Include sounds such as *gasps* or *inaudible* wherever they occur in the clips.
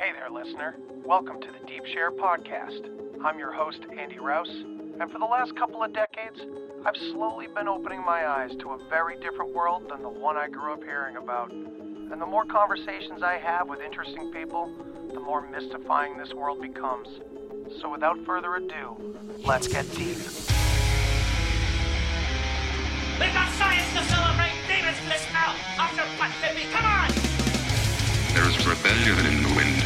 Hey there, listener. Welcome to the Deep Share Podcast. I'm your host, Andy Rouse, and for the last couple of decades, I've slowly been opening my eyes to a very different world than the one I grew up hearing about. And the more conversations I have with interesting people, the more mystifying this world becomes. So without further ado, let's get deep. We've got science to celebrate! Demons bliss now! After what. Come on! There is rebellion in the wind.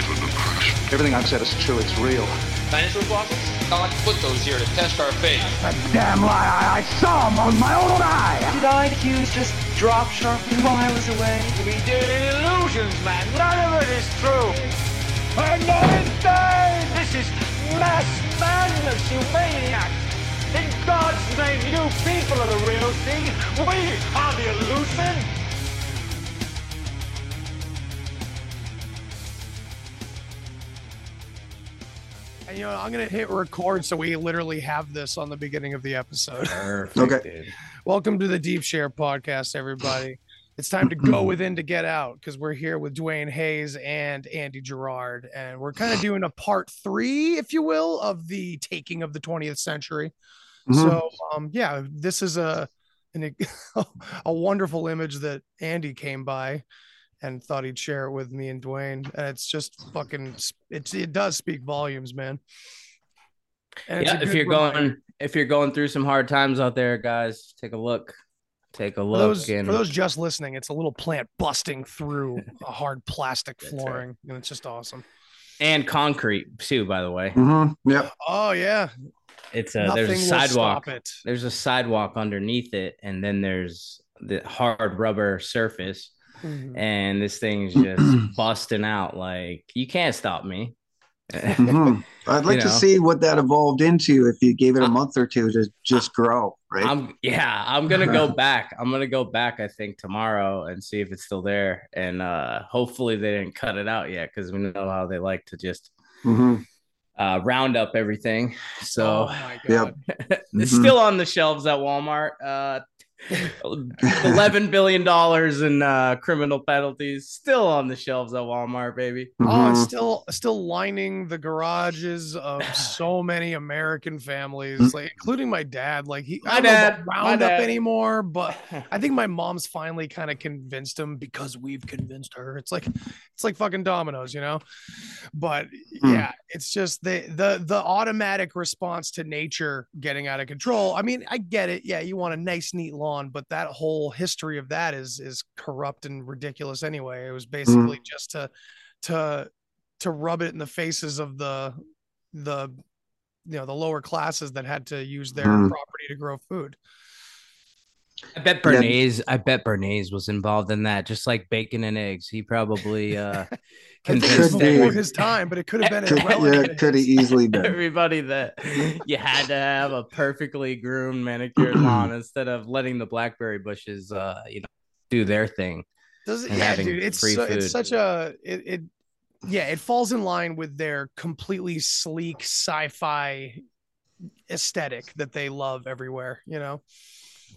It will be crushed. Everything I've said is true. It's real. Dinosaur fossils? God put those here to test our faith. Damn lie, I, I saw him on my own eye. Did I IQs just drop sharply while I was away? We did illusions, man! None of it is true! I'm not insane. This is mass madness, you maniacs! In God's name, you people are the real thing! We are the illusion! You know, I'm gonna hit record so we literally have this on the beginning of the episode. Okay. Welcome to the Deep Share Podcast, everybody. It's time to go *clears throat* within to get out because we're here with Duane Hayes and Andy Girard, and we're kind of *sighs* doing a part three, if you will, of the taking of the 20th century. Mhm. So, um, yeah, this is a an, *laughs* a wonderful image that Andy came by and thought he'd share it with me and Duane, and it's just fucking it's it does speak volumes, man. And yeah, if you're reminder. going if you're going through some hard times out there, guys, take a look. Take a For look those, and for those just listening, it's a little plant busting through a hard plastic *laughs* flooring, and it's just awesome. and concrete too, by the way. Mm-hmm. Yep. Oh yeah, It's a nothing there's a sidewalk. it. There's a sidewalk underneath it, and then there's the hard rubber surface, Mhm. and this thing's just *clears throat* busting out. Like you can't stop me. Mhm. *laughs* I'd like You to see what that evolved into if you gave it a month or two to just grow, right? I'm yeah, I'm gonna go *laughs* back. I'm gonna go back, I think, tomorrow and see if it's still there. And uh hopefully they didn't cut it out yet because we know how they like to just Mhm. uh round up everything. So oh my Yep. god, *laughs* it's Mhm. still on the shelves at Walmart. Uh *laughs* eleven billion dollars in uh criminal penalties still on the shelves at Walmart, baby. oh, it's Mhm. still still lining the garages of *sighs* so many American families, like including my dad. Like he, My I don't know dad, about my Roundup dad. anymore, but *laughs* I think my mom's finally kind of convinced him because we've convinced her. It's like it's like fucking dominoes, you know. But Hmm. yeah, it's just the the the automatic response to nature getting out of control. I mean, I get it. Yeah, you want a nice, neat lawn, but that whole history of that is is corrupt and ridiculous anyway. It was basically just to to to rub it in the faces of the the you know the lower classes that had to use their Hmm. property to grow food. I bet Bernays, I bet Bernays was involved in that, just like bacon and eggs. He probably uh I think it's convinced Could be. before his time, but it could have been Could, irrelevant. yeah, *laughs* could have easily been. everybody that you had to have a perfectly groomed manicured lawn *clears throat* instead of letting the blackberry bushes uh you know do their thing. Does it? Yeah, dude. It's free so, it's such a it, it. Yeah, it falls in line with their completely sleek sci-fi aesthetic that they love everywhere. You know.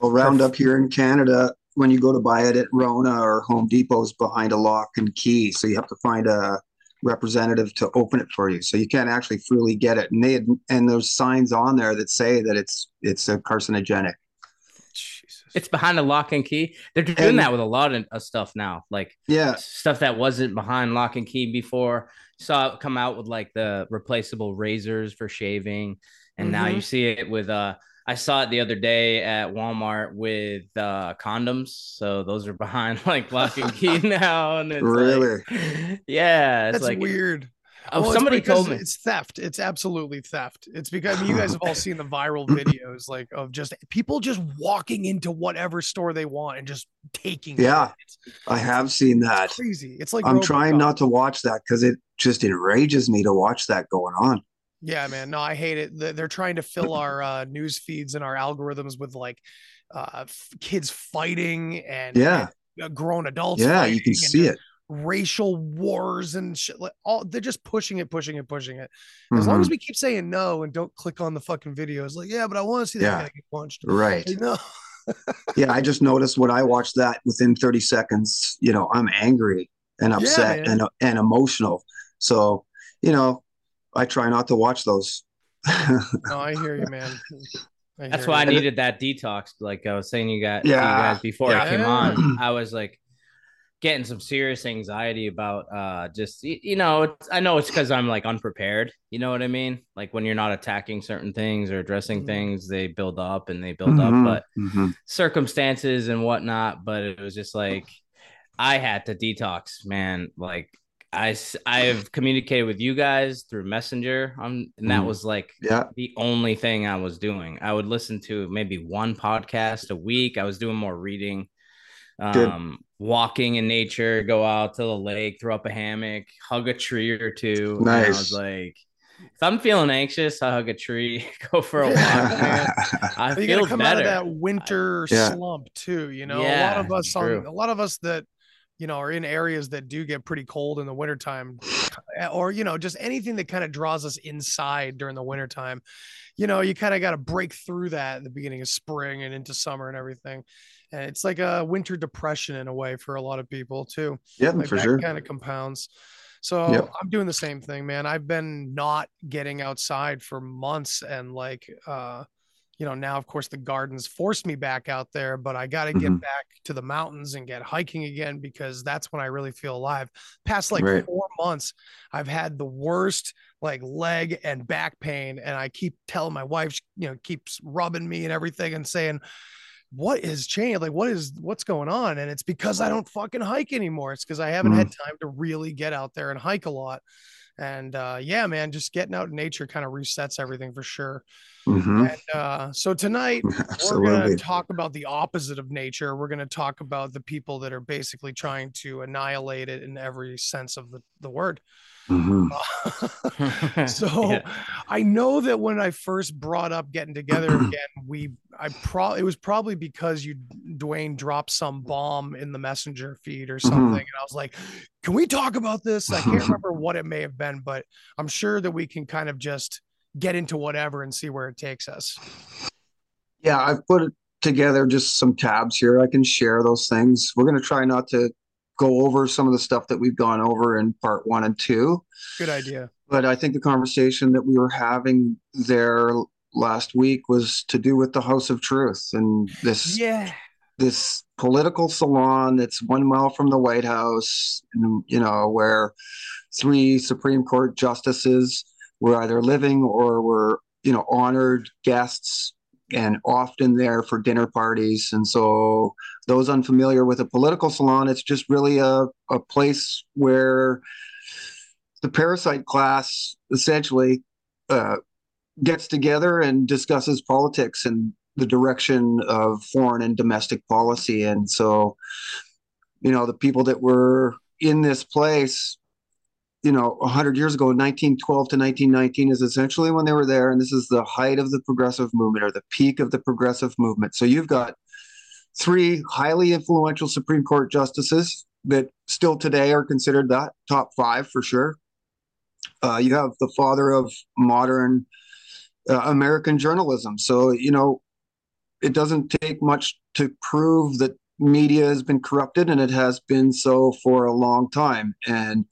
Well, Roundup here in Canada, when you go to buy it at Rona or Home Depot's behind a lock and key, so you have to find a representative to open it for you. So you can't actually freely get it. And they had, and there's signs on there that say that it's it's a carcinogenic. Jesus. It's behind a lock and key. They're doing And- that with a lot of, of stuff now, like Yeah, stuff that wasn't behind lock and key before. Saw it come out with like the replaceable razors for shaving, and now Mhm. you see it with uh. I saw it the other day at Walmart with uh, condoms. So those are behind *laughs* like lock and key *laughs* now, and it's like- Really? *laughs* yeah, it's That's like weird. Oh, Well, somebody because told me. it's theft. It's absolutely theft. It's because I mean, you guys have all seen the viral videos, like of just people just walking into whatever store they want and just taking. Yeah, it. I have seen that. crazy. It's like I'm trying not to watch that because it just enrages me to watch that going on. Yeah, man. No, I hate it. They- They're trying to fill our uh, news feeds and our algorithms with like uh, f- kids fighting and Yeah, and, uh, grown adults. yeah, you can see it. Racial wars and shit. Like all they're just pushing it, pushing it, pushing it. As long Mhm. as we keep saying no and don't click on the fucking videos, like yeah, but I want to see that Yeah. guy get punched. Right. Like, no, *laughs* Yeah, I just noticed when I watched that within 30 seconds, you know, I'm angry. and upset man. and and emotional. So, you know, I try not to watch those. *laughs* No, I hear you, man. I That's hear why I needed that detox. Like I was saying, you got to you Yeah. guys before I came on. *clears throat* I was like getting some serious anxiety about uh just you know it's, I know it's because I'm like unprepared. You know what I mean? Like when you're not attacking certain things or addressing Mhm. things, they build up and they build Mhm, up. But mhm. circumstances and whatnot. But it was just like I had to detox, man. Like I s- I've communicated with you guys through Messenger, um, and that Mhm. was like Yeah. the only thing I was doing. I would listen to maybe one podcast a week. I was doing more reading, Good. um, walking in nature, go out to the lake, throw up a hammock, hug a tree or two. And I was like, if I'm feeling anxious, I hug a tree, *laughs* go for a walk. man. *laughs* I you feel gotta come better. out of that winter Yeah. slump too. You know, a lot of us on true. a lot of us that you know are in areas that do get pretty cold in the wintertime *sighs* or you know just anything that kind of draws us inside during the wintertime you know you kind of got to break through that at the beginning of spring and into summer and everything and it's like a winter depression in a way for a lot of people too yeah, like for that sure. kind of compounds. So Yep. I'm doing the same thing, man. I've been not getting outside for months and like uh you know, now of course the gardens forced me back out there, but I got to get Mhm. back to the mountains and get hiking again because that's when I really feel alive. Past like Right. 4 months, I've had the worst like leg and back pain and I keep telling my wife, you know, keeps rubbing me and everything and saying what is changed? Like, what is what's going on? And it's because I don't fucking hike anymore. It's because I haven't had time to really get out there and hike a lot. And uh, yeah, man, just getting out in nature kind of resets everything for sure. Mhm. And uh, so tonight *laughs* we're going to talk about the opposite of nature. We're going to talk about the people that are basically trying to annihilate it in every sense of the, the word. Mhm. *laughs* *laughs* so Yeah. I know that when I first brought up getting together *clears throat* again, we I probably it was probably because you Duane dropped some bomb in the messenger feed or mm-hmm. something, and I was like, "Can we talk about this?" I can't mm-hmm. remember what it may have been, but I'm sure that we can kind of just get into whatever and see where it takes us. Yeah, I've put together just some tabs here. I can share those things. We're going to try not to go over some of the stuff that we've gone over in part one and two. Good idea. But I think the conversation that we were having there last week was to do with the House of Truth and this Yeah. this political salon that's one mile from the White House, and, you know, where three Supreme Court justices were either living or were, you know, honored guests and often there for dinner parties. And so, those unfamiliar with a political salon, it's just really a, a place where the parasite class essentially uh, gets together and discusses politics and the direction of foreign and domestic policy. And so, you know, the people that were in this place, you know, 100 years ago, 1912 to 1919 is essentially when they were there. And this is the height of the progressive movement or the peak of the progressive movement. So you've got three highly influential Supreme Court justices that still today are considered that top five for sure. Uh, you have the father of modern uh, American journalism. So, you know, it doesn't take much to prove that media has been corrupted, and it has been so for a long time. And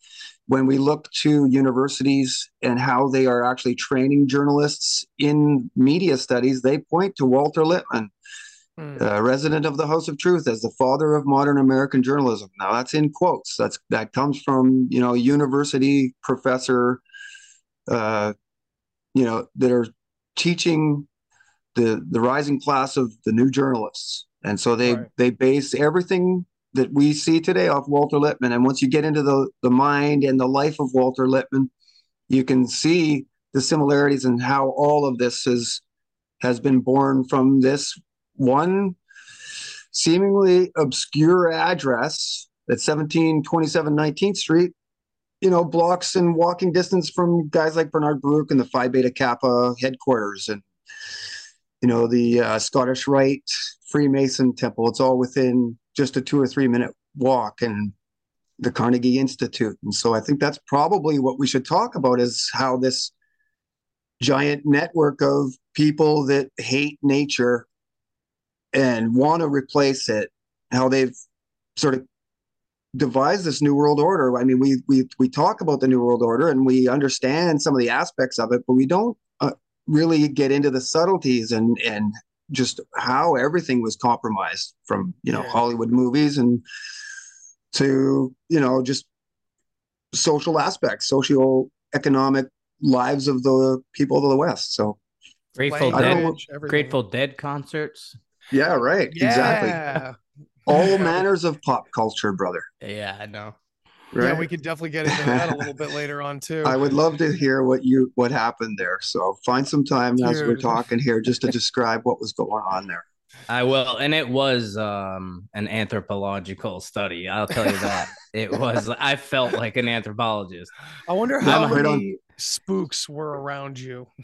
when we look to universities and how they are actually training journalists in media studies, they point to Walter Lippmann, uh, resident of the House of Truth, as the father of modern American journalism. Now that's in quotes. That's that comes from you know university professor, uh, you know that are teaching the the rising class of the new journalists, and so they Right. they base everything that we see today off Walter Lippmann. And once you get into the the mind and the life of Walter Lippmann, you can see the similarities and how all of this is has been born from this one seemingly obscure address at 1727 19th Street, you know, blocks in walking distance from guys like Bernard Baruch and the Phi Beta Kappa headquarters and, you know, the uh, Scottish Rite Freemason Temple. It's all within just a two or three minute walk and the Carnegie Institute. And so I think that's probably what we should talk about is how this giant network of people that hate nature and want to replace it, how they've sort of devised this new world order. I mean, we we we talk about the new world order and we understand some of the aspects of it, but we don't uh, really get into the subtleties and and just how everything was compromised from you know Yeah. Hollywood movies and to you know just social aspects, socio economic lives of the people of the West. So Grateful Dead, know- Grateful Dead concerts. yeah, right, exactly. All *laughs* manners of pop culture, brother. Yeah, I know. Right. Yeah, we could definitely get into that a little bit later on *laughs* too. I would love to hear what you what happened there. So find some time as we're talking here just to describe what was going on there. I will, and it was um an anthropological study. I'll tell you that *laughs* it was. I felt like an anthropologist. I wonder how right on. many spooks were around you. *laughs*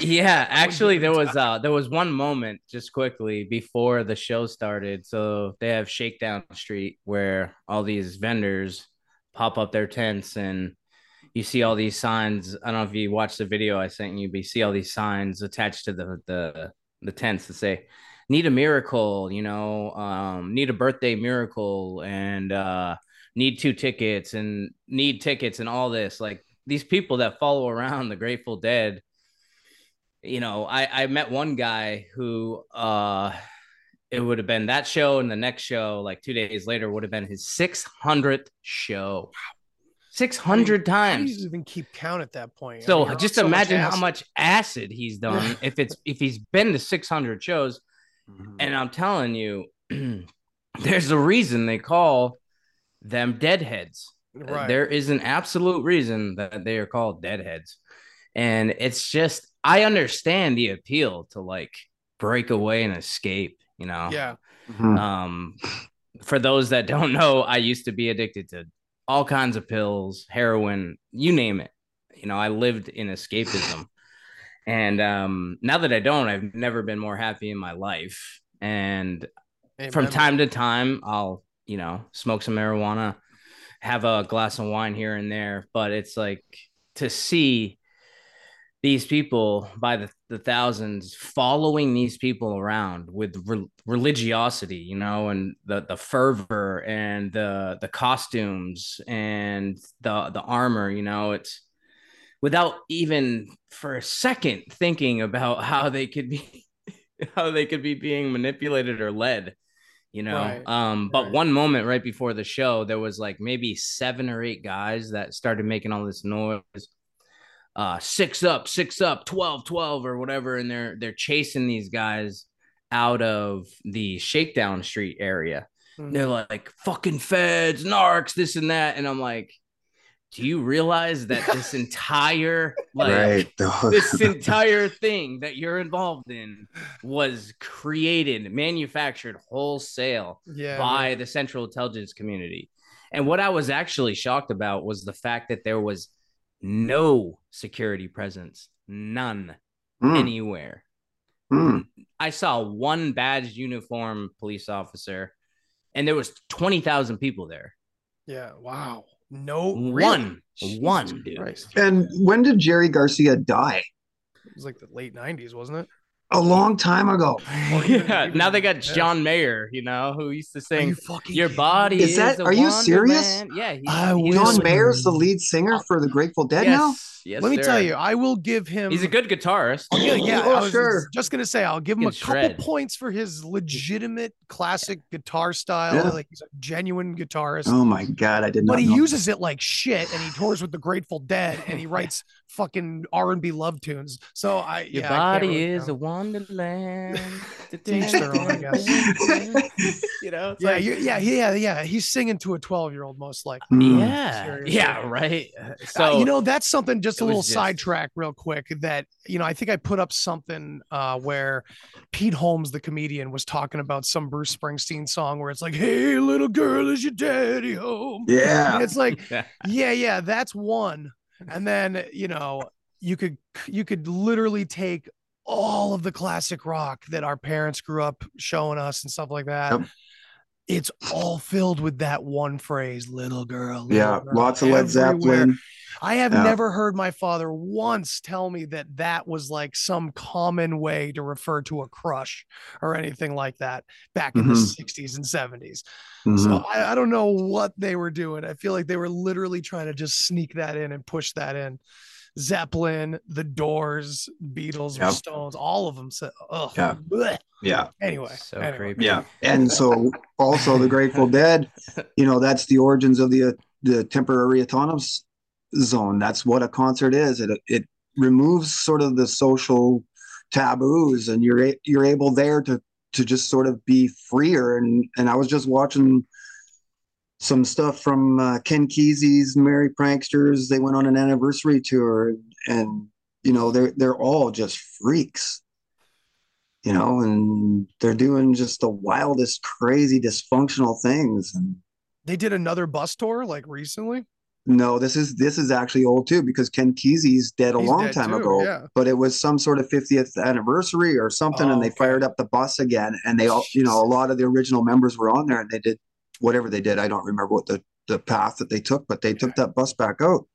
Yeah, actually, there was uh there was one moment just quickly before the show started. So they have Shakedown Street where all these vendors pop up their tents and you see all these signs. I don't know if you watched the video I sent you, but you see all these signs attached to the the the tents that say need a miracle, you know, um, need a birthday miracle and uh need two tickets and need tickets and all this. Like these people that follow around the Grateful Dead you know, I I met one guy who uh it would have been that show and the next show like 2 days later would have been his 600th show. 600 How do you times. even keep count at that point? I So mean, just so much imagine how much acid he's done if it's if he's been to 600 shows mm-hmm. and I'm telling you *clears throat* there's a reason they call them deadheads. Right. There is an absolute reason that they are called deadheads. And it's just I understand the appeal to like break away and escape, you know. Yeah. Mhm. Um for those that don't know, I used to be addicted to all kinds of pills, heroin, you name it. You know, I lived in escapism. And um now that I don't, I've never been more happy in my life. And from time to time i'll you know smoke some marijuana have a glass of wine here and there but it's like to see these people by the, the thousands following these people around with re- religiosity you know and the the fervor and the the costumes and the the armor you know it's without even for a second thinking about *laughs* how they could be *laughs* how they could be being manipulated or led you know. Right, um but right. one moment right before the show there was like maybe seven or eight guys that started making all this noise uh six up six up 12 12 or whatever and they're they're chasing these guys out of the shakedown street area Mhm. they're like fucking feds narcs this and that and i'm like do you realize that *laughs* this entire like right. *laughs* this entire thing that you're involved in was created, manufactured wholesale Yeah. by the Central Intelligence Community. And what I was actually shocked about was the fact that there was no security presence, none Mm, anywhere. mm. I saw one badged uniform police officer, and there was twenty thousand people there. Yeah. Wow. No. One, really? One, dude. Christ. And when did Jerry Garcia die? It was like the late '90s, wasn't it? A long time ago. *laughs* yeah, now they got yeah. John Mayer, you know, who used to Are sing you fucking Your body? Is is, that- a are you serious? wonderland." Yeah, he's, I he's will- John Mayer's the lead singer for the Grateful Dead now? yes, yes. Let me sir. tell you, I will give him. he's a good guitarist. I'll yeah, Oh, I was sure. just gonna say I'll give him a Can couple shred. points for his legitimate classic guitar style. Yeah. Like he's a genuine guitarist. Oh my god, I did not but he know. uses it like shit, and he tours with the Grateful Dead, and he *laughs* writes fucking R and B love tunes. So I, Your yeah, I can't body really is a wonderland. *laughs* To each their own, I guess. *laughs* you know, it's yeah, like- you yeah, yeah, yeah. He's singing to a twelve-year-old most likely. Mm. yeah, Seriously. yeah, right. Uh, Uh, So you know, that's something just a little just- sidetrack, real quick. That you know, I think I put up something uh, where Pete Holmes, the comedian, was talking about some Bruce Springsteen song where it's like, "Hey, little girl, is your daddy home?" Yeah. And it's like, Yeah. *laughs* yeah, yeah, that's one. And then you know, you could you could literally take all of the classic rock that our parents grew up showing us and stuff like that. Yep. It's all filled with that one phrase, "little girl." little Yeah. girl," Lots of Led everywhere. Zeppelin. I have Yeah. never heard my father once tell me that that was like some common way to refer to a crush or anything like that back in the Mhm. 60s and 70s. Mhm. So I, I don't know what they were doing. I feel like they were literally trying to just sneak that in and push that in. Zeppelin, The Doors, Beatles, Yep. Stones, all of them So, "Ugh." Yeah. bleh." yeah. Anyway, So anyway. creepy. Yeah, and so also the Grateful *laughs* Dead, you know, that's the origins of the uh, the temporary autonomous zone. That's what a concert is. It it removes sort of the social taboos, and you're you're able there to to just sort of be freer. And and I was just watching some stuff from uh, Ken Kesey's Merry Pranksters. They went on an anniversary tour, and you know they're they're all just freaks you know, and they're doing just the wildest, crazy, dysfunctional things. And They did another bus tour like recently. no, this is this is actually old too because Ken Kesey's dead a He's long dead time too, ago. yeah. But it was some sort of 50th anniversary or something, Oh, and they okay. fired up the bus again. And they all, you know, a lot of the original members were on there, and they did whatever they did. I don't remember what the the path that they took, but they took that bus back out.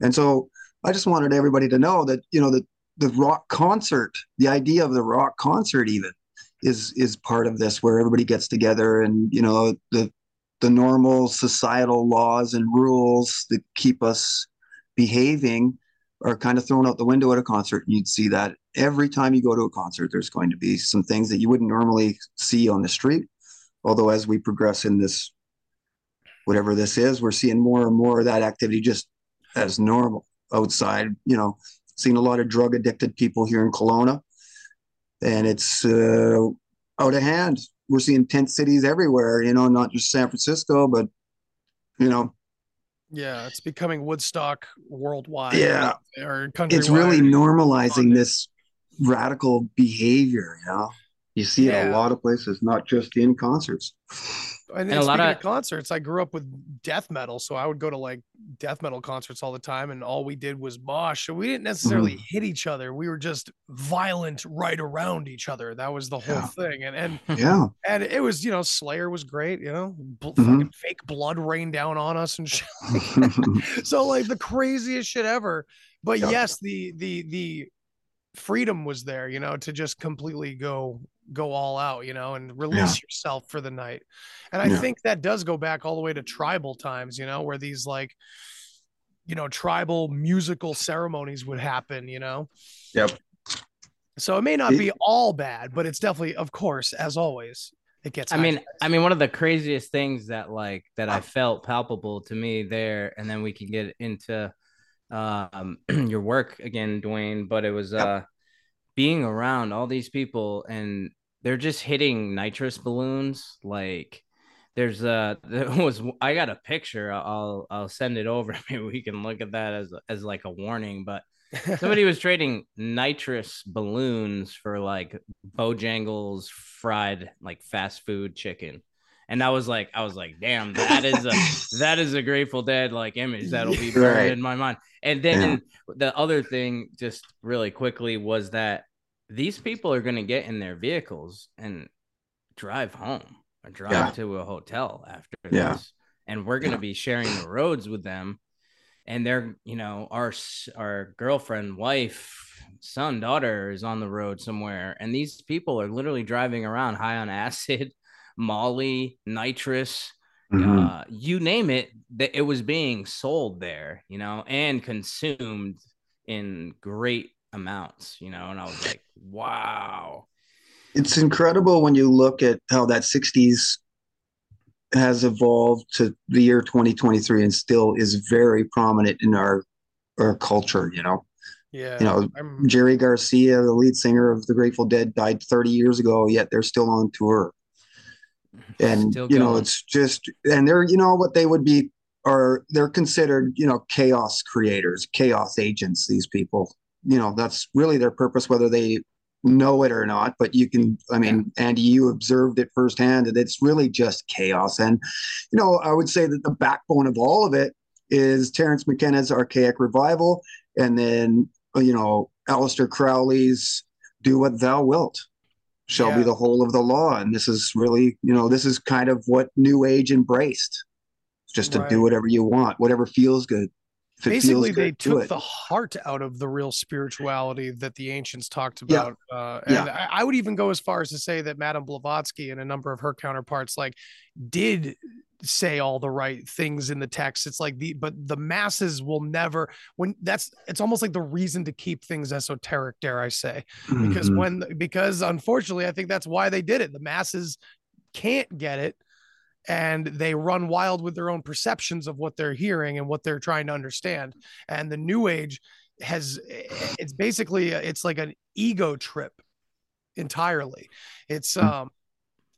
And so I just wanted everybody to know that you know that the rock concert, the idea of the rock concert, even is is part of this, where everybody gets together and you know the the normal societal laws and rules that keep us behaving are kind of thrown out the window at a concert. And you'd see that every time you go to a concert, there's going to be some things that you wouldn't normally see on the street. Although as we progress in this, whatever this is, we're seeing more and more of that activity just as normal outside. You know, seeing a lot of drug addicted people here in Kelowna, and it's uh, out of hand. We're seeing tent cities everywhere. You know, not just San Francisco, but you know, Yeah, it's becoming Woodstock worldwide. Yeah. or country. it's really normalizing this radical behavior. You know, you see it a lot of places, not just in concerts. And, And a lot of- of concerts, I grew up with death metal, so I would go to like death metal concerts all the time, and all we did was mosh. So we didn't necessarily Mm-hmm. hit each other; we were just violent right around each other. That was the whole Yeah. thing, and and *laughs* Yeah, and it was you know Slayer was great, you know, bl- Mhm. fake blood rained down on us and shit. *laughs* *laughs* so like the craziest shit ever. But Yeah. yes, the the the freedom was there, you know, to just completely go go all out, you know, and release yourself for the night. And I Yeah. think that does go back all the way to tribal times, you know, where these like you know, tribal musical ceremonies would happen, you know. Yep. So it may not be all bad, but it's definitely, of course, as always, it gets. I mean, hijacked. I mean, one of the craziest things that like that I felt palpable to me there, and then we can get into um *clears throat* your work again, Duane. But it was Yep. uh being around all these people, and they're just hitting nitrous balloons. Like, there's uh *laughs* there was I got a picture. I'll I'll send it over. *laughs* Maybe we can look at that as as like a warning, but. Somebody *laughs* was trading nitrous balloons for like Bojangles fried like fast food chicken. And I was like, I was like, damn, that is a that is a Grateful Dead like image that'll be burned Right. in my mind. And then the other thing, just really quickly, was that these people are gonna get in their vehicles and drive home or drive Yeah. to a hotel after Yeah. this. And we're gonna Yeah. be sharing the roads with them and they're you know our our girlfriend wife son daughter is on the road somewhere and these people are literally driving around high on acid *laughs* molly nitrous Mhm. uh you name it that it was being sold there you know and consumed in great amounts you know? And i was like wow. It's incredible when you look at how that 60s has evolved to the year 2023 and still is very prominent in our our culture you know? Yeah, you know I'm, jerry garcia the lead singer of the grateful dead died 30 years ago yet they're still on tour. And you know it's just and they're you know what they would be are they're considered you know chaos creators chaos agents these people you know that's really their purpose whether they know it or not but you can i mean andy you observed it firsthand and it's really just chaos. And you know i would say that the backbone of all of it is terence mckenna's archaic revival and then you know Aleister crowley's do what thou wilt shall be the whole of the law. And this is really you know this is kind of what new age embraced. Just to do whatever you want whatever feels good. If it feels basically good, they do took the heart out of the real spirituality that the ancients talked Yeah. about uh, and Yeah. I, I would even go as far as to say that madame blavatsky and a number of her counterparts like did say all the right things in the text it's like the but the masses will never when that's it's almost like the reason to keep things esoteric dare i say because Mhm. when because unfortunately i think that's why they did it the masses can't get it and they run wild with their own perceptions of what they're hearing and what they're trying to understand. And the new age has it's basically it's like an ego trip entirely. It's Hmm. um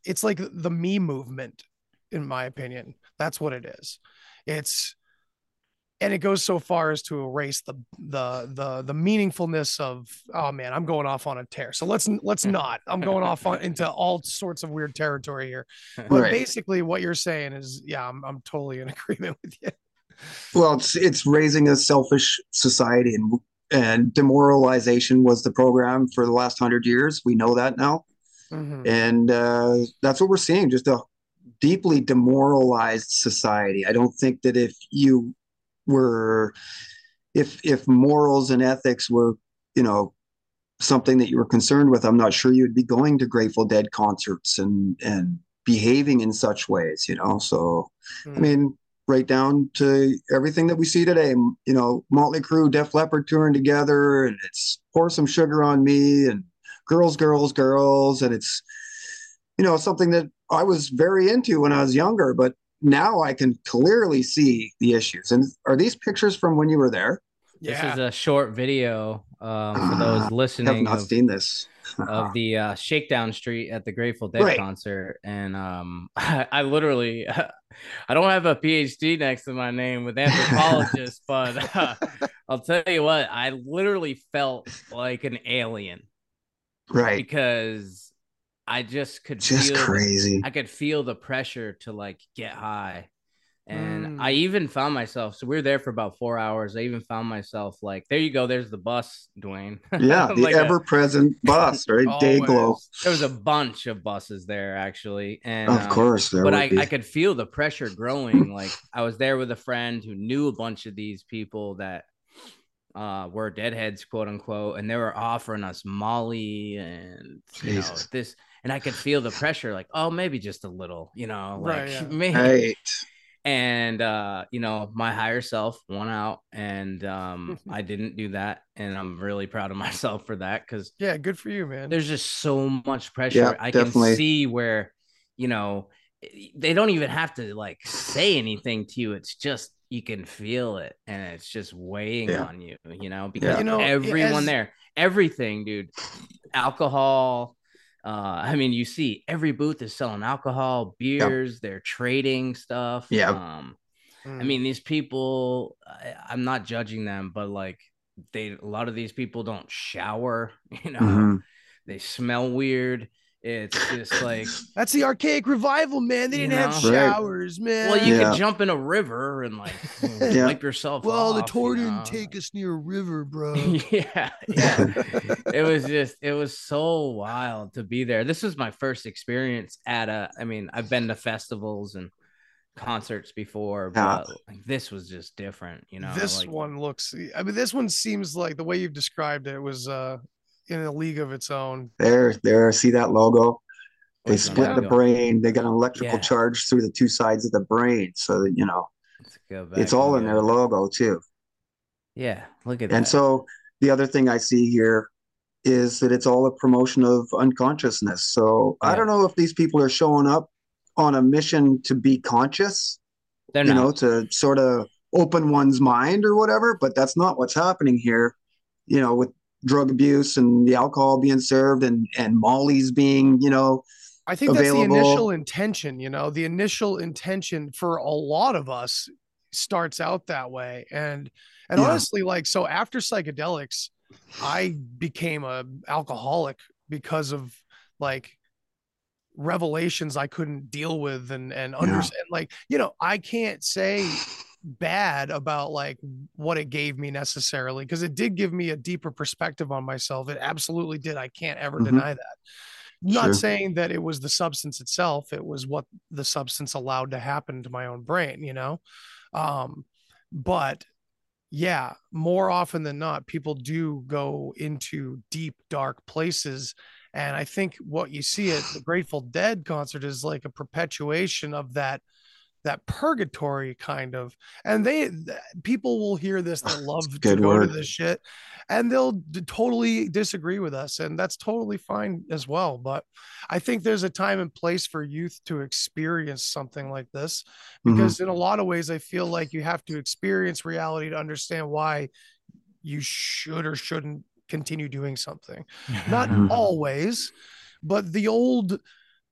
it's like the me movement in my opinion. That's what it is. It's and it goes so far as to erase the the the the meaningfulness of oh man i'm going off on a tear so let's let's *laughs* not i'm going off on into all sorts of weird territory here *laughs* but Right. basically what you're saying is yeah i'm, I'm totally in *laughs* agreement with you Well, it's it's raising a selfish society, and and demoralization was the program for the last hundred years. We know that now, Mhm. and uh, that's what we're seeing. Just a deeply demoralized society. I don't think that if you were, if if morals and ethics were, you know, something that you were concerned with, I'm not sure you'd be going to Grateful Dead concerts and and behaving in such ways. You know, so I Mm. mean, right down to everything that we see today. You know, Motley Crue, Def Leppard touring together, and it's pour some sugar on me, and girls, girls, girls, and it's you know something that I was very into when I was younger, but now I can clearly see the issues. And are these pictures from when you were there? This yeah is a short video um, for those I have listening not of, seen this. of the uh, Shakedown Street at the Grateful Dead Right. concert, and um, I, *laughs* I literally, *laughs* I don't have a PhD next to my name with anthropologist, *laughs* but uh, I'll tell you what, I literally felt like an alien right, because I just could just feel the- crazy. I could feel the pressure to like get high. And Mm. I even found myself, so we were there for about four hours. I even found myself like, there you go, there's the bus, Duane. *laughs* Yeah, the Like ever-present bus, right? *laughs* Day glow. There was a bunch of buses there actually. And Of um, course, there but I, be. I could feel the pressure growing. Like I was there with a friend who knew a bunch of these people that uh were deadheads, quote unquote, and they were offering us Molly and you know this and I could feel the pressure, like, oh, maybe just a little, you know, like Right, *laughs* yeah. maybe Right. and uh you know my higher self won out and um *laughs* i didn't do that and i'm really proud of *laughs* myself for that because yeah good for you man there's just so much pressure Yeah, i definitely. can see where you know they don't even have to like say anything to you it's just you can feel it and it's just weighing Yeah. on you you know because You know, everyone as- there everything dude alcohol uh i mean you see every booth is selling alcohol beers they're trading stuff Yeah. um Mm. I mean, these people, I, I'm not judging them, but like they, a lot of these people don't shower, *laughs* you know, Mhm. they smell weird. It's just like, *laughs* that's the archaic revival man they didn't have know? Right. showers man well, you Yeah. could jump in a river and like *laughs* Yeah. wipe yourself well the tour you didn't take us near a river bro *laughs* yeah, yeah. it was just, it was so wild to be there. This was my first experience at a, I mean, I've been to festivals and concerts before, Yeah. but like, this was just different, you know. this like, one looks i mean this one seems like the way you've described it was uh in a league of its own There, there. See that logo? They Which split the brain. They got an electrical Yeah. charge through the two sides of the brain, so that you know Let's go back it's all in go. their logo too. Yeah, look at And that. And so the other thing I see here is that it's all a promotion of unconsciousness. So I don't know if these people are showing up on a mission to be conscious, they're you not. know, to sort of open one's mind or whatever, but that's not what's happening here. You know, with drug abuse and the alcohol being served and and Molly's being, you know, I think that's the initial intention, you know, the initial intention for a lot of us starts out that way. And and Yeah. honestly, like so after psychedelics, I became a alcoholic because of like revelations I couldn't deal with and and understand like, you know, I can't say bad about like what it gave me necessarily because it did give me a deeper perspective on myself. It absolutely did. I can't ever Mhm. deny that. Not Sure. saying that it was the substance itself, it was what the substance allowed to happen to my own brain, you know? Um, but yeah, more often than not, people do go into deep, dark places. And I think what you see at the Grateful Dead concert is like a perpetuation of that that purgatory kind of and they people will hear this that love to go word. to this shit and they'll d- totally disagree with us and that's totally fine as well but i think there's a time and place for youth to experience something like this mm-hmm. because mm-hmm. in a lot of ways i feel like you have to experience reality to understand why you should or shouldn't continue doing something not *laughs* always but the old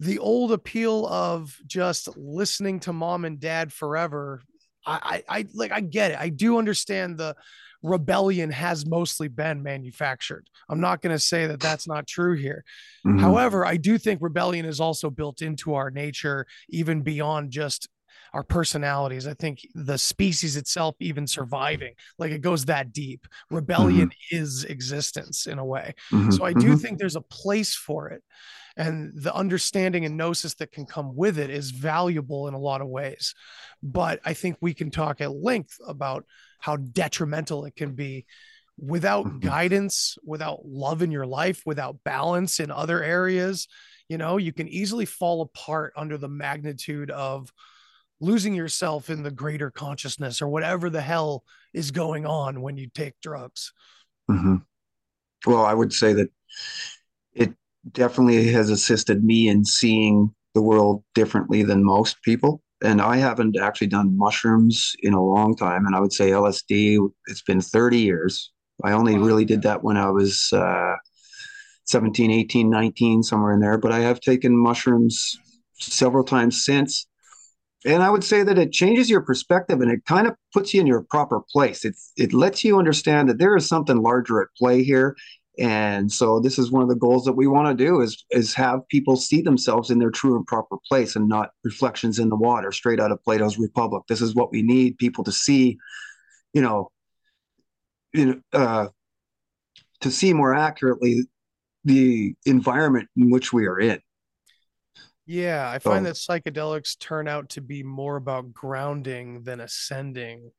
the old appeal of just listening to mom and dad forever I, I, I like I get it. I do understand the rebellion has mostly been manufactured. I'm not going to say that that's not true here. Mm-hmm. However, I do think rebellion is also built into our nature, even beyond just our personalities. I think the species itself, even surviving, like it goes that deep. Rebellion mm-hmm. is existence in a way. Mm-hmm. So I do mm-hmm. think there's a place for it and the understanding and gnosis that can come with it is valuable in a lot of ways but i think we can talk at length about how detrimental it can be without mm-hmm. guidance without love in your life without balance in other areas you know you can easily fall apart under the magnitude of losing yourself in the greater consciousness or whatever the hell is going on when you take drugs mm-hmm. well i would say that it definitely has assisted me in seeing the world differently than most people. And I haven't actually done mushrooms in a long time. And I would say LSD, it's been 30 years. I only really did that when I was uh, 17, 18, 19, somewhere in there. But I have taken mushrooms several times since. And I would say that it changes your perspective and it kind of puts you in your proper place. It, it lets you understand that there is something larger at play here. And so this is one of the goals that we want to do is is have people see themselves in their true and proper place and not reflections in the water straight out of plato's republic. This is what we need people to see you know in, uh, to see more accurately the environment in which we are in yeah i find that psychedelics turn out to be more about grounding than ascending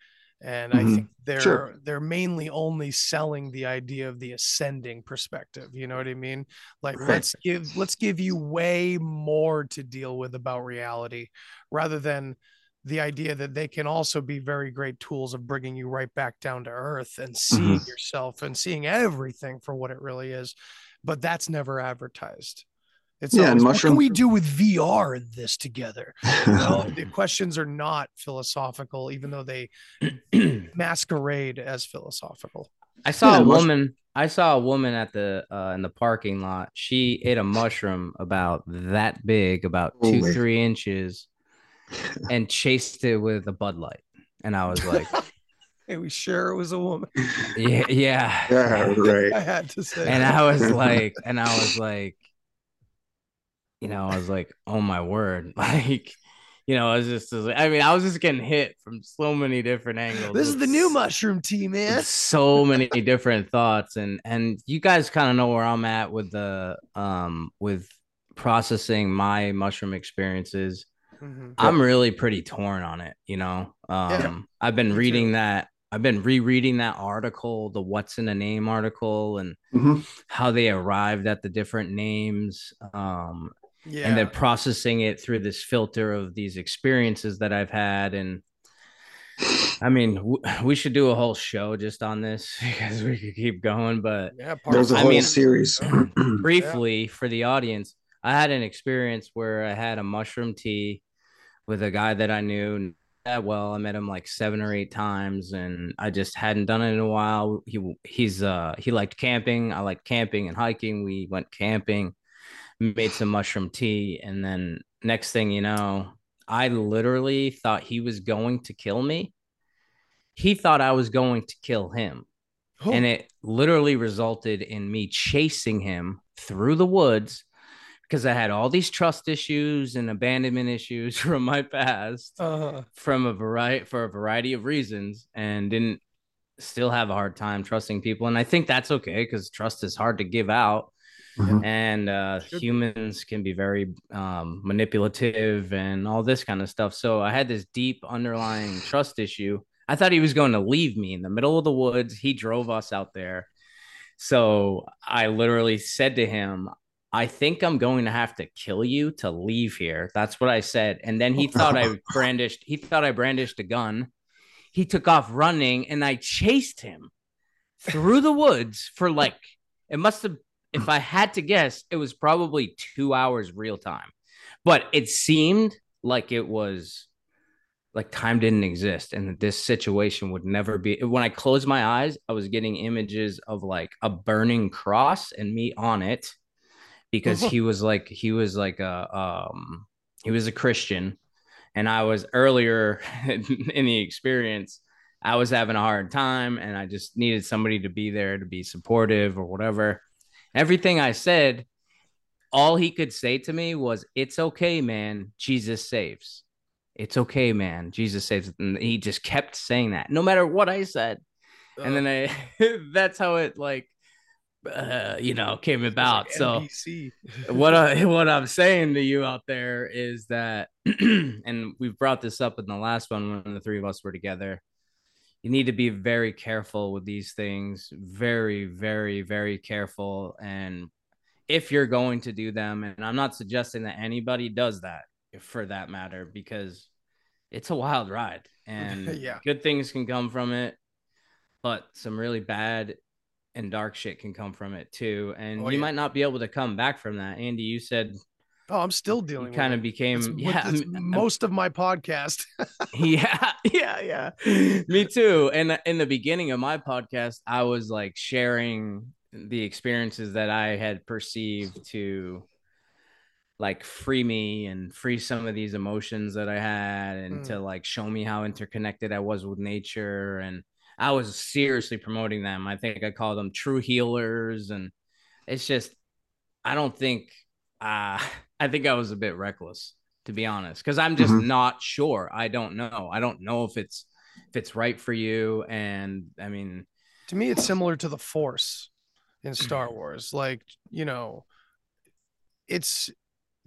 and mm-hmm. I think they're sure. they're mainly only selling the idea of the ascending perspective. You know what I mean? Like right. let's give let's give you way more to deal with about reality, rather than the idea that they can also be very great tools of bringing you right back down to earth and seeing mm-hmm. yourself and seeing everything for what it really is. But that's never advertised. It's yeah, always, mushroom- what can we do with VR in this together? *laughs* the questions are not philosophical, even though they *clears throat* masquerade as philosophical. I saw yeah, a woman. I saw a woman at the uh, in the parking lot. She ate a mushroom about that big, about two three inches, and chased it with a Bud Light. And I was like, *laughs* "Hey, we sure it was a woman?" Yeah, yeah, yeah, right. *laughs* I had to say, and I was like, and I was like, you know, I was like, oh my word, *laughs* like. You know, I was just, I mean, I was just getting hit from so many different angles. This is the new mushroom team, man. So many *laughs* different thoughts, and and you guys kind of know where I'm at with the um with processing my mushroom experiences. Mm-hmm. I'm really pretty torn on it, you know. Um, yeah. I've been Me reading too. that I've been rereading that article, the "What's in a Name" article, and mm-hmm. how they arrived at the different names. Um, yeah. and then processing it through this filter of these experiences that I've had. And I mean, w- we should do a whole show just on this *laughs* because we could keep going. But yeah, there's a whole mean, series. *clears throat* *clears throat* briefly yeah. for the audience, I had an experience where I had a mushroom tea with a guy that I knew that well. I met him like seven or eight times, and I just hadn't done it in a while. He he's uh he liked camping. I liked camping and hiking. We went camping made some mushroom tea, and then next thing you know, I literally thought he was going to kill me. He thought I was going to kill him. Oh. And it literally resulted in me chasing him through the woods because I had all these trust issues and abandonment issues *laughs* from my past uh-huh. from a variety for a variety of reasons and didn't still have a hard time trusting people. And I think that's okay because trust is hard to give out. Mm-hmm. And uh, humans can be very um, manipulative and all this kind of stuff. So I had this deep underlying trust issue. I thought he was going to leave me in the middle of the woods. He drove us out there. So I literally said to him, I think I'm going to have to kill you to leave here. That's what I said. And then he thought I *laughs* brandished, he thought I brandished a gun. He took off running and I chased him through the woods for like, it must have, if I had to guess, it was probably two hours real time. But it seemed like it was like time didn't exist and that this situation would never be when i closed my eyes i was getting images of like a burning cross and me on it because *laughs* he was like he was like a um he was a christian and i was earlier *laughs* in the experience i was having a hard time and i just needed somebody to be there to be supportive or whatever everything i said all he could say to me was it's okay man jesus saves it's okay, man. Jesus saves. And he just kept saying that no matter what I said. And then I, *laughs* that's how it like, uh, you know, came about. Like so what I, *laughs* what I'm saying to you out there is that, *clears throat* and we've brought this up in the last one when the three of us were together. You need to be very careful with these things. Very, very, very careful. And if you're going to do them, and I'm not suggesting that anybody does that for that matter, because it's a wild ride *laughs* and yeah. good things can come from it, but some really bad and dark shit can come from it too. And oh, you yeah. might not be able to come back from that. Andy, you said Oh, I'm still dealing. It. Kind of became it's, yeah it's most of my podcast. *laughs* yeah, *laughs* yeah, yeah. Me too. And in the beginning of my podcast, I was like sharing the experiences that I had perceived to like free me and free some of these emotions that I had and mm. to like show me how interconnected I was with nature and I was seriously promoting them. I think I called them true healers and it's just I don't think uh I think I was a bit reckless to be honest cuz I'm just mm-hmm. not sure. I don't know. I don't know if it's if it's right for you and I mean to me it's similar to the force in Star Wars. Like, you know, it's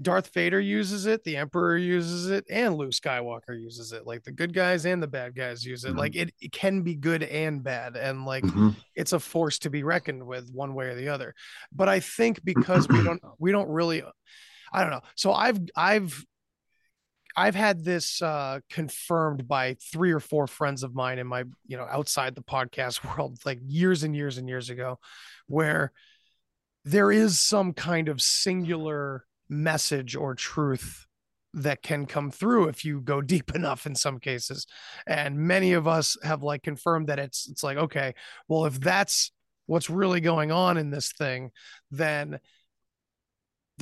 Darth Vader uses it, the Emperor uses it, and Luke Skywalker uses it. Like the good guys and the bad guys use it. Mm-hmm. Like it, it, can be good and bad, and like mm-hmm. it's a force to be reckoned with, one way or the other. But I think because we *clears throat* don't, we don't really, I don't know. So I've, I've, I've had this uh, confirmed by three or four friends of mine in my, you know, outside the podcast *laughs* world, like years and years and years ago, where there is some kind of singular message or truth that can come through if you go *laughs* deep enough in some cases and many of us have like confirmed that it's it's like okay well if that's what's really going on in this thing then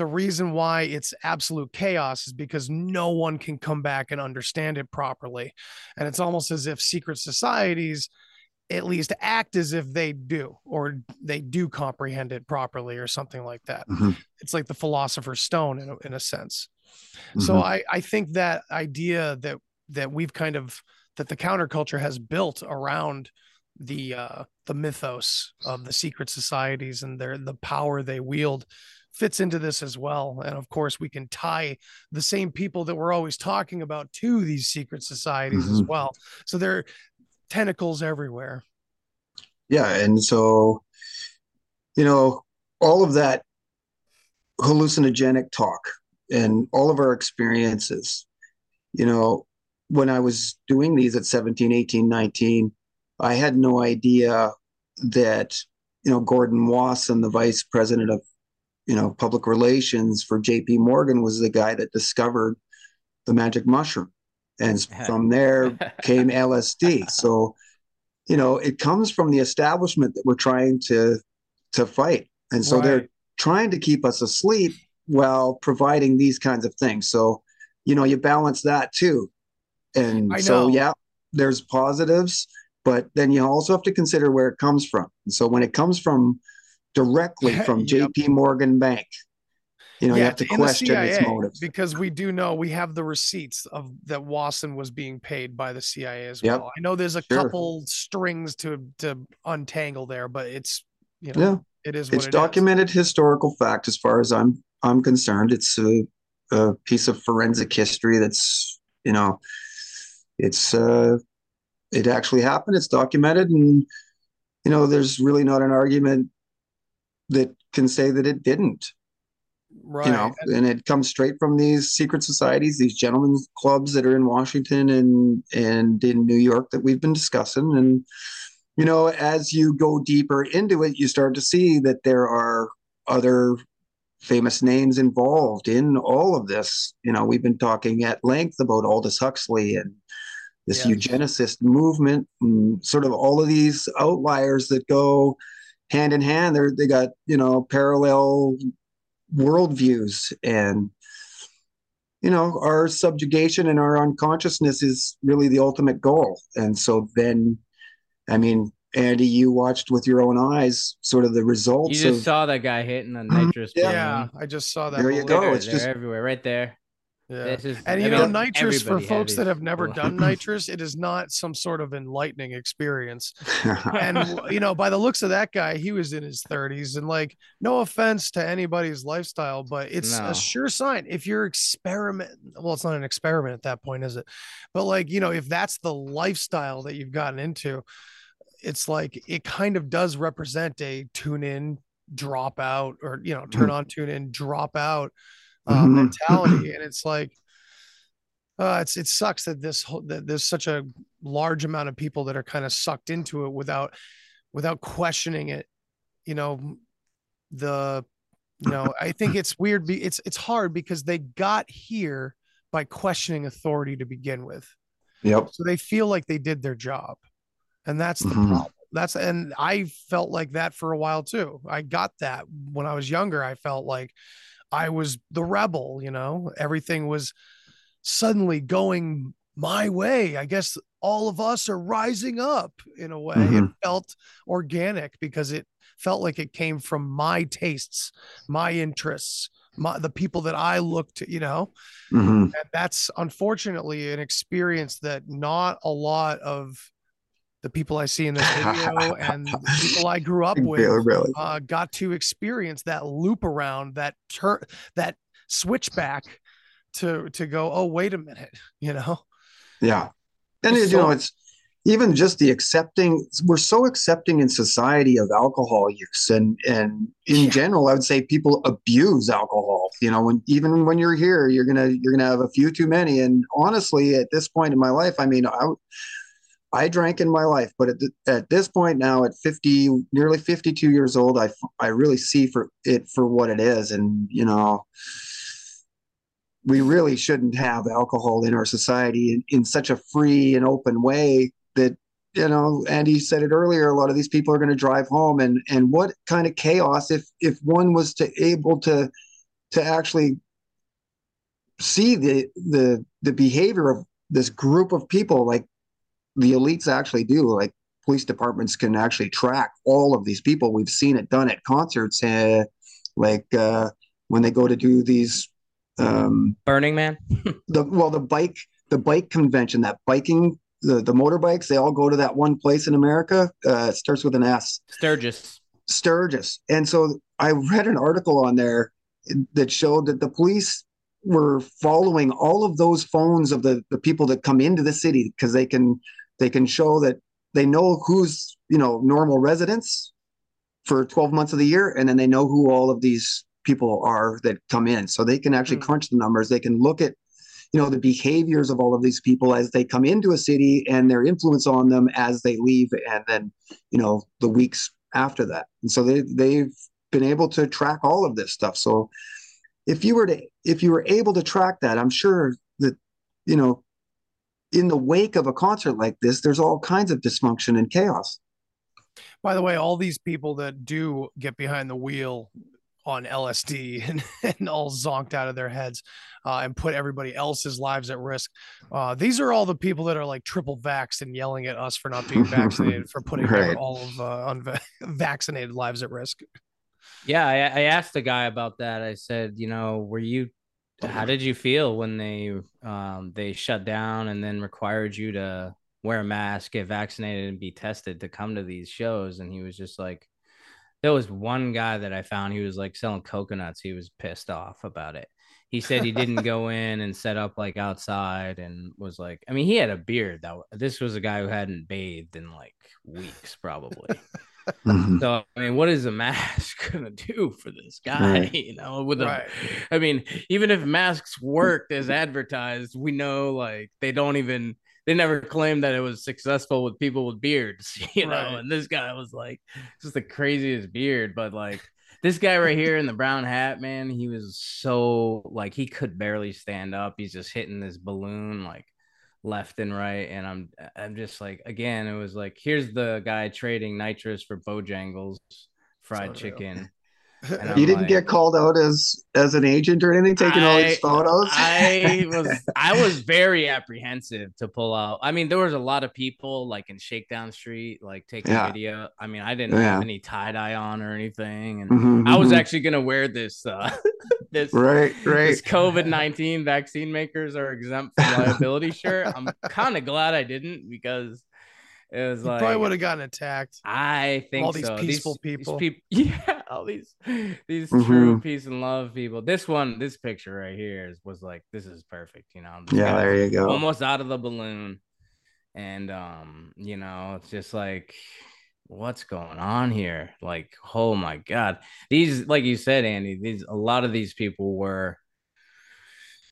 the reason why it's absolute chaos is because no one can come back and understand it properly and it's almost as if secret societies at least act as if they do or they do comprehend it properly or something like that mm-hmm. it's like the philosopher's stone in a, in a sense mm-hmm. so i i think that idea that that we've kind of that the counterculture has built around the uh the mythos of the secret societies and their the power they wield fits into this as well and of course we can tie the same people that we're always talking about to these secret societies mm-hmm. as well so they're tentacles everywhere. Yeah, and so you know all of that hallucinogenic talk and all of our experiences you know when i was doing these at 17 18 19 i had no idea that you know gordon wasson the vice president of you know public relations for jp morgan was the guy that discovered the magic mushroom and from there *laughs* came LSD. So, you know, it comes from the establishment that we're trying to to fight, and so right. they're trying to keep us asleep while providing these kinds of things. So, you know, you balance that too, and so yeah, there's positives, but then you also have to consider where it comes from. And so when it comes from directly from yep. J.P. Morgan Bank you know, yeah, you have to question CIA, its motives because we do know we have the receipts of that Wasson was being paid by the CIA as yep. well. I know there's a sure. couple strings to to untangle there, but it's you know, yeah. it is. it's it documented is. historical fact as far as I'm I'm concerned. It's a, a piece of forensic history that's you know, it's uh, it actually happened. It's documented, and you know, there's really not an argument that can say that it didn't. Right. You know, and it comes straight from these secret societies, these gentlemen's clubs that are in Washington and and in New York that we've been discussing. And you know, as you go deeper into it, you start to see that there are other famous names involved in all of this. You know, we've been talking at length about Aldous Huxley and this Yes. eugenicist movement and sort of all of these outliers that go hand in hand. They're they got, you know, parallel worldviews and you know, our subjugation and our unconsciousness is really the ultimate goal. And so then I mean, Andy, you watched with your own eyes sort of the results You just of saw that guy hitting the mm-hmm. nitrous. Yeah. yeah, balloon. I just saw that. There you balloon. go. They're- it's they're just- everywhere, right there. Yeah. This is, And I you know, nitrous for folks that have never done *laughs* nitrous, it is not some sort of enlightening experience. *laughs* And you know, by the looks of that guy, he was in his 30s. And like, no offense to anybody's lifestyle, but it's No. a sure sign if you're experiment. Well, it's not an experiment at that point, is it? But like, you know, if that's the lifestyle that you've gotten into, it's like it kind of does represent a tune in, drop out, or you know, turn on, tune in, drop out uh, Mhm. mentality. *laughs* And it's like, uh, it's it sucks that this whole that there's such a large amount of people that are kind of sucked into it without without questioning it. You know, the you know I think it's weird. Be it's it's hard because they got here by questioning authority to begin with, yep. so they feel like they did their job, and that's the Mhm. problem. That's and I felt like that for a while too. I got that when I was younger. I felt like I was the rebel, you know, everything was suddenly going my way. I guess all of us are rising up in a way. It Mhm. felt organic because it felt like it came from my tastes, my interests, my the people that I looked to, you know. Mhm. And that's unfortunately an experience that not a lot of the people I see in this video *laughs* and the people I grew up with Really, really. uh, got to experience that loop around that turn that switchback to to go oh wait a minute *laughs* you know Yeah. And It's you know, it's even just the accepting we're so accepting in society of alcohol use and and in Yeah. general I would say people abuse alcohol. You know, when even when you're here, you're gonna you're gonna have a few too many. And honestly, at this point in my life, I mean I I drank in my life, but at, th- at this point now, at 50, nearly 52 years old, I, I really see for it for what it is. And, you know, we really shouldn't have alcohol in our society in, in such a free and open way that, you know, Andy said it earlier, a lot of these people are going to drive home and, and what kind of chaos if, if one was to able to, to actually see the, the, the behavior of this group of people, like the elites actually do like police departments can actually track all of these people we've seen it done at concerts uh, like uh, when they go to do these um, Burning Man. *laughs* the well the bike the bike convention that biking the, the motorbikes they all go to that one place in america uh, it starts with an s Sturgis. Sturgis. And so I read an article on there that showed that the police were following all of those phones of the, the people that come into the city because they can they can show that they know who's you know normal residents for 12 months of the year and then they know who all of these people are that come in. So they can actually Hmm. crunch the numbers. They can look at you know the behaviors of all of these people as they come into a city and their influence on them as they leave and then you know the weeks after that. And so they they've been able to track all of this stuff. So if you were to if you were able to track that i'm sure that you know in the wake of a concert like this there's all kinds of dysfunction and chaos by the way all these people that do get behind the wheel on lsd *laughs* and, and all zonked out of their heads uh, and put everybody else's lives at risk uh, these are all the people that are like triple vaxxed and yelling at us for not being vaccinated for putting *laughs* Right. all of uh, unvaccinated *laughs* lives at risk Yeah, I, I asked the guy about that. I said, you know, were you how did you feel when they um they shut down and then required you to wear a mask, get vaccinated, and be tested to come to these shows? And he was just like there was one guy that I found he was like selling coconuts. He was pissed off about it. he said he didn't go *laughs* in and set up like outside and was like, I mean, he had a beard that this was a guy who hadn't bathed in like weeks, probably. *laughs* Mhm. So I mean, what is a mask *laughs* gonna do for this guy? Right. You know, with a, Right. I mean, even if masks worked as advertised, we know like they don't even they never claimed that it was successful with people with beards, *laughs* you know. Right. And this guy was like just the craziest beard, but like this guy right here in the brown hat, man, he was so like he could barely stand up. He's just hitting this balloon like left and right and i'm i'm just like again it was like here's the guy trading nitrous for bojangles fried chicken You didn't like- get called out as as an agent or anything, taking all these photos. I *laughs* was I was very apprehensive to pull out. I mean, there was a lot of people like in Shakedown Street, like taking Yeah. video. I mean, I didn't Yeah. have any tie dye on or anything, and Mhm, I was mhm. actually gonna wear this uh *laughs* this right, right. this COVID nineteen vaccine makers are exempt from liability shirt. I'm *laughs* kind of glad I didn't because it was You like probably would have gotten attacked. I think all these so. peaceful these, people. These peop- *laughs* yeah, all these these Mhm. true peace and love people. This one, this picture right here is was like this is perfect. You know, This Yeah, there you go. Almost out of the balloon, and um, you know, it's just like what's going on here? Like, oh my god, these like you said, Andy. These a lot of these people were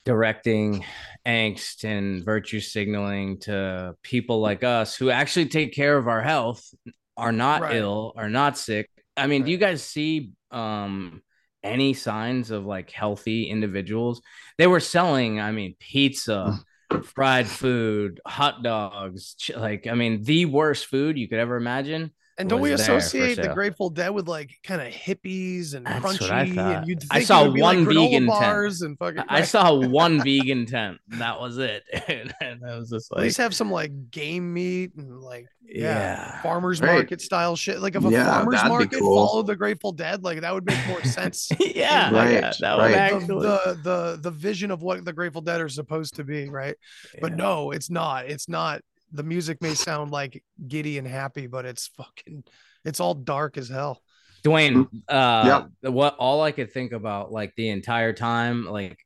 directing angst and virtue signaling to people like us who actually take care of our health are not Right. ill are not sick. I mean do you guys see um any signs of like healthy individuals? They were selling i mean pizza *laughs* fried food hot dogs like i mean the worst food you could ever imagine And don't we was there for associate the. Grateful Dead with like kind of hippies and That's crunchy? what I thought. And you'd I think it saw would be, like, one granola vegan tent. and fucking. I right. saw *laughs* one vegan tent. That was it. *laughs* and, and I was just like, At least have some like game meat and like yeah, yeah. farmers Right. market style shit. Like if a Yeah, farmers market cool. followed the Grateful Dead, like that would make more *laughs* sense. yeah, Right, yeah, that would right. the, actually. the the the vision of what the Grateful Dead are supposed to be, right? But no, it's not. It's not. The music may sound like giddy and happy, but it's fucking. It's all dark as hell. Duane, uh, Yep. what all I could think about like the entire time, like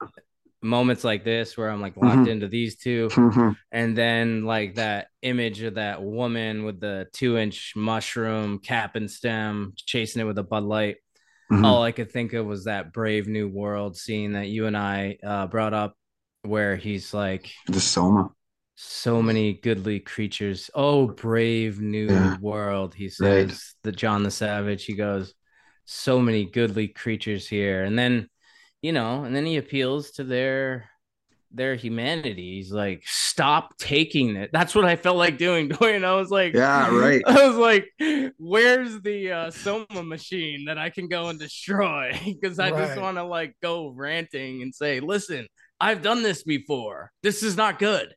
moments like this where I'm like locked Mhm. into these two, Mhm. and then like that image of that woman with the two inch mushroom cap and stem chasing it with a Bud Light. Mhm. all I could think of was that Brave New World scene that you and I uh, brought up, where he's like, The Soma. So many goodly creatures. Oh, brave new Yeah. world, he Right. says. The John the Savage, he goes, so many goodly creatures here. And then, you know, and then he appeals to their their humanity. He's like, stop taking it. That's what I felt like doing. *laughs* Duane. I was like, Yeah, right. *laughs* I was like, where's the uh, Soma machine that I can go and destroy? *laughs* Because I just want to like go ranting and say, listen, I've done this before. This is not good.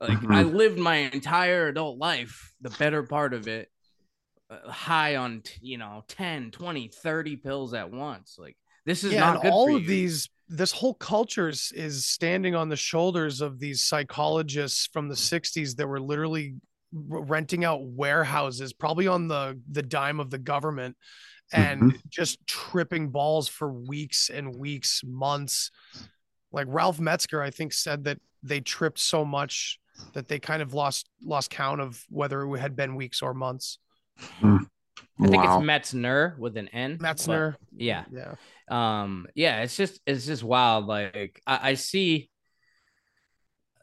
Like Mhm. I lived my entire adult life, the better part of it, uh, high on, t- you know, 10, 20, 30 pills at once. Like this is yeah, not and good all for of you. these this whole culture is, is standing on the shoulders of these psychologists from the 60s that were literally renting out warehouses probably on the the dime of the government and Mm-hmm. just tripping balls for weeks and weeks months like Ralph Metzger I think said that they tripped so much that they kind of lost lost count of whether it had been weeks or months I think Wow. it's Metzner with an N. Metzner Yeah. yeah um yeah it's just it's just wild like I, I see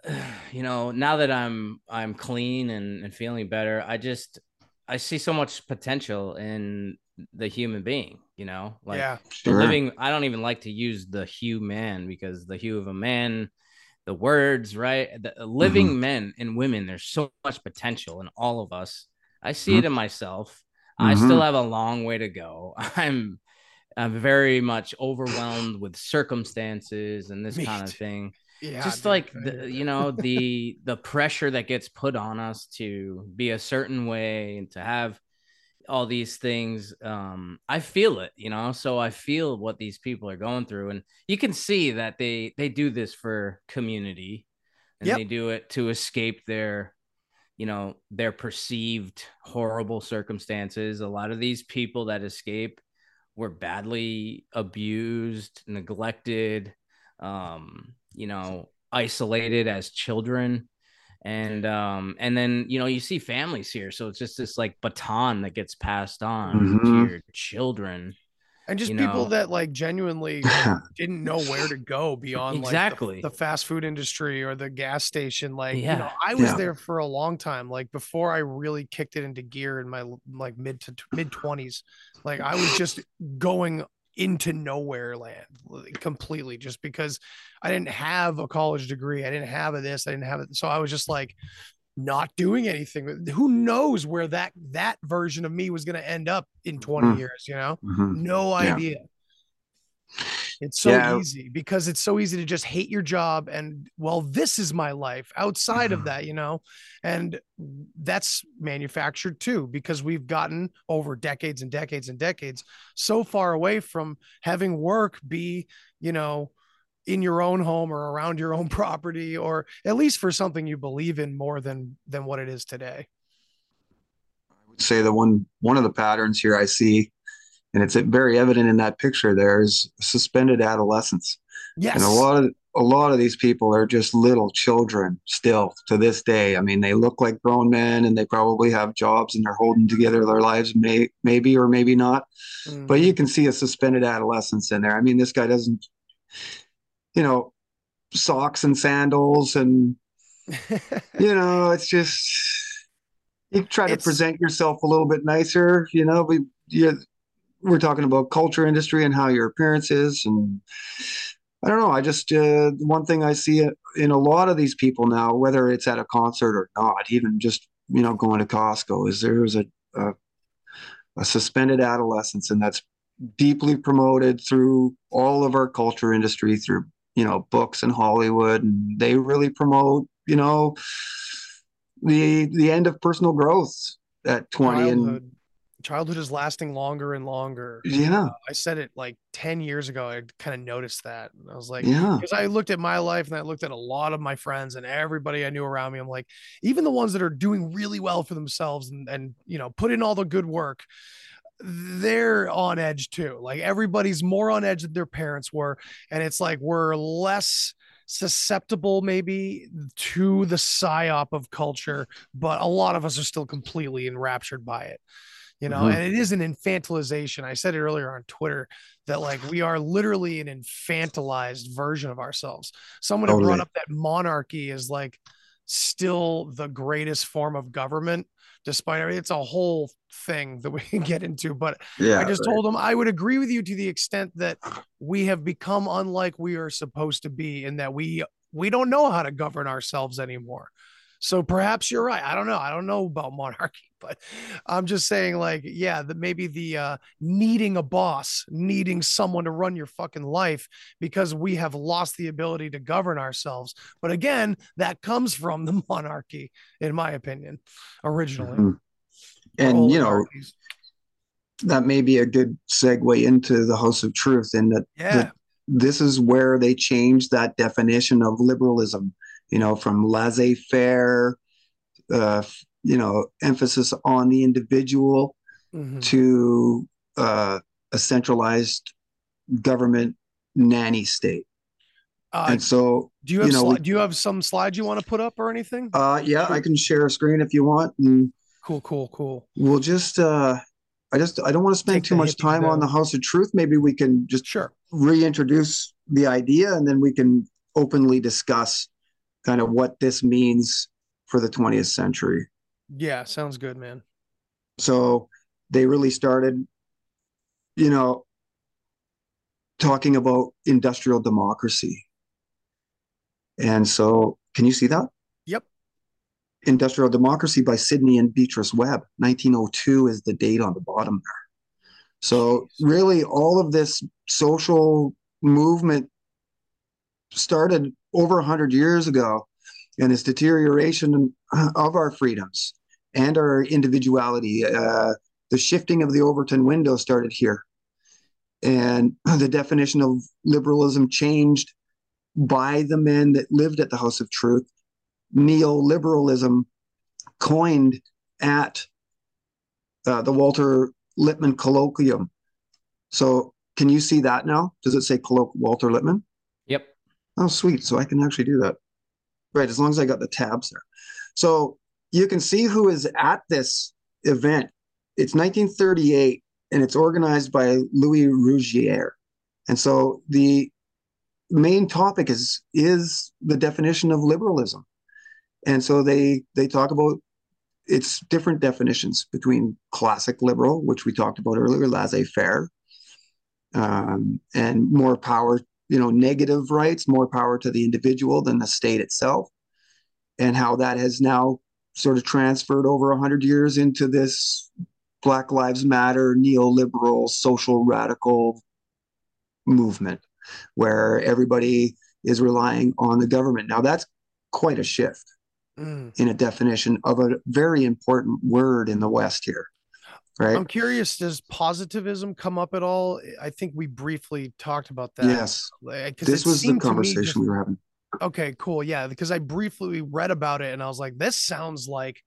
*sighs* you know now that i'm i'm clean and, and feeling better i just i see so much potential in the human being you know like yeah Sure. living i don't even like to use the hue man because the hue of a man the words right? The living Mm-hmm. men and women there's so much potential in all of us. I see it Mm-hmm. in myself. I still have a long way to go. *laughs* I'm i'm very much overwhelmed with circumstances and this Me kind of too. thing. Yeah just dude, like the, you know *laughs* the the pressure that gets put on us to be a certain way and to have all these things um i feel it you know so i feel what these people are going through and you can see that they they do this for community and Yep. they do it to escape their you know their perceived horrible circumstances a lot of these people that escape were badly abused neglected um, you know, isolated as children. And um, and then you know, you see families here. So it's just this like baton that gets passed on Mhm. to your children. and just you people know. that like genuinely *laughs* didn't know where to go beyond Exactly. like the, the fast food industry or the gas station like you know Yeah. i was Yeah. there for a long time like before i really kicked it into gear in my like mid to mid 20s like i was just going into nowhere land completely just because i didn't have a college degree i didn't have a this i didn't have it so i was just like not doing anything who knows where that that version of me was going to end up in 20 Mm. years you know Mhm. no Yeah. It's so Yeah. easy because it's so easy to just hate your job and well, this is my life outside of Mhm. that, you know, and that's manufactured too because we've gotten over decades and decades and decades so far away from having work be, you know, in your own home or around your own *laughs* property or at least for something you believe in more than than what it is today. I would say the one one of the patterns here I see, and it's very evident in that picture. There is suspended adolescence, Yes. and a lot of a lot of these people are just little children still to this day. I mean, they look like grown men, and they probably have jobs, and they're holding together their lives, may, maybe or maybe not. Mm. But you can see a suspended adolescence in there. I mean, this guy doesn't, you know, socks and sandals, and *laughs* you know, it's just you try to It's- present yourself a little bit nicer. You know, we you, we're talking about culture industry and how your appearance is, and I don't know. I just uh, one thing I see in a lot of these people now, whether it's at a concert or not, even just you know going to Costco, is there's a a, a suspended adolescence, and that's deeply promoted through all of our culture industry through you know books and Hollywood, and they really promote you know the the end of personal growth at 20 and childhood, is lasting longer and longer. yeah I said it like 10 years ago. I kind of noticed that. And I was like, yeah because I looked at my life and I looked at a lot of my friends and everybody I knew around me. I'm like, even the ones that are doing really well for themselves and, and you know, put in all the good work, they're on edge too. Like everybody's more on edge than their parents were. And it's like we're less susceptible maybe to the psyop of culture, but a lot of us are still completely enraptured by it you know Mhm. and it is an infantilization i said it earlier on twitter that like we are literally an infantilized version of ourselves someone Totally. brought up that monarchy is like still the greatest form of government despite everything it's a whole thing that we can *laughs* get into but yeah i just right. told him i would agree with you to the extent that we have become unlike we are supposed to be in that we we don't know how to govern ourselves anymore so perhaps you're right. I don't know. I don't know about monarchy, *laughs* but I'm just saying, like, yeah, that maybe the uh, needing a boss, needing someone to run your fucking life because we have lost the ability to govern ourselves. But again, that comes from the *laughs* monarchy, in my opinion, originally. Mhm. And you know that may be a good segue into the house of truth in that yeah, that this is where they changed that definition of liberalism you know from laissez-faire uh, you know emphasis on the individual Mhm. to uh, a centralized government nanny state Uh, and so do you have you know, sli- do you have some slides you want to put up or anything? uh, yeah i can share a screen if you want and cool, cool, cool. we'll just uh, i just i don't want to spend Take too much time on the house of truth maybe we can just Sure. reintroduce the idea and then we can openly discuss kind of what this means for the 20th century. Yeah, sounds good, man. So they really started, you know, talking about industrial democracy. And so, can you see that? Yep. Industrial Democracy by Sidney and Beatrice Webb. 1902 is the date on the bottom there. So, really, all of this social movement started over 100 years ago, and this deterioration of our freedoms and our individuality. Uh, the shifting of the Overton window started here. And the definition of liberalism changed by the men that lived at the House of Truth. Neoliberalism coined at uh, the Walter Lippmann Colloquium. So, can you see that now? Does it say colloq- Walter Lippmann? Oh, sweet. So I can actually do that. Right, as long as I got the tabs there. So you can see who is at this event. It's 1938 and it's organized by Louis Rougier. And so the main topic is is the definition of liberalism. And so they they talk about it's different definitions between classic liberal, which we talked about earlier, laissez-faire, um, and more power, you know, negative rights, more power to the individual than the state itself, and how that has now sort of transferred over 100 years into this Black Lives Matter neoliberal social radical movement where everybody is relying on the government. Now, that's quite a shift mm. in a definition of a very important word in the West here. Right. I'm curious, does positivism come up at all? I think we briefly talked about that. Yes. This was the conversation just, we were having. Okay, cool. Yeah, because I briefly read about it and I was like, this sounds like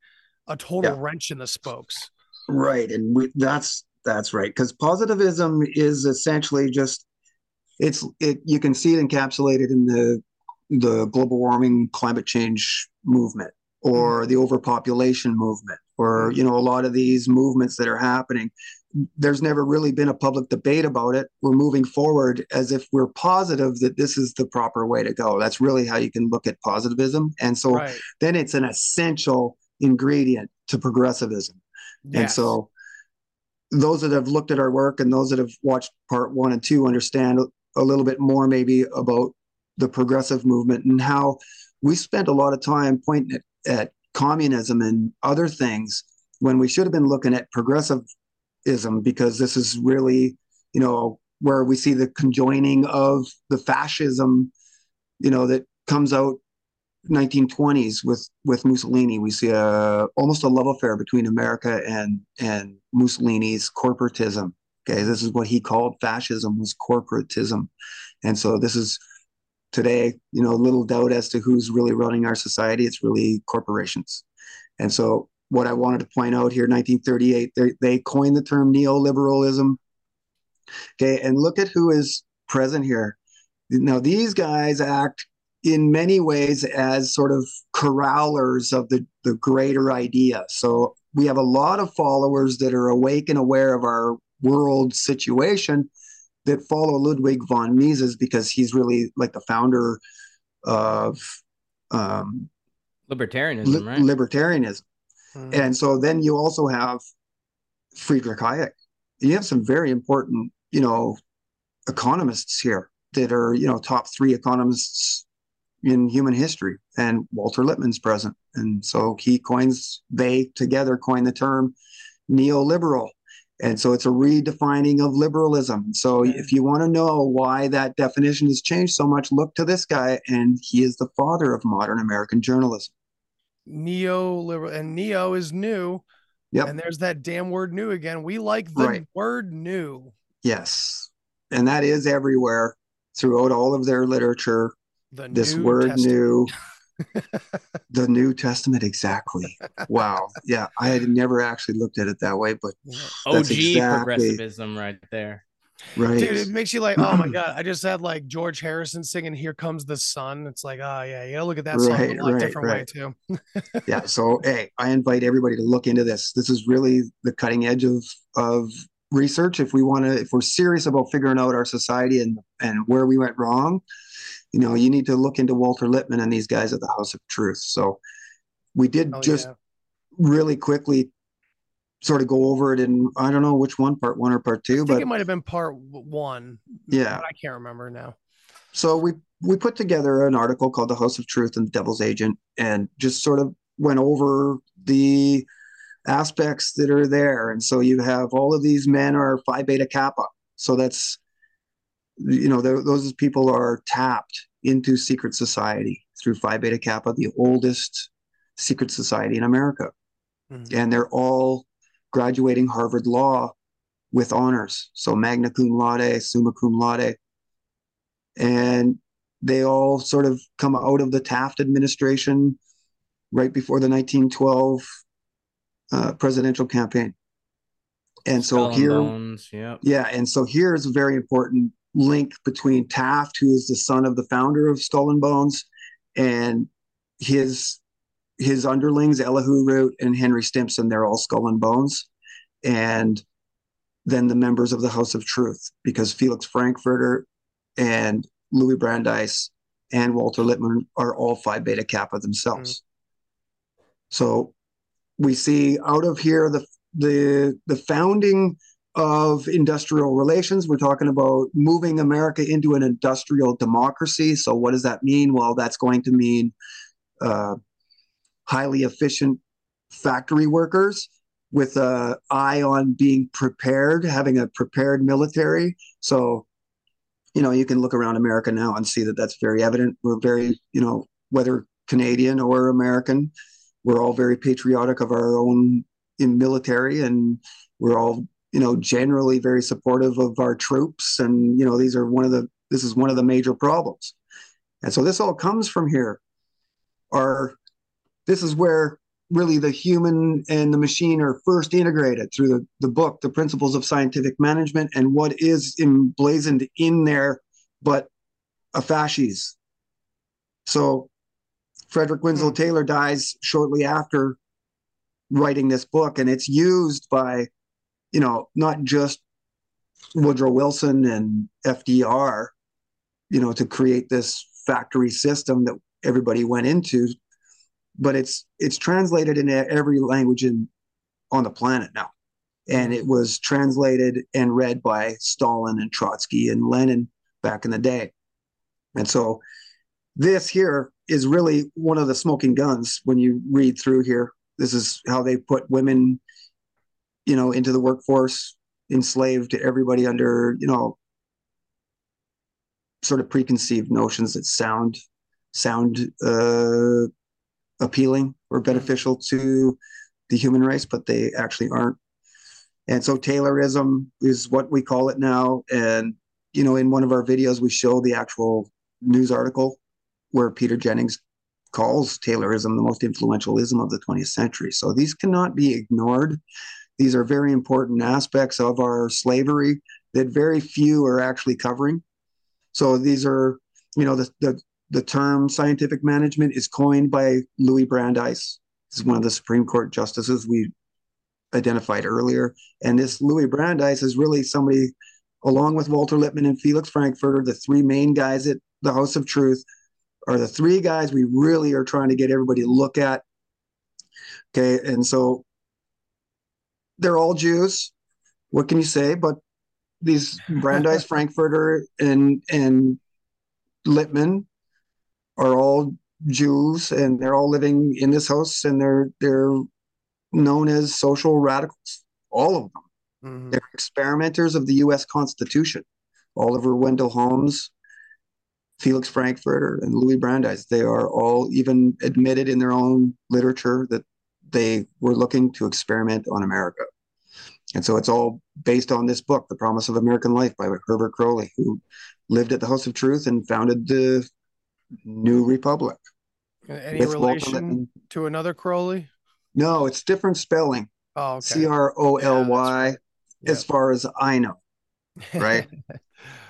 a total yeah. wrench in the spokes. Right. And we, that's that's right. Because positivism is essentially just it's it you can see it encapsulated in the the global warming climate change movement or mm-hmm. the overpopulation movement or mm-hmm. you know a lot of these movements that are happening there's never really been a public debate about it we're moving forward as if we're positive that this is the proper way to go that's really how you can look at positivism and so right. then it's an essential ingredient to progressivism yes. and so those that have looked at our work and those that have watched part one and two understand a little bit more maybe about the progressive movement and how we spent a lot of time pointing at, at communism and other things when we should have been looking at progressivism because this is really you know where we see the conjoining of the fascism you know that comes out 1920s with with Mussolini. We see a almost a love affair between America and and Mussolini's corporatism. Okay, this is what he called fascism was corporatism, and so this is today, you know, little doubt as to who's really running our society. It's really corporations, and so what I wanted to point out here, 1938, they, they coined the term neoliberalism. Okay, and look at who is present here. Now these guys act in many ways as sort of corrallers of the, the greater idea. So we have a lot of followers that are awake and aware of our world situation that follow Ludwig von Mises because he's really like the founder of um, libertarianism, li- right? Libertarianism. Mm-hmm. And so then you also have Friedrich Hayek. You have some very important, you know, economists here that are, you know, top three economists in human history. And Walter Lippmann's present. And so he coins, they together coin the term neoliberal. And so it's a redefining of liberalism. So mm-hmm. if you want to know why that definition has changed so much, look to this guy, and he is the father of modern American journalism. Neo-liberal, and neo is new. Yep. And there's that damn word new again. We like the right. word new. Yes. And that is everywhere throughout all of their literature. The this word Testament. new *laughs* the New Testament, exactly. Wow. Yeah, I had never actually looked at it that way, but OG exactly, progressivism right there. Right. Dude, it makes you like, oh my *clears throat* God. I just had like George Harrison singing Here Comes the Sun. It's like, oh yeah, you gotta look at that song right, a right, different right. way too. yeah. So hey, I invite everybody to look into this. This is really the cutting edge of of research. If we want to, if we're serious about figuring out our society and and where we went wrong, you know, you need to look into Walter Lippmann and these guys at the House of Truth. So we did oh, just yeah. really quickly sort of go over it in I don't know which one, part one or part two, but it might have been part one. Yeah, I can't remember now. So we we put together an article called "The House of Truth and the Devil's Agent," and just sort of went over the aspects that are there. And so you have all of these men are Phi Beta Kappa. So that's you know, those people are tapped into secret society through Phi Beta Kappa, the oldest secret society in America. Mm-hmm. And they're all graduating Harvard Law with honors. So magna cum laude, summa cum laude. And they all sort of come out of the Taft administration right before the 1912 uh, presidential campaign. And so here, Bones, yep. yeah, and so here's very important link between Taft, who is the son of the founder of Skull and Bones, and his his underlings, Elihu Root and Henry Stimson. They're all Skull and Bones, and then the members of the House of Truth, because Felix Frankfurter and Louis Brandeis and Walter Lippmann are all Phi Beta Kappa themselves. Mm. So we see out of here the the the founding of industrial relations. We're talking about moving America into an industrial democracy. So what does that mean? Well, that's going to mean uh, highly efficient factory workers with an eye on being prepared, having a prepared military. So, you know, you can look around America now and see that that's very evident. We're very, you know, whether Canadian or American, we're all very patriotic of our own in military, and we're all, you know, generally very supportive of our troops. And you know, these are one of the this is one of the major problems. And so this all comes from here. Our this is where really the human and the machine are first integrated through the, the book, The Principles of Scientific Management, and what is emblazoned in there, but a fasces. So Frederick Winslow hmm. Taylor dies shortly after writing this book, and it's used by, you know, not just Woodrow Wilson and FDR, you know, to create this factory system that everybody went into but it's it's translated in every language in on the planet now. And it was translated and read by Stalin and Trotsky and Lenin back in the day. And so this here is really one of the smoking guns when you read through here. This is how they put women you know into the workforce enslaved to everybody under you know sort of preconceived notions that sound sound uh, appealing or beneficial to the human race, but they actually aren't. And so Taylorism is what we call it now. And, you know, in one of our videos, we show the actual news article where Peter Jennings calls Taylorism the most influential ism of the 20th century. So these cannot be ignored. These are very important aspects of our slavery that very few are actually covering. So these are, you know, the, the the term scientific management is coined by Louis Brandeis. This is one of the Supreme Court justices we identified earlier. And this Louis Brandeis is really somebody, along with Walter Lippmann and Felix Frankfurter, the three main guys at the House of Truth, are the three guys we really are trying to get everybody to look at. Okay, and so they're all Jews. What can you say? But these *laughs* Brandeis, Frankfurter, and and Lippmann are all Jews and they're all living in this house and they're they're known as social radicals, all of them. Mm-hmm. They're experimenters of the US Constitution. Oliver Wendell Holmes, Felix Frankfurter, and Louis Brandeis, they are all even admitted in their own literature that they were looking to experiment on America. And so it's all based on this book, The Promise of American Life by Herbert Croly, who lived at the House of Truth and founded the New Republic. Uh, any relation to another Croly? No, it's different spelling. Oh, okay. C R O L Y, as far as I know. *laughs* Right.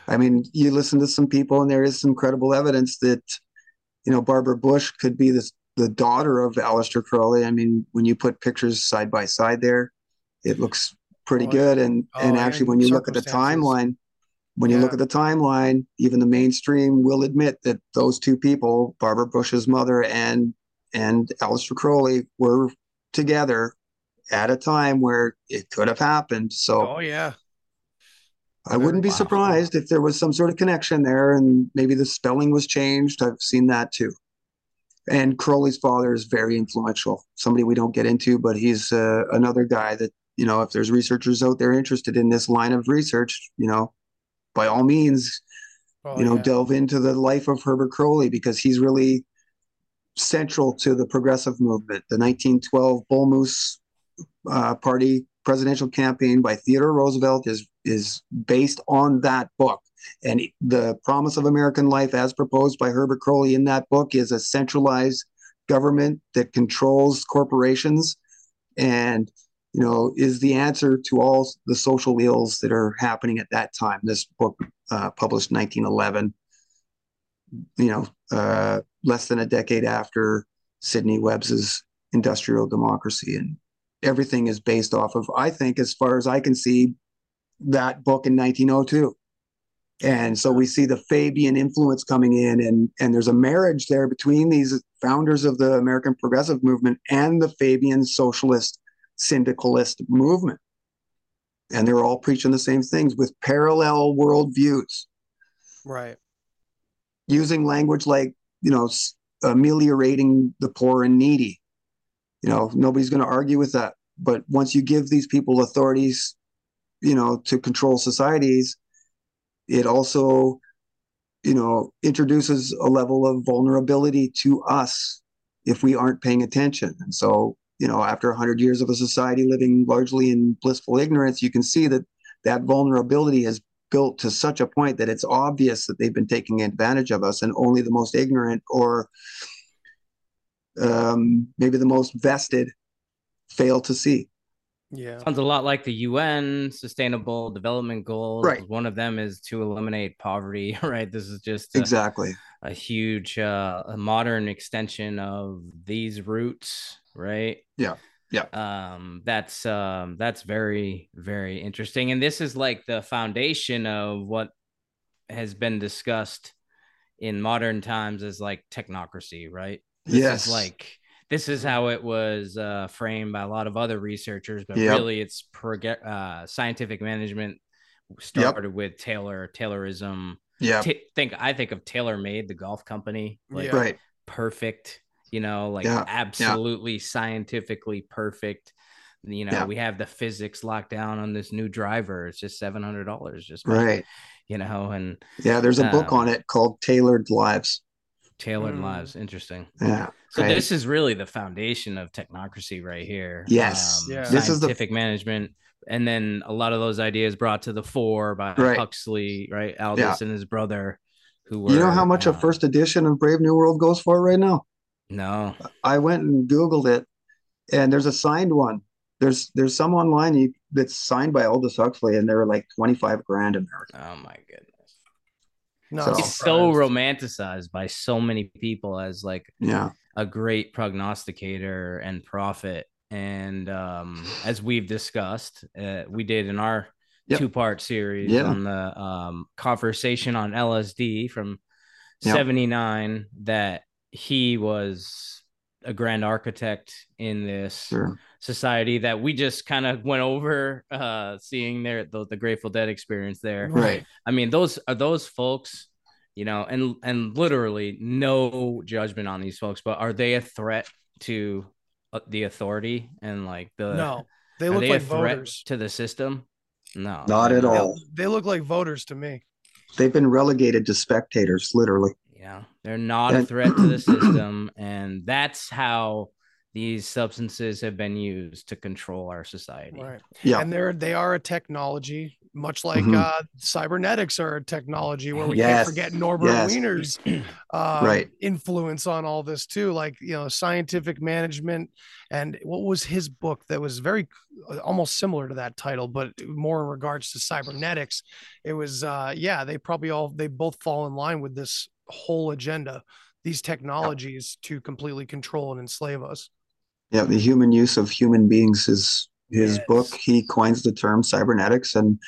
I mean, you listen to some people, and there is some credible evidence that, you know, Barbara Bush could be this the daughter of Aleister Crowley. I mean, when you put pictures side by side there, it looks pretty oh, good. And oh, and actually, when you look at the timeline, when you look at the timeline, even the mainstream will admit that those two people, Barbara Bush's mother and and Aleister Crowley, were together at a time where it could have happened. So, oh yeah, I wouldn't be wow. surprised if there was some sort of connection there, and maybe the spelling was changed. I've seen that too. And Croly's father is very influential. Somebody we don't get into, but he's uh, another guy that you know. If there's researchers out there interested in this line of research, you know, by all means, oh, you know, yeah. delve into the life of Herbert Croly because he's really central to the progressive movement. The 1912 Bull Moose uh, Party presidential campaign by Theodore Roosevelt is is based on that book. And the promise of American life, as proposed by Herbert Croly in that book, is a centralized government that controls corporations and you know, is the answer to all the social ills that are happening at that time. This book uh, published 1911. You know, uh, less than a decade after Sidney webb's Industrial Democracy, and everything is based off of, I think, as far as I can see, that book in 1902. And so we see the Fabian influence coming in, and and there's a marriage there between these founders of the American Progressive Movement and the Fabian socialist syndicalist movement. And they're all preaching the same things with parallel worldviews. Right. Using language like, you know, ameliorating the poor and needy. You know, nobody's going to argue with that. But once you give these people authorities, you know, to control societies, it also, you know, introduces a level of vulnerability to us if we aren't paying attention. And so, you know, after 100 years of a society living largely in blissful ignorance, you can see that that vulnerability has built to such a point that it's obvious that they've been taking advantage of us and only the most ignorant or um, maybe the most vested fail to see yeah. Sounds a lot like the un sustainable development goals. Right. One of them is to eliminate poverty *laughs* right? This is just a, exactly. a huge uh, a modern extension of these roots right? Yeah. Yeah. Um that's um that's very very interesting. And this is like the foundation of what has been discussed in modern times as like technocracy right? This yes. is like this is how it was uh, framed by a lot of other researchers, but yep. really it's prog- uh, scientific management started yep. with Taylor, Taylorism. Yeah. T- think I think of Taylor Made, the golf company, like yeah. right. perfect, you know, like yeah. absolutely yeah. scientifically perfect. You know, we have the physics locked down on this new driver. It's just seven hundred dollars, just right. You know, and yeah, there's a um, book on it called Tailored Lives. Tailored mm. Lives, interesting. Yeah. So right. this is really the foundation of technocracy right here. Yes. Um, Yeah. This is the- scientific management. And then a lot of those ideas brought to the fore by Right. Huxley, right? Aldous and his brother, who were You know how much a uh, first edition of Brave New World goes for right now? No, I went and Googled it, and there's a signed one. There's there's some online that's signed by Aldous Huxley, and they're like 25 grand American. oh my goodness. No, So- It's so romanticized by so many people as like Yeah. a great prognosticator and prophet. And um, as we've discussed, uh, we did in our Yep. two part series Yeah. on the um, conversation on LSD from Yep. 79 that he was a grand architect in this Sure. Society that we just kind of went over uh seeing their the, the grateful dead experience there Right. I mean, those are those folks, you know, and and literally no judgment on these folks, but are they a threat to uh, the authority and like the no, they look they like a threat voters. to the system? No, Not at all. They look like voters to me. They've been relegated to spectators, literally. Yeah, they're not a threat to the system, and that's how these substances have been used to control our society. Right. Yeah. And they're they are a technology, much like Mhm. uh cybernetics are a technology where we Yes. can't forget Norbert Yes. Wiener's *clears throat* uh Right. influence on all this too. Like, you know, scientific management and what was his book that was very almost similar to that title, but more in regards to cybernetics. It was uh yeah, they probably all they both fall in line with this whole agenda, these technologies to completely control and enslave us. Yeah. The human use of human beings is his Yes. book. He coins the term cybernetics. And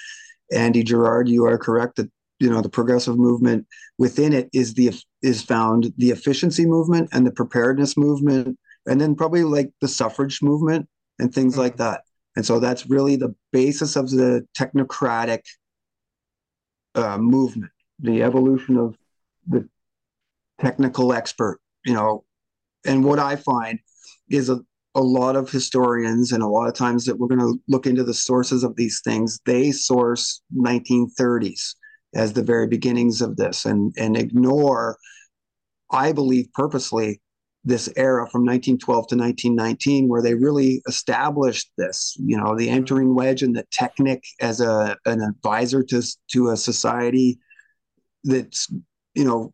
Andy Girard, you are correct that you know the progressive movement within it is the is found the efficiency movement and the preparedness movement, and then probably like the suffrage movement and things like that. And so that's really the basis of the technocratic uh, movement, the evolution of the technical expert, you know. And what I find is a, a lot of historians, and a lot of times that we're going to look into the sources of these things, they source 1930s as the very beginnings of this and, and ignore, I believe purposely, this era from 1912 to 1919 where they really established this you know the mm-hmm. entering wedge and the technic as a an advisor to to a society that's you know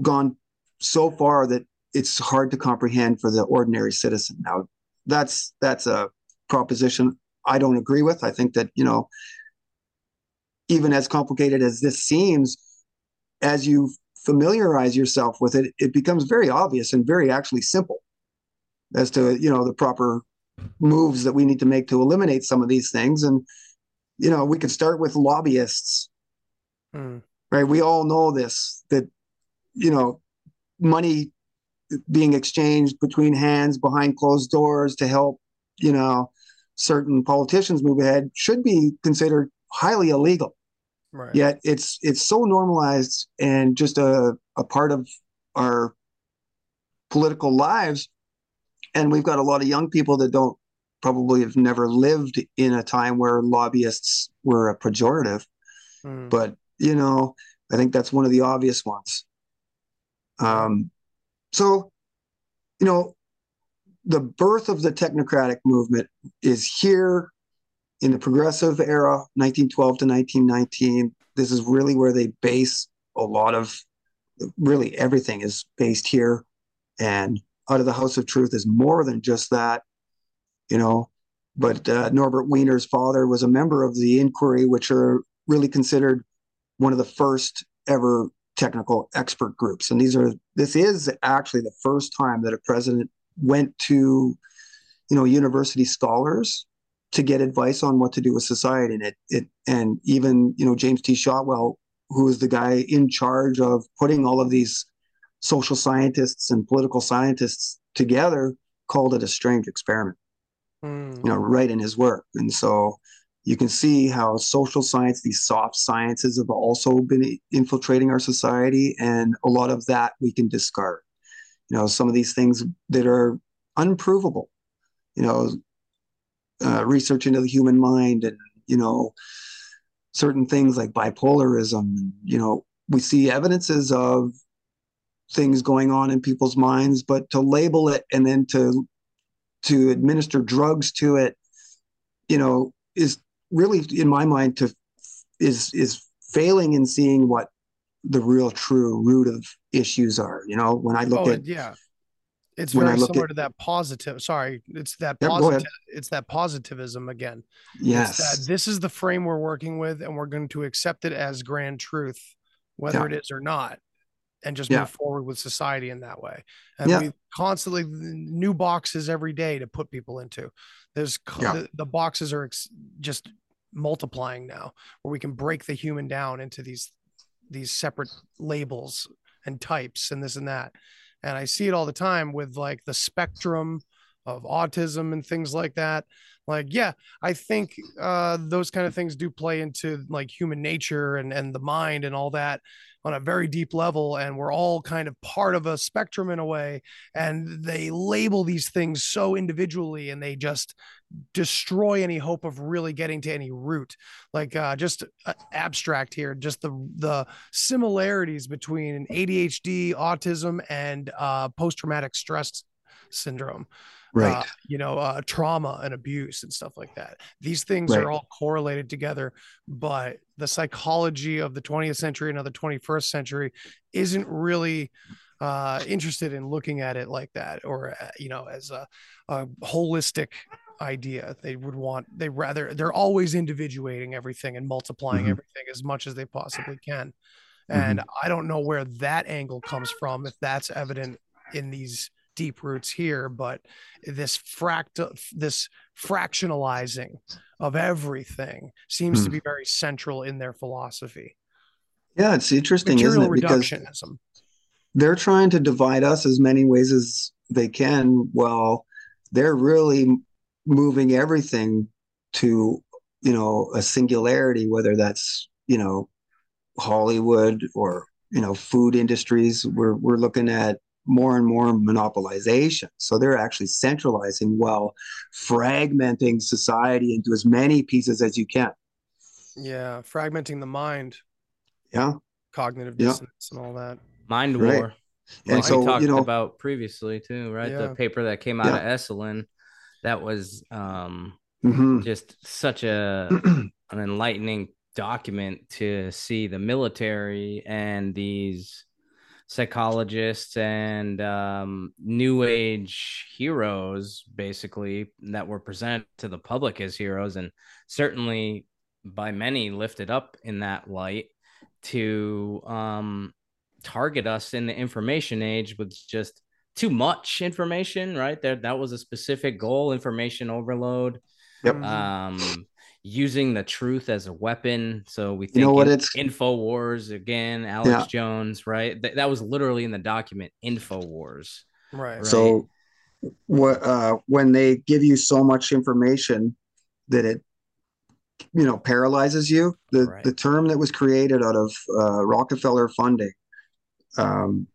gone so far that it's hard to comprehend for the ordinary citizen now that's that's a proposition i don't agree with i think that you know even as complicated as this seems, as you familiarize yourself with it, it becomes very obvious and very actually simple as to you know the proper moves that we need to make to eliminate some of these things. And you know, we could start with lobbyists, Mm. right? We all know this that you know money being exchanged between hands behind closed doors to help you know certain politicians move ahead should be considered highly illegal Right. yet it's it's so normalized and just a, a part of our political lives and we've got a lot of young people that don't probably have never lived in a time where lobbyists were a pejorative Mm. but you know i think that's one of the obvious ones um so you know the birth of the technocratic movement is here in the progressive era 1912 to 1919 this is really where they base a lot of really everything is based here. And out of the house of truth is more than just that you know but uh, norbert wiener's father was a member of the inquiry which are really considered one of the first ever technical expert groups. And these are this is actually the first time that a president went to you know university scholars to get advice on what to do with society. And it it and even you know James T. Shotwell who is the guy in charge of putting all of these social scientists and political scientists together called it a strange experiment Mm. you know right in his work. And so you can see how social science these soft sciences have also been infiltrating our society and a lot of that we can discard. You know some of these things that are unprovable you know uh, research into the human mind and you know certain things like bipolarism you know we see evidences of things going on in people's minds but to label it and then to to administer drugs to it you know is really in my mind to is is failing in seeing what the real true root of issues are you know when i look Oh, at yeah. It's very similar at- to that positive. Sorry, it's that ahead. positive. It's that positivism again. yes that this is the frame we're working with, and we're going to accept it as grand truth, whether Yeah. it is or not, and just Yeah. move forward with society in that way. And Yeah. we constantly new boxes every day to put people into. There's Yeah. the, the boxes are ex- just multiplying now, where we can break the human down into these these separate labels and types and this and that. And I see it all the time with like the spectrum of autism and things like that. Like, yeah, I think uh, those kind of things do play into like human nature and and the mind and all that on a very deep level. And we're all kind of part of a spectrum in a way. And they label these things so individually, and they just destroy any hope of really getting to any root. Like, uh, just uh, abstract here, just the the similarities between ADHD, autism, and uh, post traumatic stress syndrome right uh, you know, uh, trauma and abuse and stuff like that. These things Right. are all correlated together, but the psychology of the 20th century and of the 21st century isn't really uh, interested in looking at it like that or, uh, you know, as a, a holistic idea. They would want, they rather, they're always individuating everything and multiplying Mhm. everything as much as they possibly can. And I don't know where that angle comes from, if that's evident in these deep roots here, but this fractal, this fractionalizing of everything seems to Hmm. be very central in their philosophy. yeah it's interesting isn't Material it because reductionism. they're trying to divide us as many ways as they can Well, they're really moving everything to you know a singularity whether that's you know hollywood or you know food industries we're we're looking at more and more monopolization so they're actually centralizing while fragmenting society into as many pieces as you can Yeah, fragmenting the mind, yeah cognitive Yeah. dissonance, and all that. Mind Right. war. and like so we talked you know about previously too, right? Yeah. The paper that came out Yeah. of Esalen, that was um mhm. just such a *clears throat* an enlightening document to see the military and these psychologists and um, new age heroes basically that were presented to the public as heroes and certainly by many lifted up in that light to um, target us in the information age with just too much information, right? There, that was a specific goal, information overload. Yep. Um, using the truth as a weapon. So we think You know what in- it's- Infowars again, Alex Yeah. Jones, right? Th- that was literally in the document Infowars. Right. Right. So, what uh, when they give you so much information that it, you know, paralyzes you. The Right. the term that was created out of uh, Rockefeller funding um,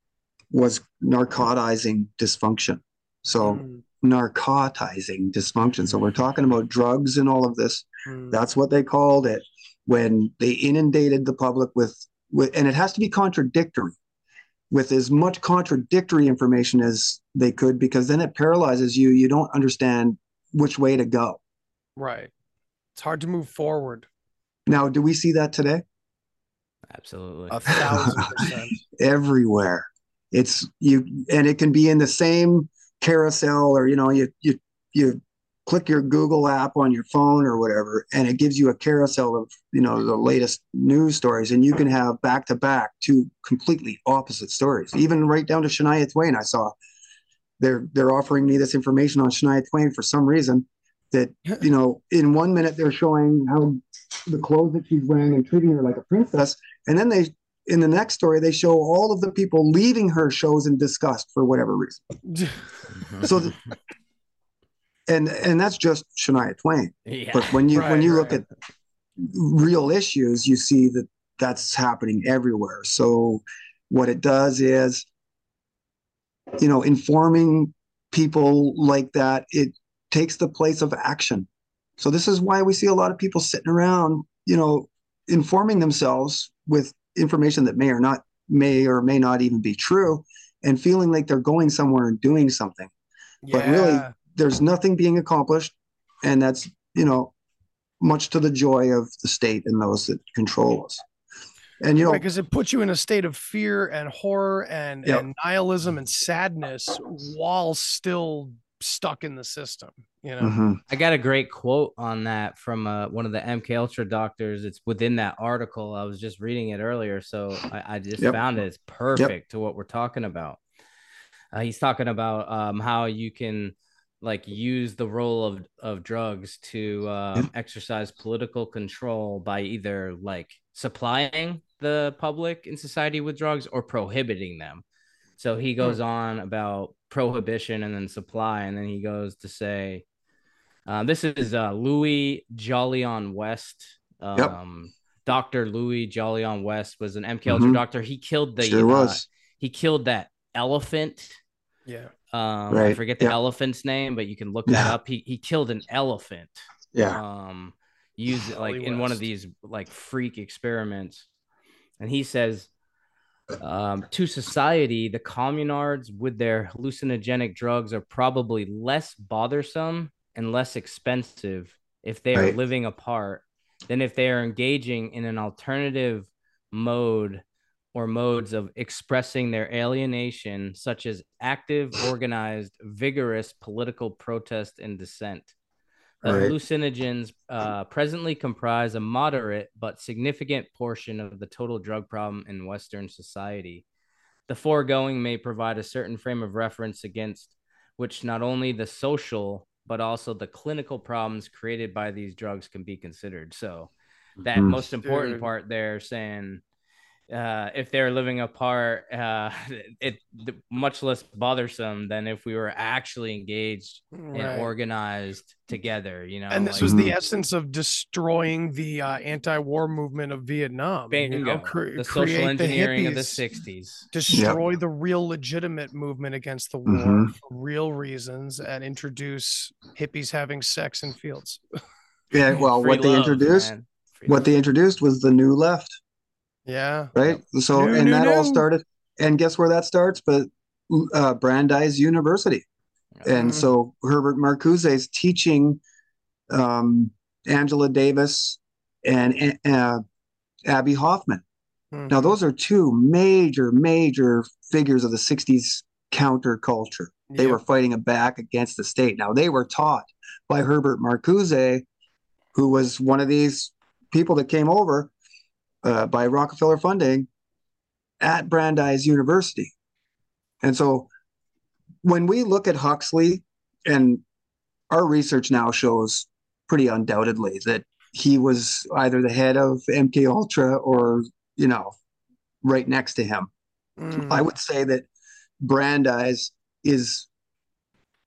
was narcotizing dysfunction. So Mm, narcotizing dysfunction. So we're talking about drugs and all of this. mm. That's what they called it when they inundated the public with with, and it has to be contradictory with as much contradictory information as they could because then it paralyzes you. You don't understand which way to go. Right. It's hard to move forward. Now, do we see that today? Absolutely. A thousand *laughs* percent. Everywhere. It's you, and it can be in the same carousel, or you know, you you you click your Google app on your phone or whatever, and it gives you a carousel of you know the latest news stories, and you can have back to back two completely opposite stories. Even right down to Shania Twain, I saw they're they're offering me this information on Shania Twain for some reason that you know in one minute they're showing how the clothes that she's wearing and treating her like a princess and then they in the next story they show all of the people leaving her shows in disgust for whatever reason. *laughs* So the, and and that's just Shania Twain. Yeah. but when you when Right, you look at real issues you see that that's happening everywhere. So what it does is you know informing people like that it takes the place of action. So this is why we see a lot of people sitting around you know informing themselves with information that may or not may or may not even be true and feeling like they're going somewhere and doing something. But really, there's nothing being accomplished and that's you know much to the joy of the state and those that control us. And you know because it puts you in a state of fear and horror and, Yep. and nihilism and sadness while still stuck in the system. You know, mhm. I got a great quote on that from uh, one of the MK Ultra doctors. It's within that article. I was just reading it earlier, so I, I just Yep. found it. It's perfect to what we're talking about. Uh, he's talking about um, how you can like use the role of of drugs to um, exercise political control by either like supplying the public in society with drugs or prohibiting them. So he goes on about prohibition and then supply, and then he goes to say, uh, "This is uh, Louis Jolyon West. Um, Doctor Louis Jolyon West was an MK Ultra Mhm. doctor. He killed the sure uh, was he killed that elephant. yeah, Um, I forget the yeah. elephant's name, but you can look that Yeah. up. He he killed an elephant. yeah Um, used it like Wally in one of these like freak experiments, and he says, um, to society, the communards with their hallucinogenic drugs are probably less bothersome and less expensive if they are Right. living apart than if they are engaging in an alternative mode or modes of expressing their alienation, such as active, organized, vigorous political protest and dissent. The Right. hallucinogens uh, presently comprise a moderate but significant portion of the total drug problem in Western society. The foregoing may provide a certain frame of reference against which not only the social but also the clinical problems created by these drugs can be considered. So, that Mhm. most important Dude. part there saying uh, if they're living apart, uh, *laughs* it, it much less bothersome than if we were actually engaged Right. and organized together. You know, and this like- was the Mhm. essence of destroying the uh, anti-war movement of Vietnam. you know, cre- the social create engineering of the '60s. destroy the real legitimate movement against the war Mhm. for real reasons, and introduce hippies having sex in fields. yeah well *laughs* Free what they introduced what love. they introduced was the new left Yeah, right so and that all started and guess where that starts but uh, brandeis university and Mhm. so Herbert Marcuse is teaching um, Angela Davis and uh, Abby Hoffman. Mhm. Now, those are two major, major figures of the '60s counterculture. They Yep. were fighting a back against the state. Now, they were taught by Herbert Marcuse, who was one of these people that came over uh, by Rockefeller funding at Brandeis University. And so when we look at Huxley, and our research now shows pretty undoubtedly that he was either the head of MK Ultra or, you know, right next to him. Mm. I would say that Brandeis is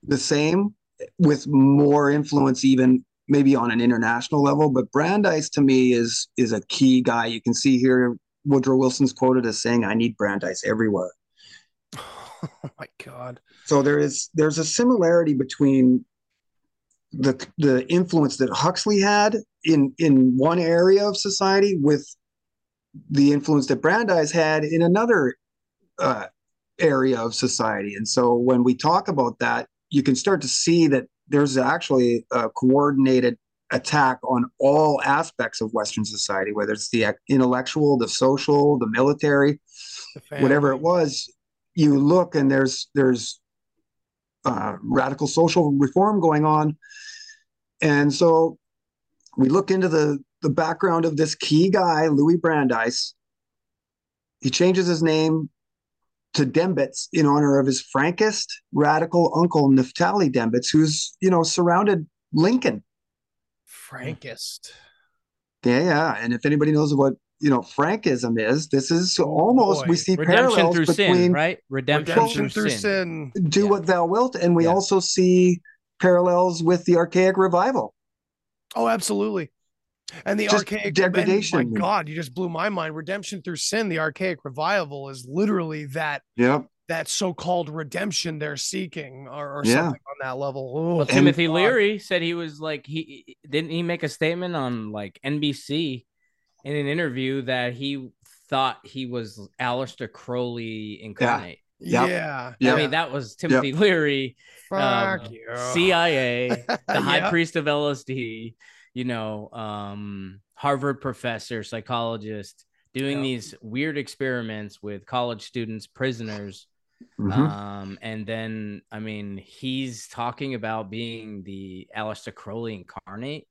the same with more influence even maybe on an international level but Brandeis to me is is a key guy. You can see here Woodrow Wilson's quoted as saying I need Brandeis everywhere. *laughs* Oh my god. So there is there's a similarity between the the influence that Huxley had in in one area of society with the influence that Brandeis had in another uh, area of society. And so when we talk about that, you can start to see that there's actually a coordinated attack on all aspects of Western society, whether it's the intellectual, the social, the military, The whatever it was. You look and there's there's uh, radical social reform going on, and so we look into the the background of this key guy, Louis Brandeis. He changes his name to Dembitz in honor of his Frankist radical uncle Naphtali Dembitz, who's you know surrounded Lincoln. Frankist. Yeah, yeah. And if anybody knows what you know Frankism is, this is almost boy. we see Redemption parallels through between sin, right? Redemption, Redemption through, through sin. sin. do Yeah. what thou wilt, and we Yeah. also see parallels with the archaic revival. Oh, absolutely. And the Just archaic degradation. and my God, you just blew my mind. Redemption through sin, the archaic revival is literally that Yep. that so-called redemption they're seeking or, or Yeah. something on that level. Oh, Well, Timothy God. Leary said he was like he didn't he make a statement on like NBC in an interview that he thought he was Aleister Crowley incarnate. Yep. Yeah. Yep. I mean, that was Timothy Leary, Fuck um, you. CIA, *laughs* the high Yeah. priest of LSD, you know, um, Harvard professor, psychologist, doing Yeah. these weird experiments with college students, prisoners. Mhm. Um, and then, I mean, he's talking about being the Aleister Crowley incarnate.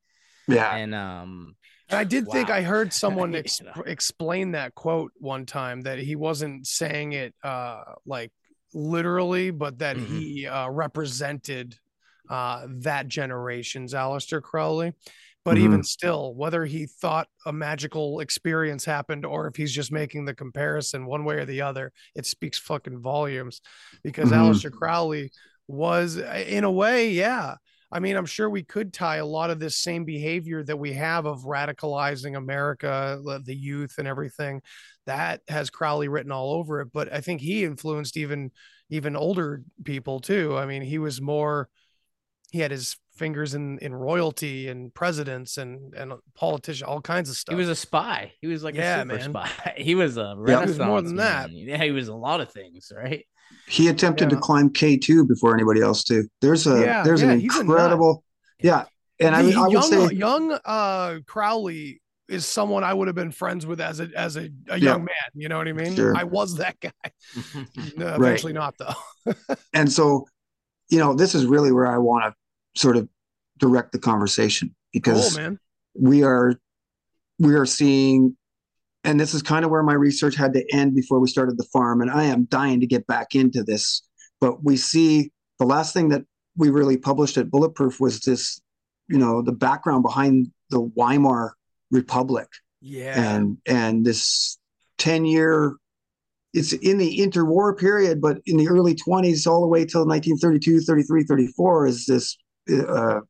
yeah. And um, And I did think. I heard *laughs* someone ex- explain that quote one time that he wasn't saying it uh like literally, but that Mhm. he uh represented uh that generation's Aleister Crowley. But Mm-hmm. even still, whether he thought a magical experience happened or if he's just making the comparison one way or the other, it speaks fucking volumes because Mhm. Aleister Crowley was, in a way, yeah. I mean, I'm sure we could tie a lot of this same behavior that we have of radicalizing America, the- the youth and everything. That has Crowley written all over it, but I think he influenced even even older people too. I mean, he was more he had his fingers in in royalty and presidents and and politician, all kinds of stuff. he was a spy. He was like Yeah, a super man. spy. *laughs* He was a Yeah. He was more than that. Yeah, he was a lot of things, right? He attempted Yeah. to climb K two before anybody else too. There's a Yeah, there's yeah, an he's a incredible yeah. And I, The I would young say young uh Crowley is someone I would have been friends with as a as a, a Yeah. young man. You know what I mean? Sure. I was that guy. *laughs* No, eventually not though. *laughs* and so you know this is really where I want to sort of direct the conversation Cool, because man. we are we are seeing and this is kind of where my research had to end before we started the farm and i am dying to get back into this but we see the last thing that we really published at bulletproof was this you know the background behind the weimar republic Yeah. and and this 10 year it's in the interwar period but in the early 20s all the way till 1932 33 34 is this uh,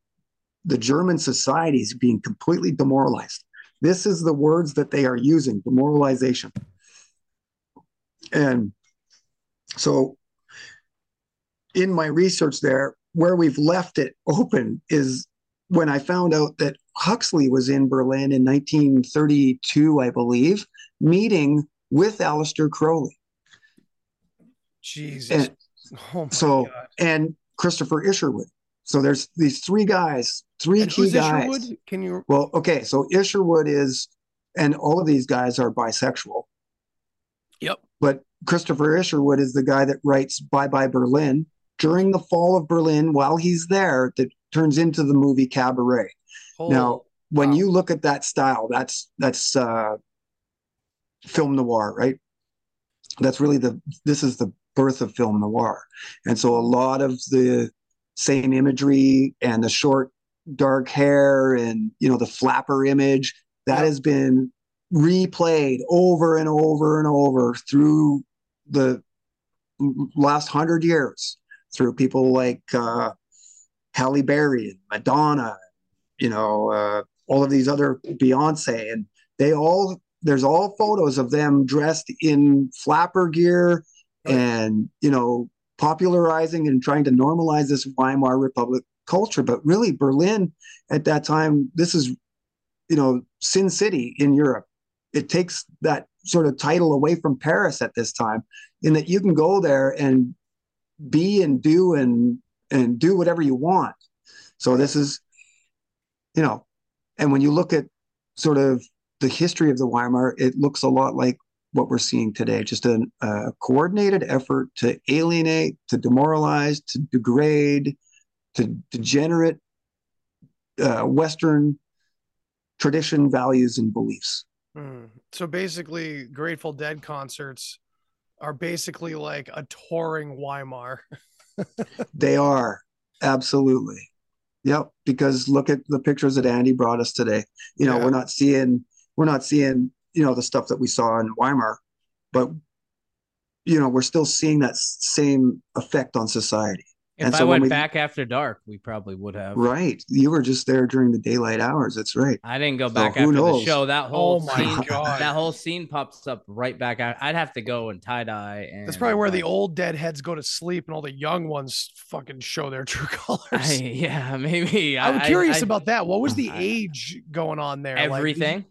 the german society is being completely demoralized this is the words that they are using demoralization and so in my research there where we've left it open is when i found out that huxley was in berlin in 1932 i believe meeting with Aleister Crowley Jesus. and oh my so God. and Christopher Isherwood. So there's these three guys, three And key guys. Isherwood? Can you Well, okay, so Isherwood is, and all of these guys are bisexual. Yep. But Christopher Isherwood is the guy that writes Bye Bye Berlin during the fall of Berlin while he's there that turns into the movie Cabaret. Now, when Wow. you look at that style, that's that's uh film noir, right? That's really the this is the birth of film noir. And so a lot of the same imagery and the short dark hair and you know the flapper image that has been replayed over and over and over through the last hundred years through people like uh Halle Berry and Madonna, you know, uh, all of these other Beyonce, and they all there's all photos of them dressed in flapper gear and you know popularizing and trying to normalize this Weimar Republic culture. But really, Berlin at that time, this is you know Sin City in Europe. It takes that sort of title away from Paris at this time, in that you can go there and be and do and and do whatever you want. So this is, you know, and when you look at sort of the history of the Weimar, it looks a lot like what we're seeing today just a, a coordinated effort to alienate, to demoralize, to degrade, to degenerate uh, Western tradition, values, and beliefs. Hmm. So basically, Grateful Dead concerts are basically like a touring Weimar. *laughs* They are absolutely. Yep. Because look at the pictures that Andy brought us today. You know, Yeah. we're not seeing we're not seeing you know the stuff that we saw in Weimar, but you know we're still seeing that same effect on society. If And I so when went we- back after dark, we probably would have. Right. You were just there during the daylight hours. That's right. I didn't go So back who after the show. That oh whole Oh my scene, God. that whole scene pops up right back out. I'd have to go and tie dye. And That's probably where the like, old deadheads go to sleep and all the young ones fucking show their true *laughs* colors. I, yeah, maybe. I'm I- curious I- about that. What was the I- age going on there? Like, everything.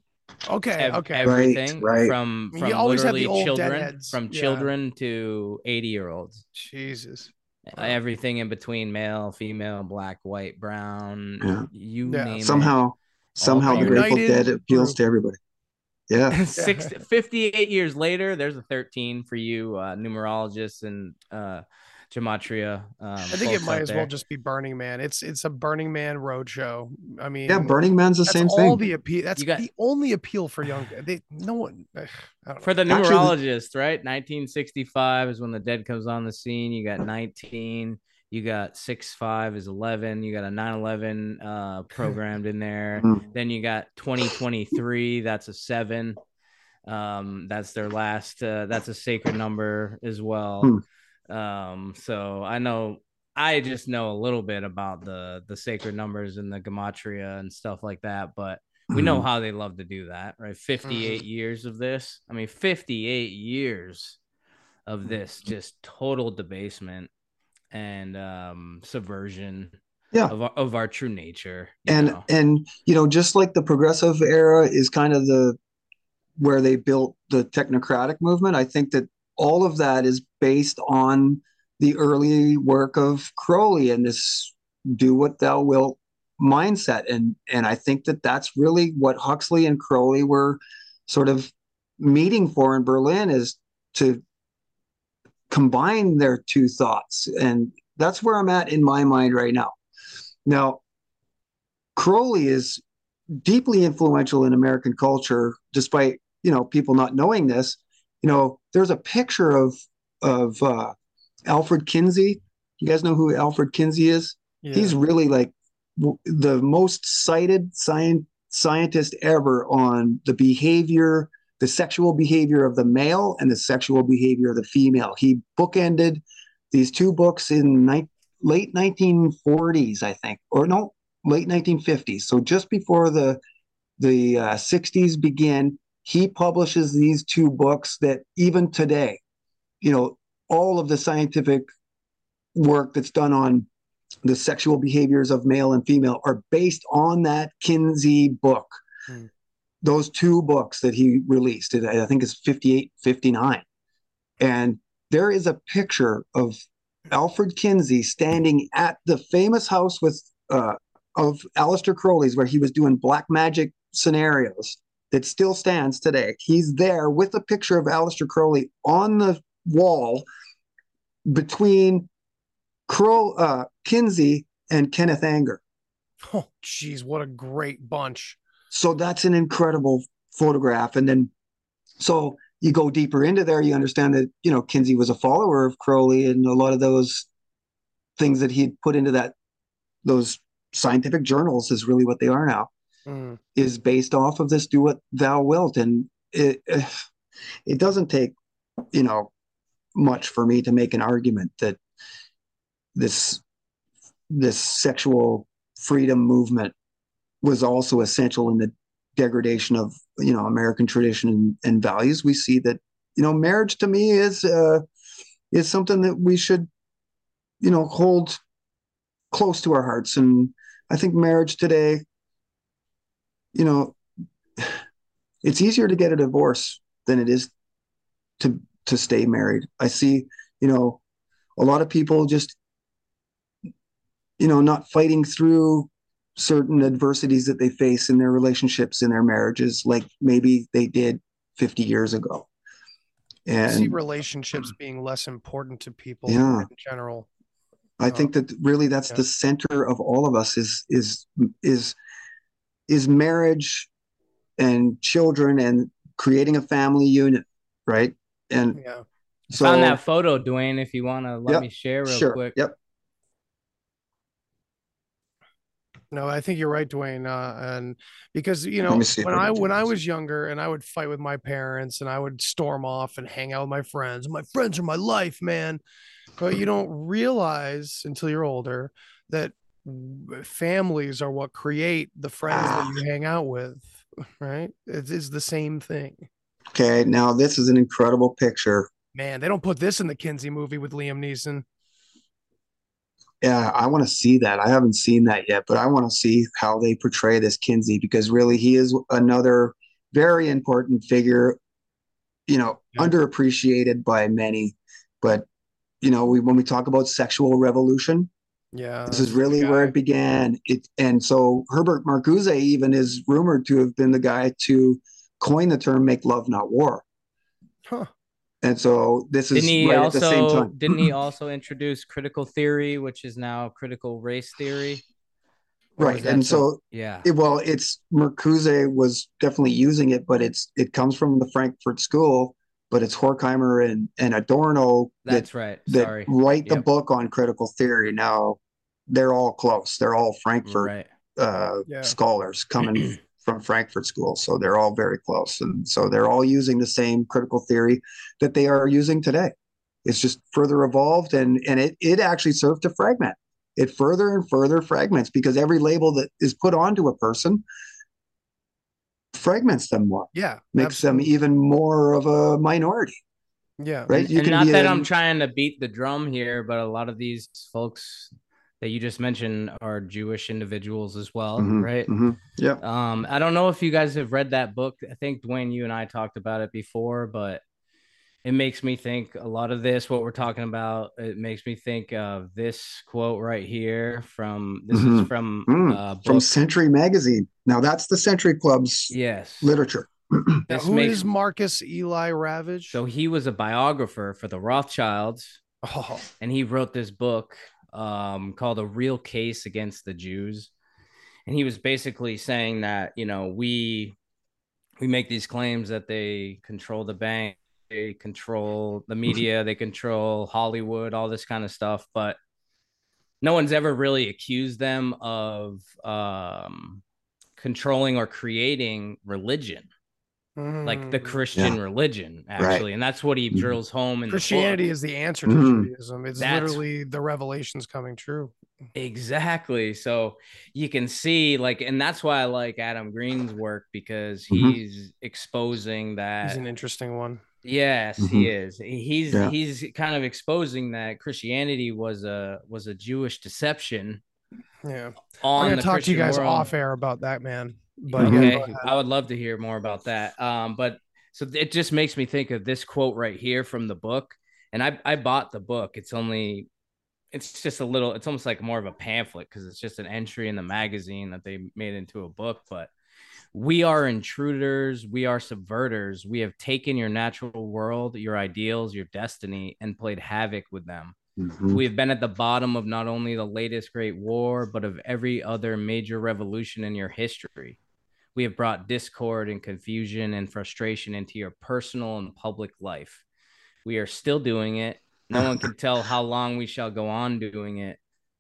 Okay. ev- okay. Everything right. from from always literally old children, from Yeah. children to eighty year olds. Jesus. Everything in between, male, female, black, white, brown. Yeah. You Yeah. name it. Somehow, somehow the Grateful United Dead appeals group. to everybody. Yeah. *laughs* Six, 58 years later, there's a 13 for you uh, numerologists and uh, gematria. Um, I think it might out as well just be Burning Man. It's it's a Burning Man roadshow. I mean, Yeah. Burning Man's the same all thing. the appeal. That's You got- the only appeal for young. They no one. ugh, I don't for the Actually, the- numerologist, right? 1965 is when the dead comes on the scene. You got 19. You got six five is 11. You got a 911 uh, *laughs* programmed in there. Mm. Then you got 2023. That's a seven. Um, that's their last. Uh, that's a sacred number as well. Um, so I know. I just know a little bit about the the sacred numbers and the gematria and stuff like that, but we know Mhm. how they love to do that, right? 58 years of this. I mean, 58 years of this just total debasement and um subversion Yeah. of our, of our true nature. and know? and you know just like the progressive era is kind of the where they built the technocratic movement i think that all of that is based on the early work of crowley and this do what thou wilt mindset and and i think that that's really what huxley and crowley were sort of meeting for in berlin is to combine their two thoughts and that's where i'm at in my mind right now now Crowley is deeply influential in American culture, despite you know people not knowing this. You know, there's a picture of of uh, Alfred Kinsey. You guys know who Alfred Kinsey is? Yeah. He's really like w- the most cited science scientist ever on the behavior, the sexual behavior of the male and the sexual behavior of the female. He bookended these two books in ni- late 1940s, I think, or no, late 1950s. So just before the the uh, 60s begin, he publishes these two books that even today, you know, all of the scientific work that's done on the sexual behaviors of male and female are based on that Kinsey book. Hmm. Those two books that he released, I think it's 58, 59. And there is a picture of Alfred Kinsey standing at the famous house with uh, of Aleister Crowley's where he was doing black magic scenarios that still stands today. He's there with a picture of Aleister Crowley on the wall between Crow uh, Kinsey and Kenneth Anger. Oh, geez, what a great bunch. so that's an incredible photograph. And then, so you go deeper into there, you understand that, you know, Kinsey was a follower of Crowley and a lot of those things that he'd put into that, those scientific journals is really what they are now, Mm. is based off of this do what thou wilt. And it, it doesn't take, you know, much for me to make an argument that this, this sexual freedom movement was also essential in the degradation of you know American tradition and, and values. We see that you know marriage to me is uh, is something that we should you know hold close to our hearts, and I think marriage today, you know, it's easier to get a divorce than it is to to stay married. I see you know a lot of people just you know not fighting through certain adversities that they face in their relationships in their marriages like maybe they did 50 years ago And I see relationships being less important to people Yeah. in general. i think um, that really that's Yeah. the center of all of us is is is is marriage and children and creating a family unit right and Yeah. so I Found that photo, Duane. If you want to let Yep, me share real sure quick. yep No, I think you're right, Duane. Uh, and because you know, me see if when I I can do when I was younger and I would fight with my parents and I would storm off and hang out with my friends. My friends are my life, man. But you don't realize until you're older that w- families are what create the friends that Ah. you hang out with, *laughs* right? It is the same thing. okay now this is an incredible picture Man, they don't put this in the Kinsey movie with Liam Neeson. Yeah, I want to see that. I haven't seen that yet, but I want to see how they portray this Kinsey because really he is another very important figure, you know, Yeah. underappreciated by many. But, you know, we when we talk about sexual revolution, Yeah. this is really where it began. It and so Herbert Marcuse even is rumored to have been the guy to coin the term "make love, not war." Huh. And so this is Didn't he right at the same also time. didn't he *clears throat* also introduce critical theory, which is now critical race theory? Or Right, and some- so yeah. It, well, it's Marcuse was definitely using it, but it's it comes from the Frankfurt School, but it's Horkheimer and and Adorno that That's right. that Sorry. write the book on critical theory. Now they're all close. They're all Frankfurt Right. uh, Yeah. scholars coming *clears throat* from Frankfurt School, so they're all very close, and so they're all using the same critical theory that they are using today. It's just further evolved, and and it it actually served to fragment. It further and further fragments because every label that is put onto a person fragments them more, Yeah. makes them even more of a minority, Yeah. right? And, You and can not be that a- I'm trying to beat the drum here, but a lot of these folks that you just mentioned are Jewish individuals as well, Mhm, right? mhm. Yeah. Um, I don't know if you guys have read that book. I think Duane, you and I talked about it before, but it makes me think a lot of this, what we're talking about, it makes me think of this quote right here from this is Mhm. from Mm, uh from. Century Magazine. Now that's the Century Club's yes. literature. *clears throat* Now, This who makes is Marcus Eli Ravage? so he was a biographer for the Rothschilds, oh, and he wrote this book um, called "A Real Case Against the Jews," and he was basically saying that you know we we make these claims that they control the bank, they control the *laughs* media, they control Hollywood, all this kind of stuff, but no one's ever really accused them of um, controlling or creating religion like the mm. Christian religion, actually. And that's what he Mhm. drills home in Christianity the is the answer to Mhm. Judaism. It's That's- literally the revelations coming true. Exactly. So you can see, like, and that's why I like Adam Green's work because Mhm. he's exposing that. He's an interesting one. Yes, he is. He's Yeah. he's kind of exposing that Christianity was a was a Jewish deception Yeah. on I'm gonna talk to you guys world. off air about that, man. But Mhm. yeah, okay go ahead. i would love to hear more about that um but so it just makes me think of this quote right here from the book and i i bought the book it's only it's just a little it's almost like more of a pamphlet because it's just an entry in the magazine that they made into a book but we are intruders we are subverters we have taken your natural world your ideals your destiny and played havoc with them Mhm. we have been at the bottom of not only the latest great war, but of every other major revolution in your history. we have brought discord and confusion and frustration into your personal and public life. We are still doing it. No one can *laughs* tell how long we shall go on doing it.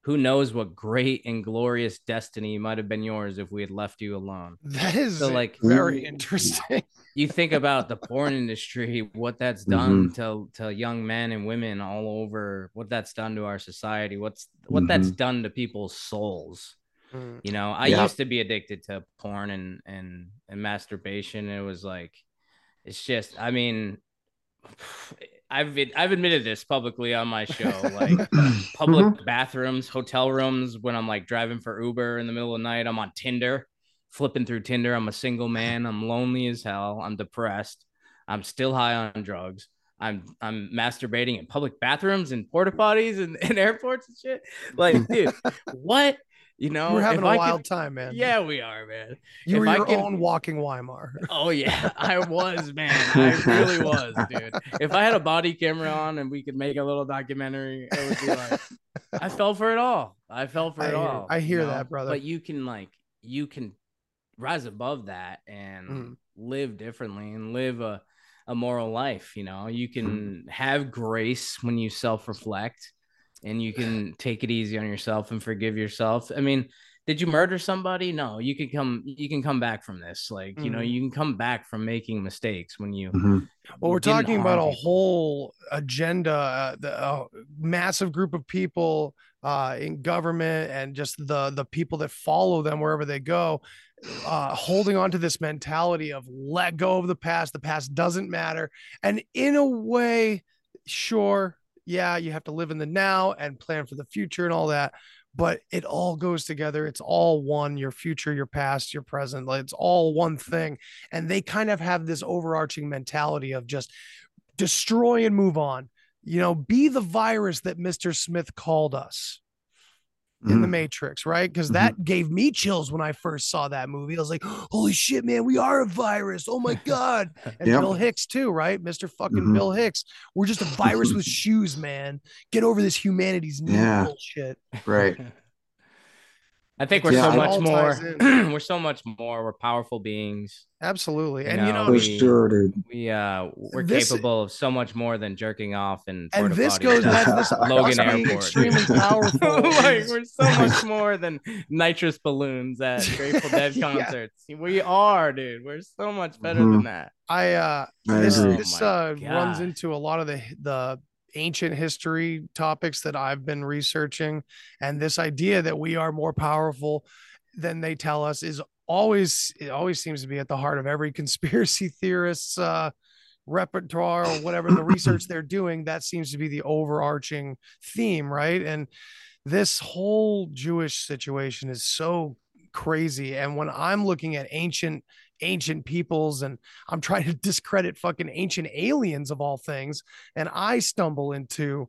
Who knows what great and glorious destiny might have been yours if we had left you alone. That is So, like- very interesting. *laughs* You think about the porn industry, what that's done to to young men and women all over, what that's done to our society, what's what that's done to people's souls. Mm. You know, I Yeah. used to be addicted to porn and and and masturbation. It was like, it's just, I mean, *sighs* I've I've admitted this publicly on my show, *laughs* like public mm-hmm. bathrooms, hotel rooms. When I'm like driving for Uber in the middle of the night, I'm on Tinder, flipping through Tinder. I'm a single man. I'm lonely as hell. I'm depressed. I'm still high on drugs. I'm I'm masturbating in public bathrooms and porta potties and, *laughs* and airports and shit. Like, dude, *laughs* what? You know, We're having if a I could- wild time, man. yeah, we are, man. you if were I your could- own walking Weimar. *laughs* Oh yeah, I was, man. I really was, dude. If I had a body camera on and we could make a little documentary, it would be like I fell for it all. I fell for I it hear- all. I you hear know? that, brother. But you can like you can rise above that and Mhm. live differently and live a a moral life, you know. You can have grace when you self-reflect and you can take it easy on yourself and forgive yourself. I mean, did you murder somebody? No, you can come you can come back from this. Like, you know, Mhm. you can come back from making mistakes when you Mhm. Well, we're talking about harm a whole agenda, uh, the a massive group of people uh, in government and just the the people that follow them wherever they go, uh, holding on to this mentality of let go of the past. The past doesn't matter, and in a way, sure, yeah, you have to live in the now and plan for the future and all that. But it all goes together. It's all one. Your future, your past, your present. Like it's all one thing and they kind of have this overarching mentality of just destroy and move on you know be the virus that mr smith called us in the Mhm. matrix right because that gave me chills when i first saw that movie i was like *gasps* holy shit man we are a virus oh my *laughs* god and Yep. bill hicks too right mr fucking Mhm. bill hicks we're just a virus with *laughs* shoes man get over this humanity's new Yeah. bullshit Right. *laughs* I think we're Yeah, so it much more *clears throat* we're so much more. We're powerful beings. absolutely You and you know, know For we- sure, dude. We uh we're This- capable of so much more than jerking off and and this goes at back to *laughs* this Logan us Airport. extremely *laughs* powerful like we're so much more than nitrous balloons at *laughs* Grateful Dead Yeah. concerts. We are, dude. We're so much better Mhm. than that. I uh I this this Oh my uh runs into a lot of the the ancient history topics that I've been researching and this idea that we are more powerful than they tell us is always it always seems to be at the heart of every *laughs* conspiracy theorist's uh repertoire or whatever the research they're doing. That seems to be the overarching theme right? And this whole Jewish situation is so crazy. And when I'm looking at ancient ancient peoples and I'm trying to *laughs* discredit fucking ancient aliens of all things. And I stumble into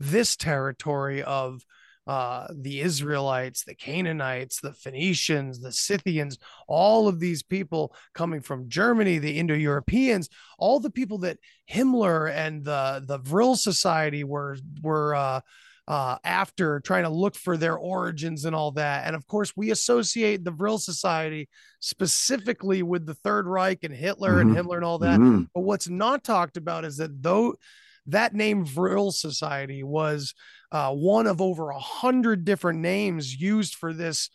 this territory of uh, the Israelites, the Canaanites, the Phoenicians, the Scythians, all of these people coming from Germany, the Indo Europeans, all the people that Himmler and the, the Vril Society were, were, uh, uh, after trying to look for their origins and all that. And of course, we associate the Vril Society specifically with the Third Reich and Hitler and Mhm. Himmler and all that. Mhm. But what's not talked about is that though that name Vril Society was uh, one of over a hundred different names used for this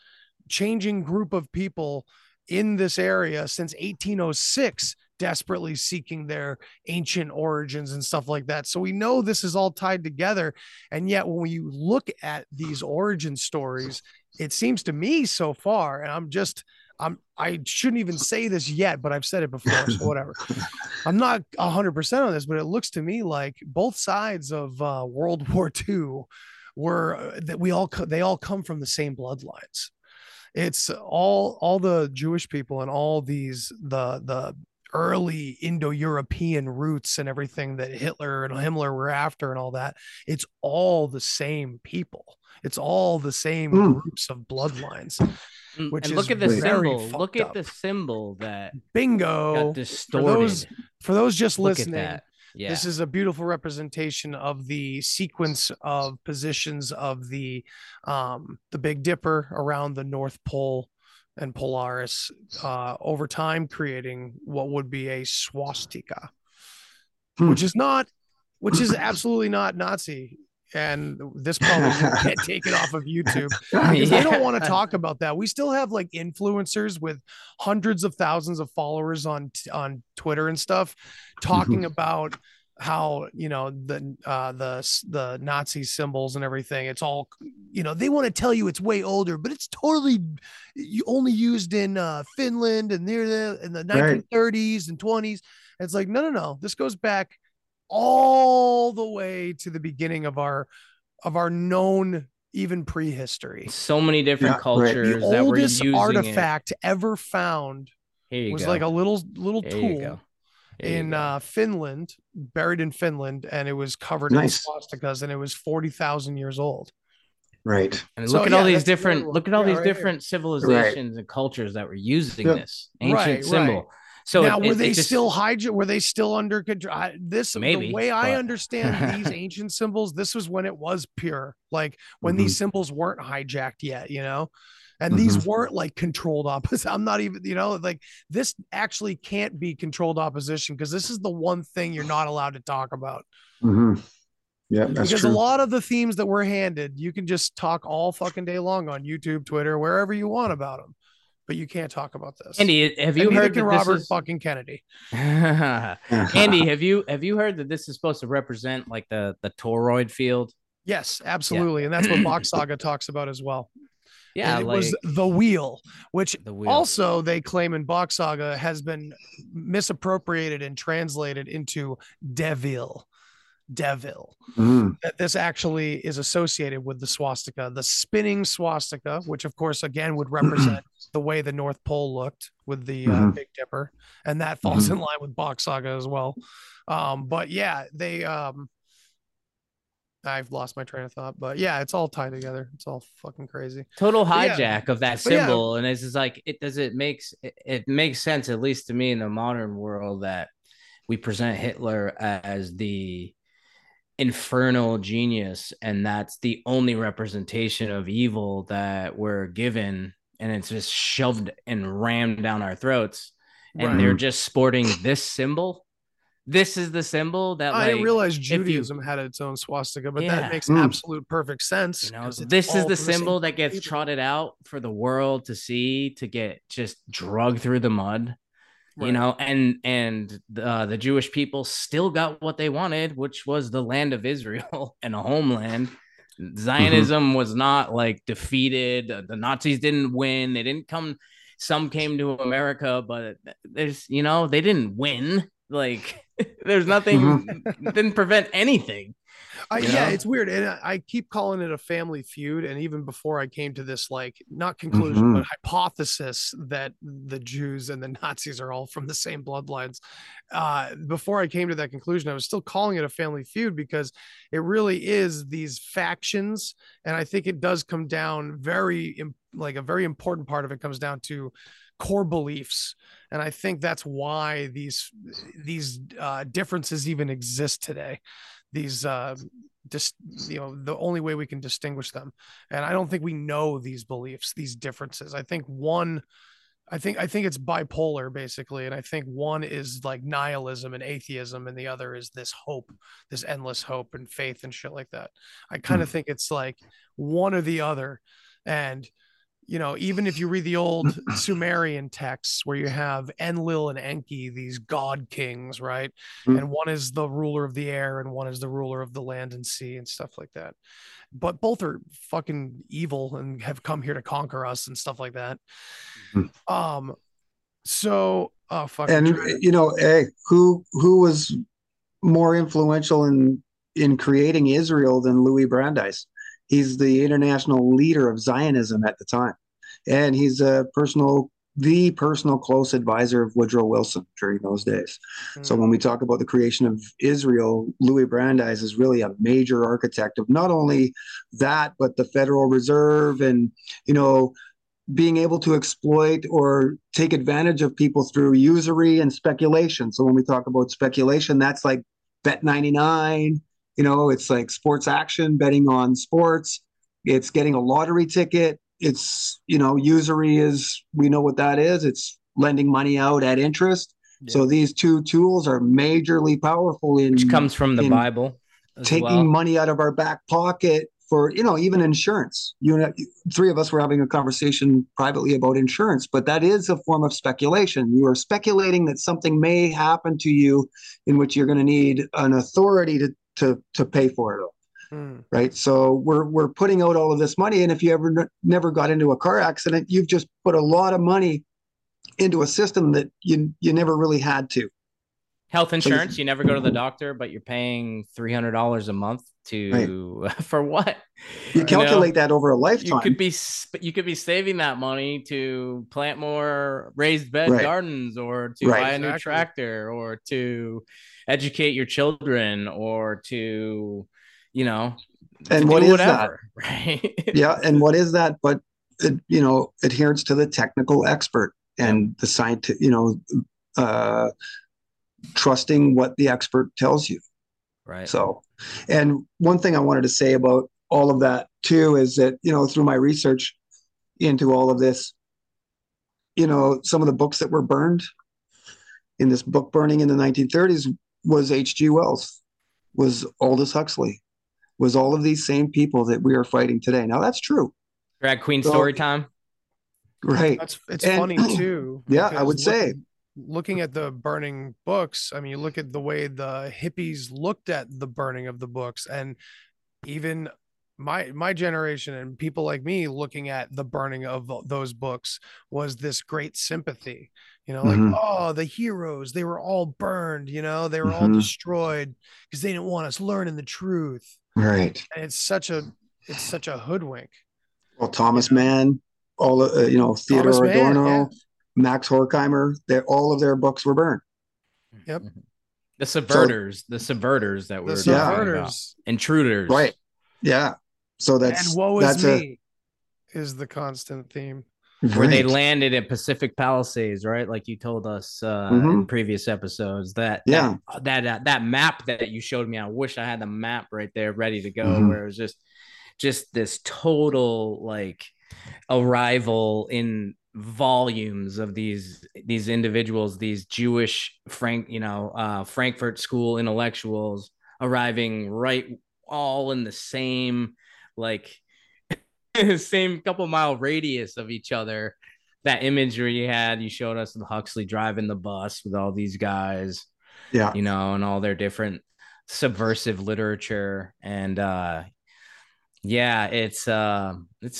changing group of people in this area since 1806 desperately seeking their ancient origins and stuff like that. So we know this is all tied together. And yet when you look at these origin stories it seems to me so far and i'm just i'm i shouldn't even say this yet but i've said it before so *laughs* whatever. I'm not 100% on this but it looks to me like both sides of uh, world *laughs* war ii were uh, that we all co- they all come from the same bloodlines. It's all all the jewish people and all these the the early indo-european roots and everything that hitler and himmler were after and all that it's all the same people it's all the same Mm. groups of bloodlines Which and look is at the symbol. Look at up. the symbol that bingo got for distorted. those for those just look listening at that. Yeah. This is a beautiful representation of the sequence of positions of the um, the Big Dipper around the North Pole and Polaris uh, over time, creating what would be a swastika, Hmm. which is not, which is absolutely not Nazi. And this probably *laughs* will get taken off of YouTube *laughs* because they don't want to talk about that. We still have like influencers with hundreds of thousands of followers on on Twitter and stuff talking about how you know the uh the the Nazi symbols and everything. It's all you know. They want to tell you it's way older, but it's totally you only used in uh Finland and near the in the Right. 1930s and 20s. It's like no, no, no. This goes back all the way to the beginning of our of our known even prehistory. So many different Yeah, right. cultures The that were oldest using artifact ever found It. Here you was go. like a little little There you tool go. There you in uh, Finland, buried in Finland, and it was covered Nice. in swastikas, and it was forty thousand years old. Right. And So, look at yeah, all these different one. look at all Yeah, these right here. different civilizations and cultures that were using Yeah. this ancient Right, right. symbol. So now, it- were it- they it just- still hijack? Were they still under control? This Maybe, the way I understand *laughs* these ancient symbols. This was when it was pure, like when these symbols weren't hijacked yet, you know. And these weren't like controlled *laughs* opposition. I'm not even, you know, like this actually can't be controlled opposition because this is the one thing you're not allowed to talk about. hmm Yeah, that's because true. a lot of the themes that we're handed, you can just talk all fucking day long on YouTube, Twitter, wherever you want about them, but you can't talk about this. Andy, have you And heard that Robert this is... fucking Kennedy? *laughs* Andy, have you have you heard that this is supposed to represent like the the toroid field? Yes, absolutely, and that's what Box Saga talks about as well. Yeah, And it like was the wheel, which the wheel. also they claim in Box Saga has been misappropriated and translated into devil. Devil. Mhm. That this actually is associated with the swastika, the spinning swastika, which of course again would represent the way the North Pole looked with the uh, Mhm. Big Dipper, and that falls in line with Box Saga as well. Um, but yeah, they um, I've lost my train of thought, but yeah, it's all tied together. It's all fucking crazy. total But yeah. hijack of that But yeah. symbol and it's just like it does it makes it, it makes sense at least to me in the modern world that we present hitler as the infernal genius and that's the only representation of evil that we're given and it's just shoved and rammed down our throats and Right. they're just sporting this symbol this is the symbol that I like didn't realize if you- Judaism had its own swastika, but Yeah. that makes Mm. absolute perfect sense. You know, 'cause it's this is the from same symbol that gets people. trotted out for the world to see to get just drugged through the mud. You know, and and uh, the Jewish people still got what they wanted, which was the land of Israel *laughs* and a homeland. Zionism was not like defeated. The the Nazis didn't win. They didn't come. Some came to America, but there's you know they didn't win. Like *laughs* there's nothing didn't prevent anything. I, you yeah, it's weird, and I, I keep calling it a family feud. And even before I came to this, like not conclusion, Mm-hmm. but hypothesis that the Jews and the Nazis are all from the same bloodlines. Uh, before I came to that conclusion, I was still calling it a family feud because it really is these factions, and I think it does come down very like a very important part of it comes down to core beliefs and i think that's why these these uh, differences even exist today. These uh just you know the only way we can distinguish them. And i don't think we know these beliefs these differences. I think one i think i think it's bipolar basically. And i think one is like nihilism and atheism and the other is this hope this endless hope and faith and shit like that. I kind of think it's like one or the other. And you know, even if you read the old Sumerian texts where you have Enlil and Enki, these god kings, right? Mm. And one is the ruler of the air and one is the ruler of the land and sea and stuff like that. But both are fucking evil and have come here to conquer us and stuff like that. Mhm. Um, so oh fuck, and you know, hey, who who was more influential in in creating Israel than Louis Brandeis? He's the international leader of Zionism at the time, and he's a personal, the personal close advisor of Woodrow Wilson during those days. So hmm. when we talk about the creation of Israel, Louis Brandeis is really a major architect of not only that, but the Federal Reserve and you know being able to exploit or take advantage of people through usury and speculation. So when we talk about speculation, that's like Bet 99, you know, it's like sports action, betting on sports. It's getting a lottery ticket. it's you know usury is we know what that is it's lending money out at interest so these two tools are majorly powerful in which comes from the Bible. taking well. money out of our back pocket for you know even insurance you know three of us were having a conversation privately about insurance but that is a form of speculation you are speculating that something may happen to you in which you're going to need an authority to to to pay for it Mm. right so we're we're putting out all of this money and if you ever n- never got into a car accident you've just put a lot of money into a system that you you never really had to health insurance. You never go to the doctor, but you're paying three hundred dollars a month to *laughs* for what? you know, calculate that over a lifetime. You lifetime could be sp- you could be saving that money to plant more raised bed Right. gardens, or to Right. buy a new Exactly. tractor, or to educate your children, or to you know, And what is that? *laughs* right? yeah and what is that but it, you know adherence to the technical expert and the scientific you know uh trusting what the expert tells you right. so and one thing i wanted to say about all of that too is that you know through my research into all of this you know some of the books that were burned in this book burning in the 1930s was hg wells was aldous huxley was all of these same people that we are fighting today now that's true Drag queen So- story time. right That's it's And- funny *clears throat* too. Yeah, I because would say. looking- looking at the burning books. I mean, you look at the way the hippies looked at the burning of the books, and even my my generation and people like me looking at the burning of those books was this great sympathy. You know, like Mhm. oh, the heroes they were all burned. You know, they were all Mhm. destroyed because they didn't want us learning the truth. right And it's such a it's such a hoodwink. well thomas mann all uh, you know theodore Thomas Mann, adorno yeah. max horkheimer they all of their books were burned Yep. The subverters, the subverters that The we're about. intruders, right yeah so that's and woe is that's a me is the constant theme. Where they landed at Pacific Palisades, right? Like you told us uh, in Mhm. previous episodes. That Yeah. that that, uh, that map that you showed me. I wish I had the map right there, ready to go. Mhm. Where it was just just this total like arrival in volumes of these these individuals, these Jewish Frank, you know, uh, Frankfurt School intellectuals arriving right all in the same like *laughs* same couple mile radius of each other. That imagery you had, you showed us the Huxley driving the bus with all these guys, yeah you know, and all their different subversive literature. And uh yeah, it's uh it's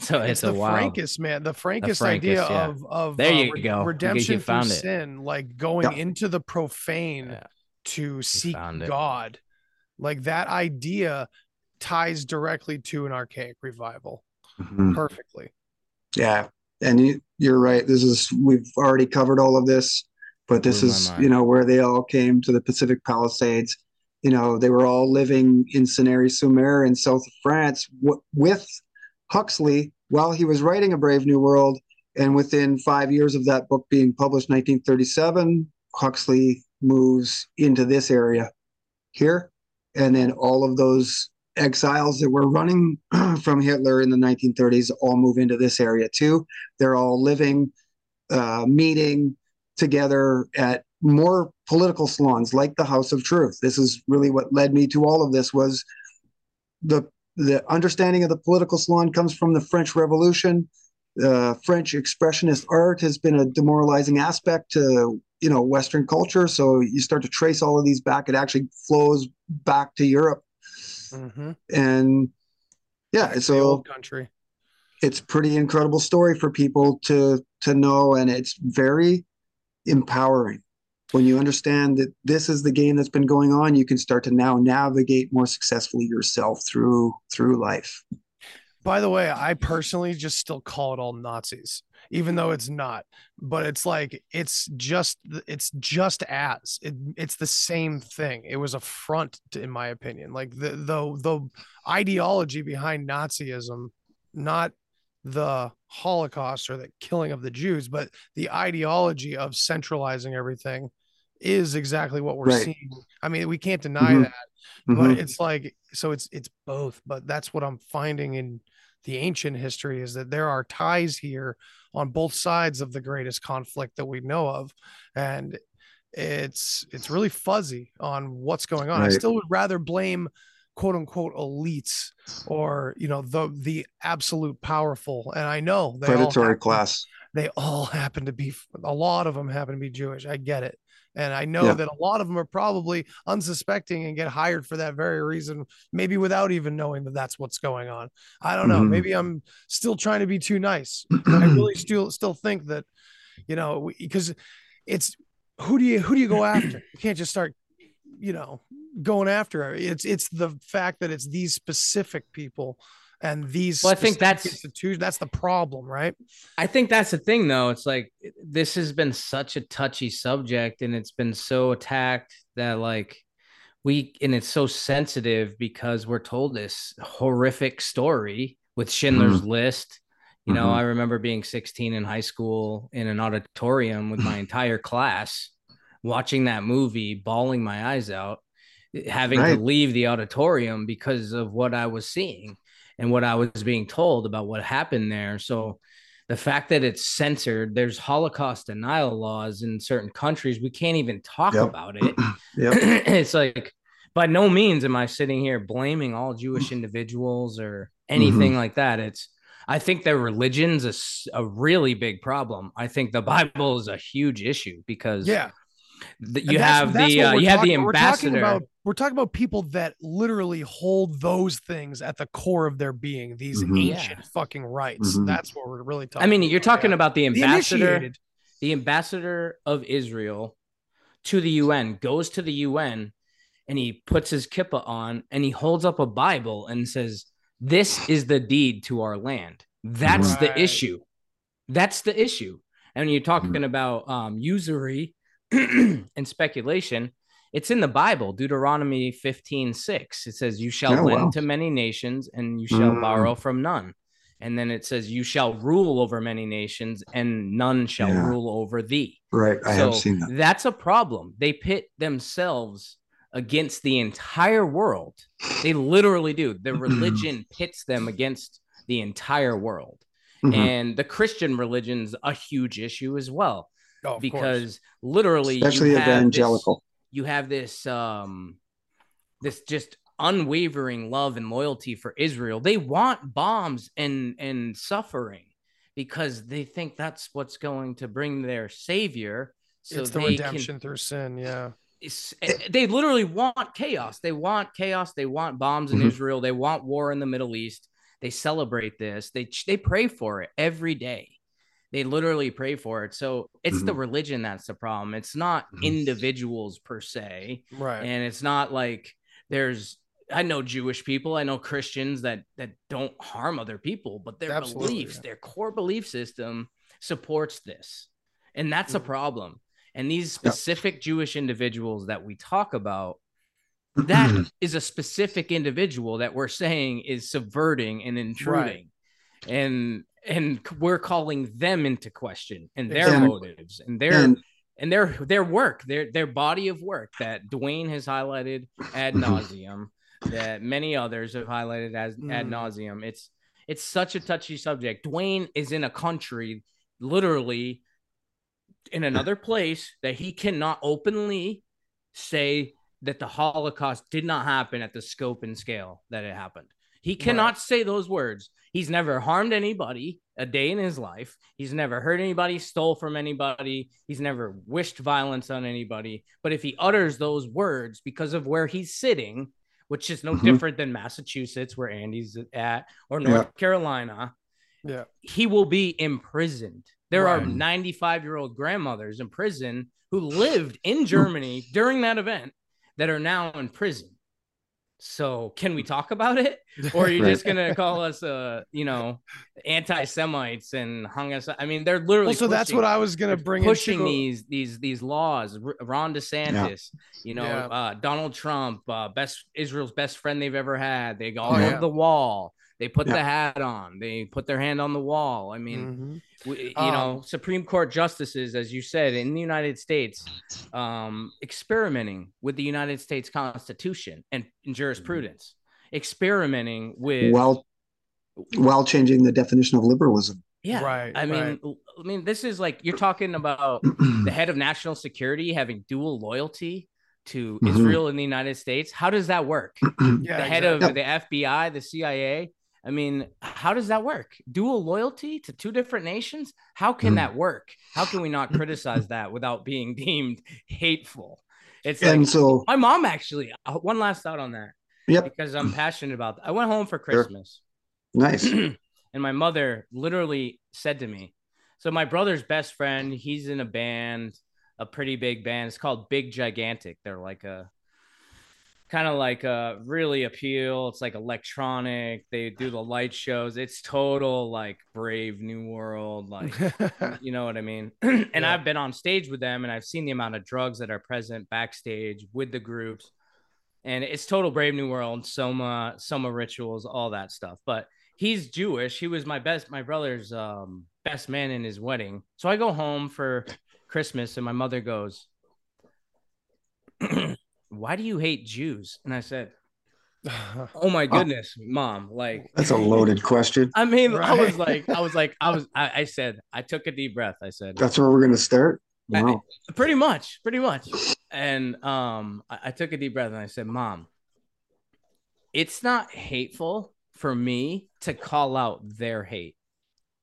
so it's, It's, a the wild frankest man, the Frankist Frankist, idea yeah. of of There uh, you re- go. You- you redemption found through it. sin, like going Yeah. into the profane Yeah. to seek found it. God. Like that idea ties directly to an archaic revival Mhm. perfectly. yeah and you, you're right this is we've already covered all of this but this Blew is you know where they all came to the pacific palisades you know they were all living in Sanary sur in south of france w- with huxley while he was writing a brave new world and within five years of that book being published 1937 huxley moves into this area here and then all of those exiles that were running *clears throat* from hitler in the 1930s all move into this area too. They're all living uh, meeting together at more political salons like the house of truth. This is really what led me to all of this was the the understanding of the political salon comes from the french revolution. Uh, french expressionist art has been a demoralizing aspect to you know western culture. So you start to trace all of these back. It actually flows back to europe Mhm. and yeah The so old country. it's pretty incredible story for people to to know and it's very empowering when you understand that this is the game that's been going on you can start to now navigate more successfully yourself through through life By the way, I personally just still call it all Nazis, even though it's not. But it's like it's just it's just as it, it's the same thing. It was a front, to- in my opinion. Like the the the ideology behind Nazism, not the Holocaust or the killing of the Jews, but the ideology of centralizing everything is exactly what we're Right. seeing. I mean, we can't deny Mhm. that but Mhm. it's like so it's it's both but that's what i'm finding in the ancient history is that there are ties here on both sides of the greatest conflict that we know of. And it's it's really fuzzy on what's going on. Right. i still would rather blame quote unquote elites or you know the the absolute powerful. And i know predatory class. they all *laughs* happen to be a lot of them happen to be jewish. I get it and I know yeah. that a lot of them are probably unsuspecting and get hired for that very reason, maybe without even knowing that that's what's going on. I don't know. Mm-hmm. Maybe I'm still trying to be too nice. I really *clears throat* still still think that, you know, because it's who do you who do you go after? You can't just start, you know, going after. It's it's the fact that it's these specific people and these well, I think that's institutions. That's the problem, right? I think that's the thing, though. It's like this has been such a touchy subject, and it's been so attacked that like we and it's so sensitive because we're told this horrific story with Schindler's mm-hmm. List. You know, mm-hmm. I remember being 16 in high school in an auditorium with my *laughs* entire class watching that movie, bawling my eyes out, having right. to leave the auditorium because of what I was seeing and what I was being told about what happened there. So the fact that it's censored, there's Holocaust denial laws in certain countries. We can't even talk yep. about it. *clears throat* *clears throat* it's like by no means am I sitting here blaming all Jewish individuals or anything mm-hmm. like that. It's I think their religion's a, a really big problem. I think the Bible is a huge issue because yeah, you have the uh, you have the ambassador. We're talking, about, we're talking about people that literally hold those things at the core of their being. These mm-hmm. ancient yeah. fucking rights. Mm-hmm. That's what we're really talking. I mean, you're talking about, about the ambassador, the, the ambassador of Israel to the UN goes to the UN and he puts his kippah on and he holds up a Bible and says, "This is the deed to our land." That's right. the issue. That's the issue. And you're talking mm-hmm. about um, usury *clears throat* and speculation, it's in the Bible, Deuteronomy 15, 6. It says, You shall oh, lend wow. to many nations and you shall mm. borrow from none. And then it says, You shall rule over many nations and none shall yeah. rule over thee. Right. I so have seen that. That's a problem. They pit themselves against the entire world. They literally do. The *clears throat* religion pits them against the entire world. Mm-hmm. And the Christian religion's a huge issue as well oh, because course. literally, especially evangelical, this, you have this um, this just unwavering love and loyalty for Israel. They want bombs and and suffering because they think that's what's going to bring their savior. So it's the redemption can, through sin. Yeah. They literally want chaos. They want chaos. They want bombs in mm-hmm. Israel. They want war in the Middle East. They celebrate this. They they pray for it every day. They literally pray for it. So it's mm-hmm. the religion that's the problem. It's not mm-hmm. individuals per se. Right. And it's not like there's I know Jewish people, I know Christians that that don't harm other people, but their Absolutely, beliefs, yeah. their core belief system supports this. And that's mm-hmm. a problem. And these specific yeah. Jewish individuals that we talk about, that *clears throat* is a specific individual that we're saying is subverting and intruding. Right. And and we're calling them into question and their and, motives and their and, and, their their work, their their body of work that Duane has highlighted ad nauseum, that many others have highlighted as mm. ad nauseum. It's it's such a touchy subject. Duane is in a country, literally, in another place that he cannot openly say that the Holocaust did not happen at the scope and scale that it happened. He cannot right. say those words. He's never harmed anybody a day in his life. He's never hurt anybody, stole from anybody. He's never wished violence on anybody. But if he utters those words because of where he's sitting, which is no mm-hmm. different than Massachusetts, where Andy's at, or North yeah. Carolina, yeah, he will be imprisoned. There right. are 95 year old grandmothers in prison who lived in Germany during that event that are now in prison. So can we talk about it, *laughs* or are you right. just gonna call us, uh, you know, anti-Semites and hung us? I mean, they're literally. Well, so pushing, that's what I was gonna bring. Pushing into... these these these laws. Ron DeSantis, yeah. you know, yeah. uh, Donald Trump, uh, best Israel's best friend they've ever had. They go oh, yeah. the wall. They put yeah. the hat on. They put their hand on the wall. I mean, mm-hmm. we, you um, know, Supreme Court justices, as you said, in the United States, um, experimenting with the United States Constitution and, and jurisprudence, experimenting with while while changing the definition of liberalism. Yeah, Right, I mean, right. l- I mean, this is like you're talking about *clears throat* the head of national security having dual loyalty to Mhm. Israel and the United States. How does that work? *clears throat* Yeah, the head exactly. of the FBI, the CIA. I mean, how does that work? Dual loyalty to two different nations? How can Mm. that work? How can we not *laughs* criticize that without being deemed hateful? It's like And so, my mom actually. uh, One last thought on that yep, because I'm passionate about. That. I went home for Christmas nice. *clears throat* and my mother literally said to me, "So my brother's best friend, he's in a band, a pretty big band. It's called Big Gigantic. They're like a kind of like a really appeal. It's like electronic. They do the light shows. It's total like Brave New World, like *laughs* you know what I mean? *clears throat* and Yeah. I've been on stage with them and I've seen the amount of drugs that are present backstage with the groups. And it's total Brave New World, Soma, Soma rituals, all that stuff. But he's Jewish. He was my best, my brother's um, best man in his wedding. So I go home for Christmas and my mother goes, *clears throat* Why do you hate Jews? And I said, *laughs* Oh my goodness, mom. Like, That's a loaded question. *laughs* I mean, I was like, I was like, I was, I, I said, I took a deep breath. I said, That's where we're going to start. I- pretty much, pretty much. And um, I, I took a deep breath and I said, Mom, it's not hateful for me to call out their hate.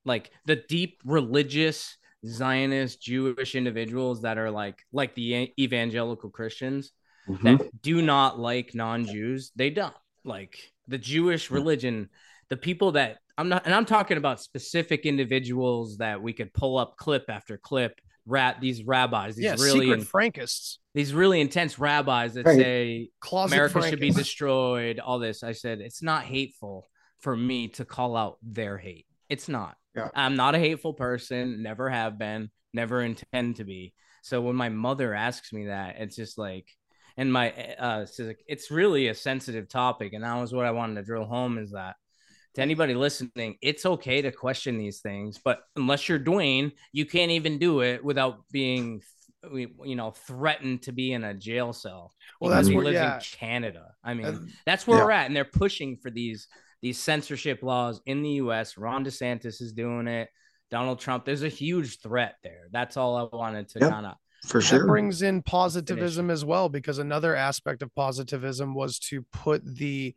Like the deep religious Zionist Jewish individuals that are like like the evangelical Christians Mhm. that do not like non-Jews, they don't. Like the Jewish religion, the people that I'm not and I'm talking about specific individuals that we could pull up clip after clip, rat these rabbis, these yeah, really secret in- Frankists, these really intense rabbis that Right. say closet America should be destroyed, all this. I said it's not hateful for me to call out their hate. It's not. Yeah. I'm not a hateful person, never have been, never intend to be. So when my mother asks me that, it's just like and my uh it's, really a sensitive topic and that was what I wanted to drill home is that to anybody listening, it's okay to question these things, but unless you're Duane, you can't even do it without being you know threatened to be in a jail cell Well, that's he where- lives yeah. in Canada. I mean, And- that's where Yeah. we're at, and they're pushing for these these censorship laws in the U.S. Ron DeSantis is doing it. Donald Trump. There's a huge threat there. That's all I wanted to Yep. kind of. For That sure. brings in positivism as well, because another aspect of positivism was to put the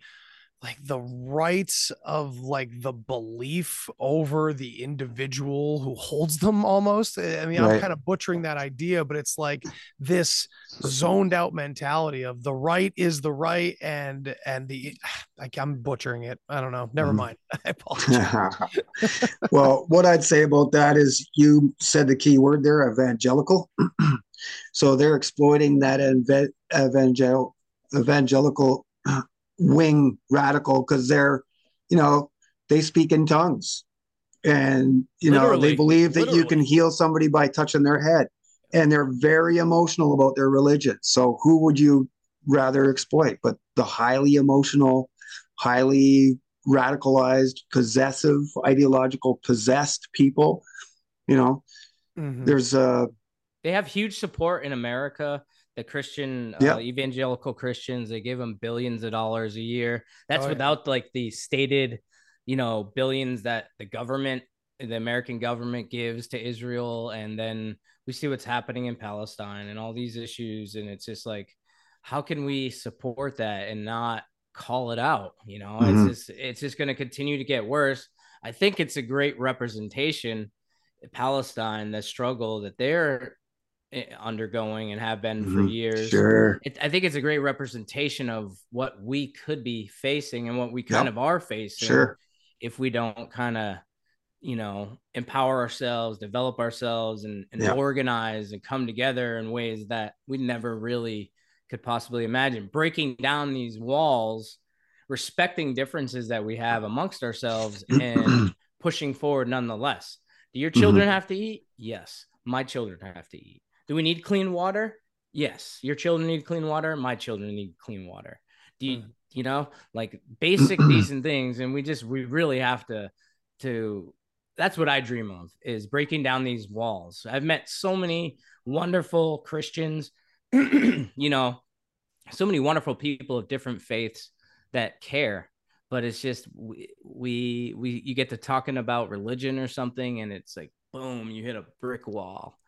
like the rights of like the belief over the individual who holds them almost. I mean, I'm kind of butchering that idea, but it's like this zoned out mentality of the right is the right and and the *sighs* like I'm butchering it. I don't know. Never Mhm. mind. *laughs* I apologize. *laughs* well, what I'd say about that is you said the key word there, evangelical. *clears throat* so they're exploiting that eva- evangel evangelical *clears throat* wing radical because they're, you know, they speak in tongues, and you know they believe that you can heal somebody by touching their head, and they're very emotional about their religion. So who would you rather exploit? But the highly emotional, highly radicalized, possessive, ideological, possessed people. You know, Mhm. there's a. They have huge support in America. The Christian Yeah. uh, evangelical Christians, they give them billions of dollars a year. That's Oh, yeah. without like the stated, you know, billions that the government, the American government gives to Israel, and then we see what's happening in Palestine and all these issues, and it's just like, how can we support that and not call it out? You know, Mhm. it's just it's just going to continue to get worse. I think it's a great representation Palestine, the struggle that they're undergoing and have been for Mhm. years. sure. It, I think it's a great representation of what we could be facing and what we kind Yep. of are facing Sure. if we don't kind of, you know, empower ourselves, develop ourselves, and, and Yeah. organize and come together in ways that we never really could possibly imagine. Breaking down these walls, respecting differences that we have amongst ourselves, *clears throat* and pushing forward nonetheless. Do your children Mm-hmm. have to eat? Yes. My children have to eat. Do we need clean water? Yes. Your children need clean water. My children need clean water. Do you, mm. you know, like basic *clears throat* decent things? And we just, we really have to, to, that's what I dream of is breaking down these walls. I've met so many wonderful Christians, *clears throat* you know, so many wonderful people of different faiths that care. but it's just we, we we you get to talking about religion or something and it's like boom you hit a brick wall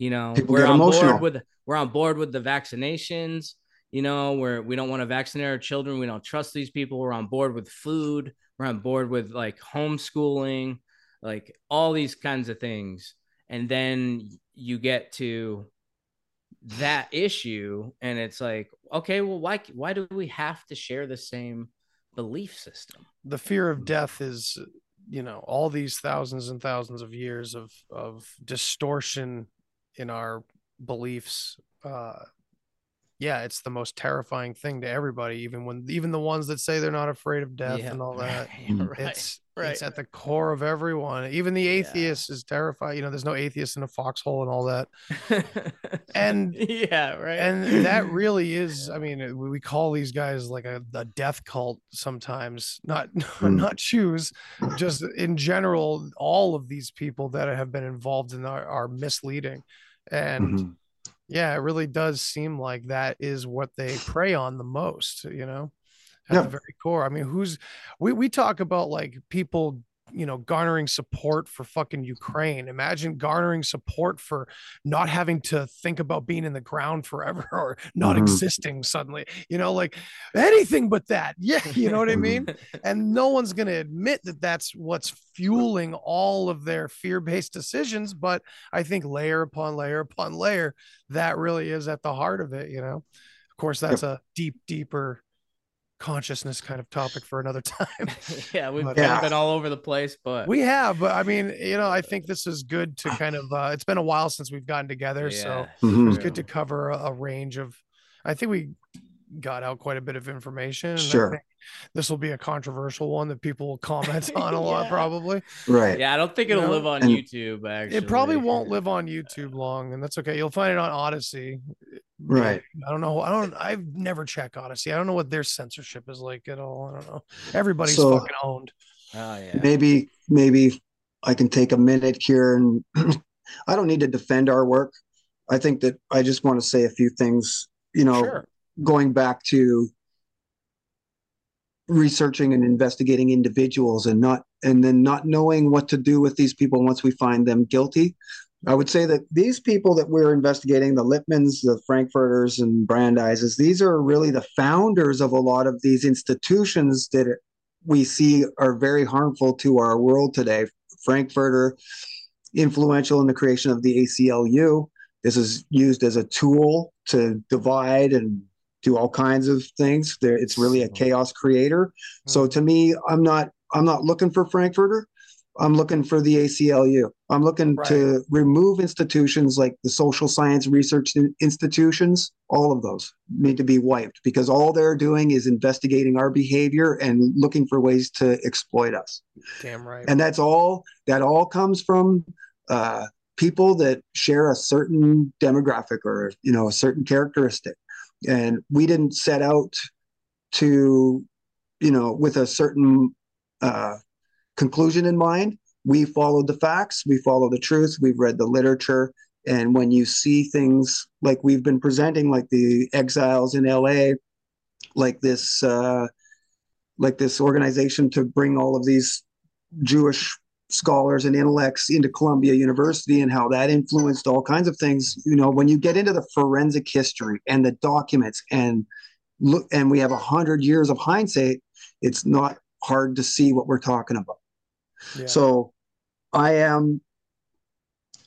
you know People we're get on emotional. board with we're on board with the vaccinations you know where we don't want to vaccinate our children we don't trust these people we're on board with food we're on board with like homeschooling like all these kinds of things and then you get to that issue and it's like okay well why why do we have to share the same belief system the fear of death is you know all these thousands and thousands of years of of distortion in our beliefs uh yeah it's the most terrifying thing to everybody even when even the ones that say they're not afraid of death Yeah, and all that. right, *laughs* it's right. it's at the core of everyone. Even the atheist is terrified you know there's no atheist in a foxhole and all that. *laughs* And yeah right. and that really *laughs* is i mean we we call these guys like a, a death cult sometimes not Mm. not choose just in general all of these people that have been involved in are, are misleading and Mhm. yeah it really does seem like that is what they *sighs* prey on the most you know at Yeah. the very core i mean who's we, we talk about like people you know garnering support for fucking ukraine. Imagine garnering support for not having to think about being in the ground forever *laughs* or not Mhm. existing suddenly you know like anything but that. *laughs* Yeah you know what i mean? *laughs* And no one's going to admit that that's what's fueling all of their fear-based decisions but i think layer upon layer upon layer that really is at the heart of it you know? Of course that's a deep deeper consciousness kind of topic for another *laughs* time *laughs* yeah we've But- been, Yeah. been all over the place but we have but i mean you know i think this is good to kind of uh it's been a while since we've gotten together so Mhm. it's good to cover a, a range of i think we got out quite a bit of information and I Sure. think this will be a controversial one that people will comment *laughs* on a lot probably. Right. yeah i don't think it'll know, live on and- youtube actually. It probably won't live on youtube long and that's okay. You'll find it on Odysee. Right. i don't know. I don't i've never checked Odysee. I don't know what their censorship is like at all. I don't know. Everybody's So- fucking owned. Oh yeah. Maybe, maybe I can take a minute here and *clears throat* I don't need to defend our work. I think that I just want to say a few things, you know, sure going back to researching and investigating individuals and not and then not knowing what to do with these people once we find them guilty. I would say that these people that we're investigating the lippmans the frankfurters and Brandeises these are really the founders of a lot of these institutions that we see are very harmful to our world today. Frankfurter influential in the creation of the aclu this is used as a tool to divide and do all kinds of things. There, it's really a chaos creator. So to me, I'm not I'm not looking for Frankfurter. I'm looking for the ACLU. I'm looking to remove institutions like the social science research institutions. All of those need to be wiped because all they're doing is investigating our behavior and looking for ways to exploit us damn right and that's all that all comes from uh, people that share a certain demographic or you know a certain characteristic and we didn't set out to you know with a certain uh, conclusion in mind. We followed the facts we follow the truth we've read the literature and when you see things like we've been presenting like the exiles in la like this uh, like this organization to bring all of these Jewish scholars and intellects into Columbia University and how that influenced all kinds of things. You know, when you get into the forensic history and the documents and look, and we have a hundred years of hindsight, it's not hard to see what we're talking about. Yeah. So I am,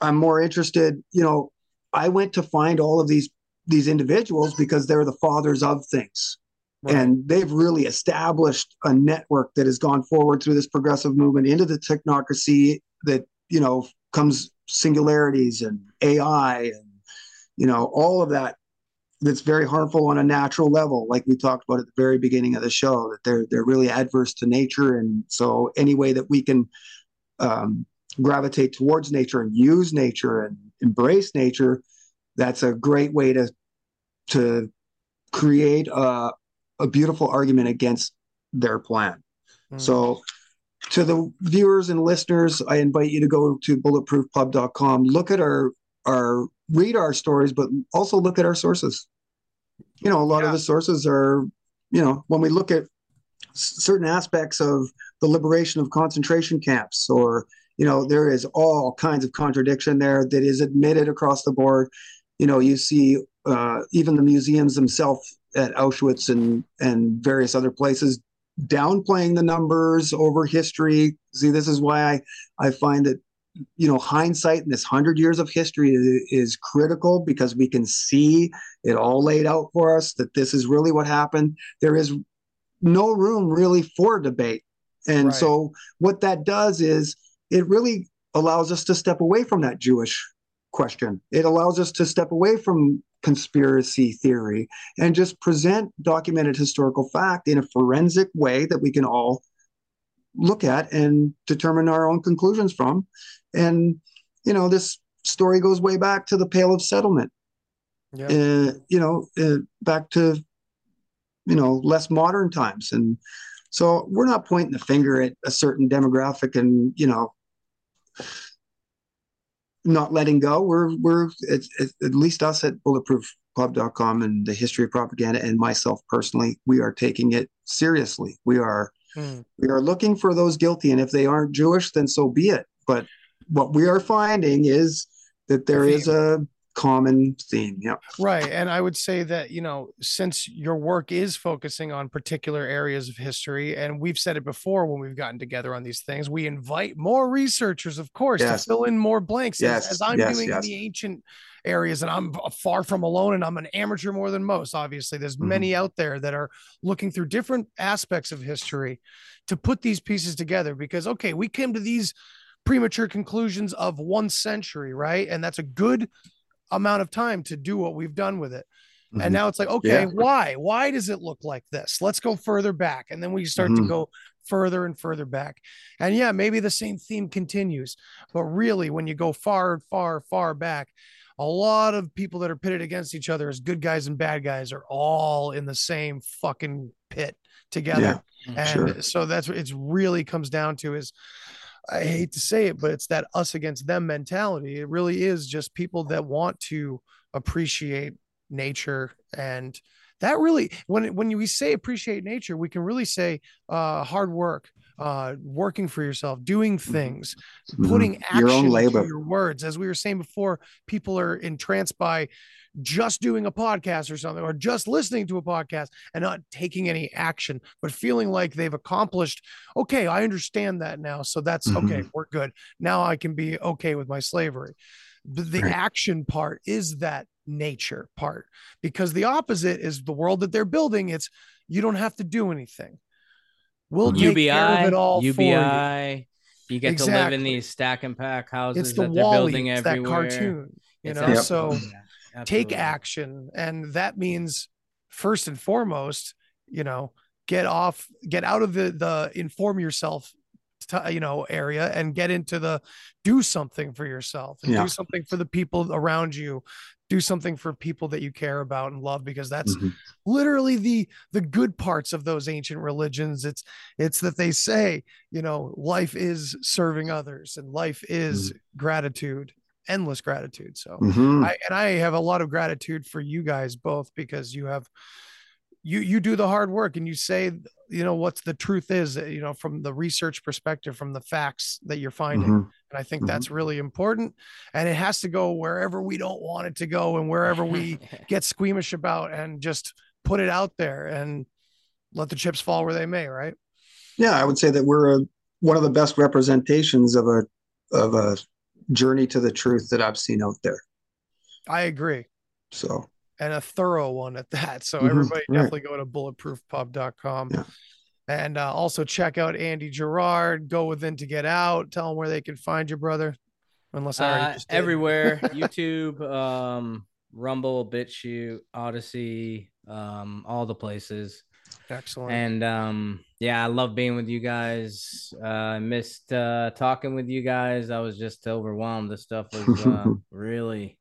I'm more interested, you know, I went to find all of these, these individuals because they're the fathers of things Right. and they've really established a network that has gone forward through this progressive movement into the technocracy that you know comes singularities and ai and you know all of that that's very harmful on a natural level like we talked about at the very beginning of the show that they're they're really adverse to nature and so any way that we can um, gravitate towards nature and use nature and embrace nature that's a great way to to create a, a beautiful argument against their plan. Mm. So, to the viewers and listeners, I invite you to go to bulletproofpub.com, look at our our read our stories, but also look at our sources. You know, a lot Yeah. of the sources are, you know, when we look at certain aspects of the liberation of concentration camps or you know there is all kinds of contradiction there that is admitted across the board you know you see uh, even the museums themselves at auschwitz and and various other places downplaying the numbers over history. See this is why i i find that you know hindsight in this 100 years of history is, is critical because we can see it all laid out for us that this is really what happened. There is no room really for debate. And right. so what that does is it really allows us to step away from that Jewish question. It allows us to step away from conspiracy theory and just present documented historical fact in a forensic way that we can all look at and determine our own conclusions from. And, you know, this story goes way back to the Pale of Settlement. Yeah. Uh, you know, uh, back to, you know, less modern times. And so we're not pointing the finger at a certain demographic and, you know, not letting go. We're we're it's, at least us at bulletproofpub.com and the history of propaganda and myself personally, we are taking it seriously. We are mm. we are looking for those guilty, and if they aren't Jewish, then so be it. But what we are finding is that there is a common theme. Yeah. Right. And I would say that, you know, since your work is focusing on particular areas of history, and we've said it before when we've gotten together on these things, we invite more researchers, of course, yes. to fill in more blanks yes. as, as I'm yes. doing yes. in the ancient areas and I'm far from alone and I'm an amateur more than most obviously there's mm-hmm. many out there that are looking through different aspects of history to put these pieces together because okay we came to these premature conclusions of one century right and that's a good amount of time to do what we've done with it. Mm-hmm. And now it's like, okay, yeah. why? Why does it look like this? Let's go further back. And then we start mm-hmm. to go further and further back. And yeah, maybe the same theme continues. But really, when you go far, far, far back, a lot of people that are pitted against each other as good guys and bad guys are all in the same fucking pit together. Yeah, and sure. so that's what it's really comes down to is I hate to say it, but it's that us against them mentality. It really is just people that want to appreciate nature and that really when when we say appreciate nature we can really say uh, hard work uh, working for yourself doing mm-hmm. things mm-hmm. putting action your own labor your words as we were saying before people are entranced by just doing a podcast or something or just listening to a podcast and not taking any action but feeling like they've accomplished okay i understand that now so that's mm-hmm. okay we're good now i can be okay with my slavery but the right. action part is that nature part because the opposite is the world that they're building it's you don't have to do anything we'll take UBI, care of it all UBI, for you. You get exactly. to live in these stack and pack houses it's the that they're building it's everywhere. That cartoon, you it's know. So *laughs* take action, and that means first and foremost, you know, get off, get out of the the inform yourself you know area and get into the do something for yourself and yeah. do something for the people around you do something for people that you care about and love because that's mm-hmm. literally the the good parts of those ancient religions it's it's that they say you know life is serving others and life is mm-hmm. gratitude endless gratitude so mm-hmm. I, and i have a lot of gratitude for you guys both because you have you you do the hard work and you say you know what's the truth is you know from the research perspective from the facts that you're finding mm-hmm. and i think mm-hmm. that's really important and it has to go wherever we don't want it to go and wherever we *laughs* get squeamish about and just put it out there and let the chips fall where they may right yeah i would say that we're a, one of the best representations of a of a journey to the truth that i've seen out there i agree so and a thorough one at that. So mm-hmm. everybody right. definitely go to bulletproofpub.com. Yeah. And uh, also check out Andy Girard. Go within to get out. Tell them where they can find your brother. Unless I uh, everywhere *laughs* YouTube, um, Rumble, BitChute, Odysee, um, all the places. Excellent. And um, yeah, I love being with you guys. Uh, I missed uh, talking with you guys. I was just overwhelmed. The stuff was uh, *laughs* really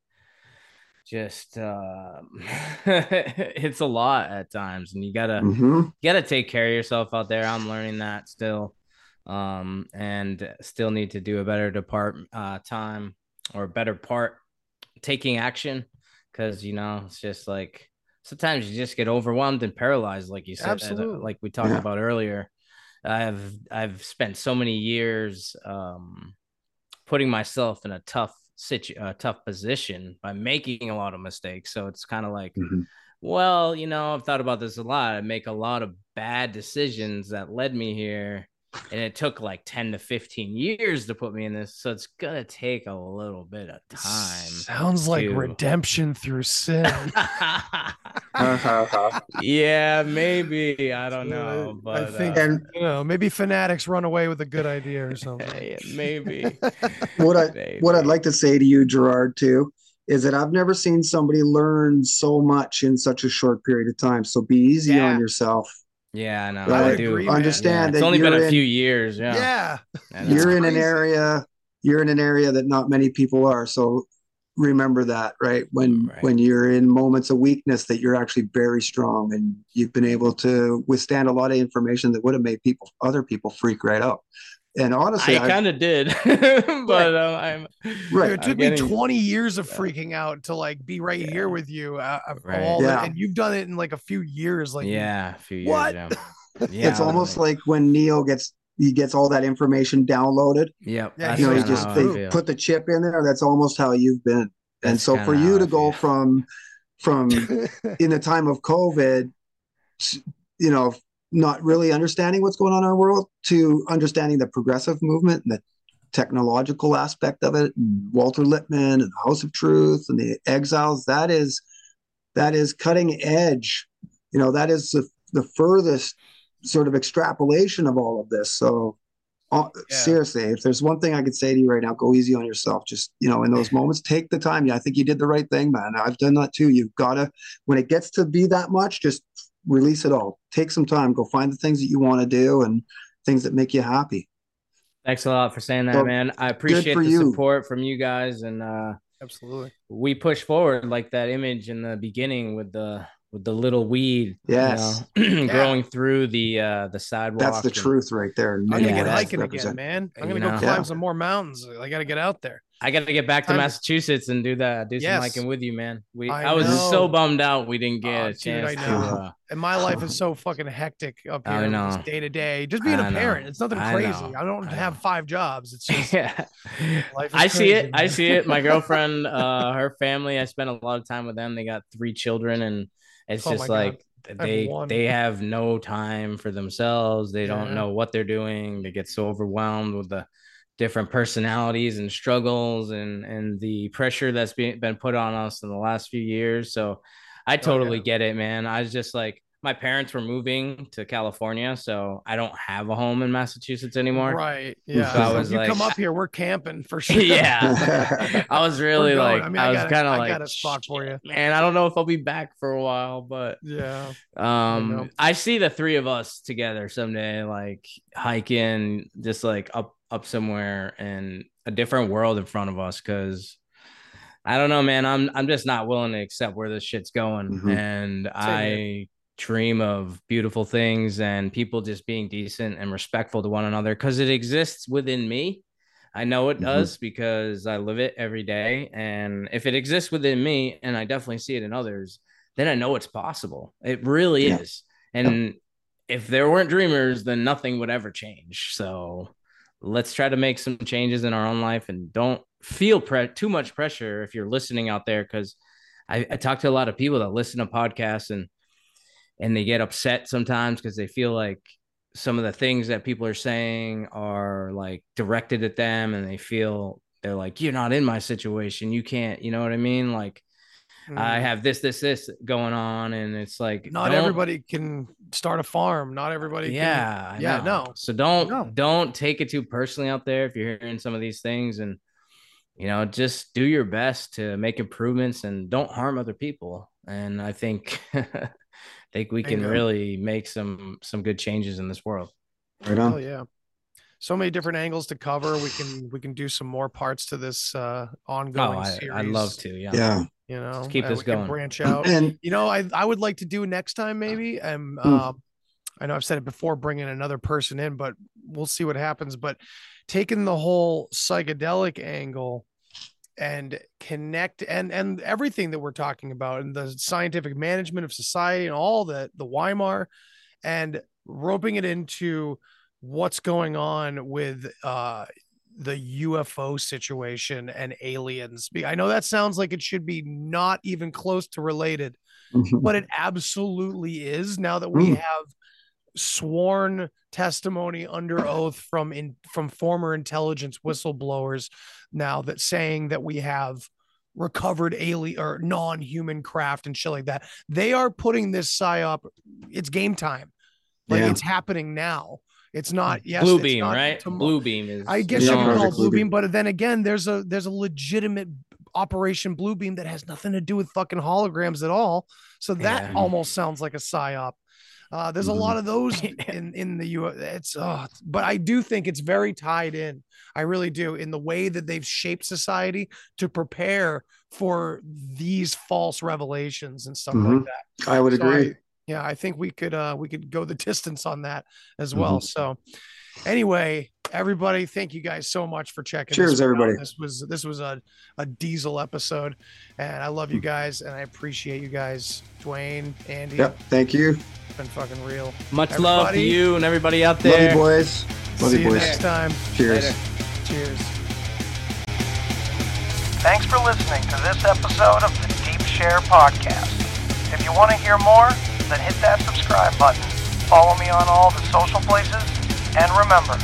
just uh, *laughs* it's a lot at times and you gotta mm-hmm. you gotta take care of yourself out there i'm learning that still um and still need to do a better depart uh time or better part taking action because you know it's just like sometimes you just get overwhelmed and paralyzed, like you said, uh, Absolutely. like we talked Yeah. about earlier. I've I've spent so many years um, putting myself in a tough situ- a tough position by making a lot of mistakes. So it's kind of like, Mhm. well, you know, I've thought about this a lot. I make a lot of bad decisions that led me here. And it took like 10 to 15 years to put me in this. So it's going to take a little bit of time. Sounds like redemption through sin. *laughs* yeah, maybe. I don't know. But I think uh, And you know, maybe fanatics run away with a good idea or *laughs* something. yeah, maybe. *laughs* what I what I'd like to say to you, Girard, too, is that I've never seen somebody learn so much in such a short period of time. So be easy Yeah. on yourself. Yeah, I know. I do. agree, man. Understand It's only been a in, few years. Yeah. Yeah. I you're in an area you're in an area that not many people are. So remember that, right? When Right. when you're in moments of weakness, that you're actually very strong and you've been able to withstand a lot of information that would have made people other people freak right out. And honestly, I I- kind of did, *laughs* but uh, I'm Right. Dude, it took I'm me getting- 20 years of Yeah. freaking out to like be right Yeah. here with you. Uh, Right. all Yeah. and you've done it in like a few years. Like, yeah, a few years. What? Yeah. *laughs* yeah it's almost like when Neo gets he gets all that information downloaded. Yep. Yeah, that's you know, you just they put the chip in there. That's almost how you've been. and so for you to go feel. from from *laughs* in the time of COVID, you know, not really understanding what's going on in our world to understanding the progressive movement and the technological aspect of it, and Walter Lippmann and the House of Truth and the Exiles, that is that is cutting edge. You know, that is the, the furthest sort of extrapolation of all of this. So uh, Yeah. seriously, if there's one thing I could say to you right now, go easy on yourself. Just, you know, in those moments, take the time. Yeah, I think you did the right thing, man. I've done that too. You've got to, when it gets to be that much, just release it all. Take some time. Go find the things that you want to do and things that make you happy. Thanks a lot for saying that, So, man. I appreciate the you. support from you guys, and uh, Absolutely. we push forward like that image in the beginning with the with the little weed, you Yes. *clears throat* know, growing through the uh the sidewalk. That's the and- truth right there. I'm gonna get hiking again, man. I'm gonna go know. climb Yeah. some more mountains. I gotta get out there. I got to get back to to- Massachusetts and do that, do some Yes. hiking with you, man. We, I I, was so bummed out we didn't get Oh, a dude, chance I to. Uh, And my life is *sighs* so fucking hectic up I here, know. day to day. Just being a I know. parent, it's nothing I crazy. know. I don't have know. five jobs. It's just *laughs* yeah, Life is I see it. crazy, I see it. My *laughs* girlfriend, uh, her family. I spent a lot of time with them. They got three children, and it's Oh just like have they they have no time for themselves. They don't know what they're doing. They get so overwhelmed with the different personalities and struggles and and the pressure that's been been put on us in the last few years. So I totally yeah. get it, man. I was just like my parents were moving to California, so I don't have a home in Massachusetts anymore. right. Yeah. So I was you like- come up here, we're camping for *laughs* sure. yeah. I was *laughs* really like I mean, I, I was got a- kind of I like got a spot for you. Man, I don't know if I'll be back for a while, but Yeah. um I see the three of us together someday like hiking just like up up somewhere and a different world in front of us cuz I don't know, man. I'm I'm just not willing to accept where this shit's going Mhm. and I dream of beautiful things and people just being decent and respectful to one another cuz it exists within me. I know it Mhm. does because I live it every day and if it exists within me and I definitely see it in others, then I know it's possible. It really Yeah. is. And if there weren't dreamers, then nothing would ever change. So let's try to make some changes in our own life and don't feel pre- too much pressure if you're listening out there. Cause I, I talk to a lot of people that listen to podcasts and and they get upset sometimes because they feel like some of the things that people are saying are like directed at them and they feel they're like, you're not in my situation. You can't, you know what I mean? Like I Mm. have this, this, this going on, and it's like Not everybody can start a farm. Not everybody. Yeah, I yeah, no. So don't No. don't take it too personally out there if you're hearing some of these things, and you know, just do your best to make improvements and don't harm other people. And I think I *laughs* think we can really make some some good changes in this world. Right Oh on. yeah. So many different angles to cover. We can we can do some more parts to this uh ongoing Oh, I, series. I'd love to. Yeah. Yeah. You know, Let's keep this we going. branch out. And you know, I I would like to do next time maybe. Um, Hmm. um, I know I've said it before, bringing another person in, but we'll see what happens. But taking the whole psychedelic angle and connect and and everything that we're talking about and the scientific management of society and all the the Weimar and roping it into what's going on with uh the UFO situation and aliens. I know that sounds like it should be not even close to related, but it absolutely is now that we Mm. have sworn testimony under oath from in from former intelligence whistleblowers now that saying that we have recovered alien or non-human craft and shit like that. They are putting this psyop. It's game time. Like Yeah. it's happening now. It's not yes. Blue beam, not right? tomo- Blue beam is. I guess Yeah, you can call it blue Blue beam, but then again, there's a there's a legitimate operation blue beam that has nothing to do with fucking holograms at all. So that Yeah. almost sounds like a psyop. Uh, there's a Mhm. lot of those *laughs* in in the U. It's uh, but I do think it's very tied in. I really do in the way that they've shaped society to prepare for these false revelations and stuff like Mhm. that. I would So I- agree. Yeah, I think we could uh we could go the *laughs* distance on that as well. So anyway, everybody, thank you guys so much for checking. Cheers, this one out. everybody. This was this was a, a diesel episode, and I love you Hmm. guys and I appreciate you guys, Duane, Andy. Yep. Thank you. It's been fucking real. Much love to you and everybody out Love there. you, boys. Love See you, you boys. next time. Cheers. Later. Cheers. Thanks for listening to this episode of the Deep Share Podcast. If you want to hear more, then hit that subscribe button. Follow me on all the social places. And remember,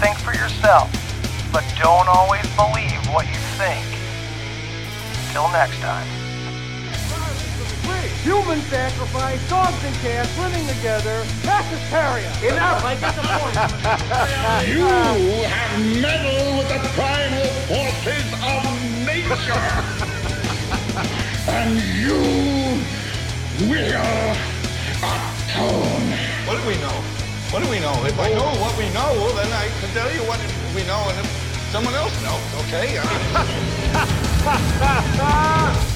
think for yourself, but don't always believe what you think. Till next time. Human sacrifice, dogs and cats living together, mass hysteria. Enough, I get the point. *laughs* You have meddled with the primal forces of nature. *laughs* and you atone. What do we know? What do we know? If I know what we know, well, then I can tell you what we know, and if someone else knows, okay? *laughs*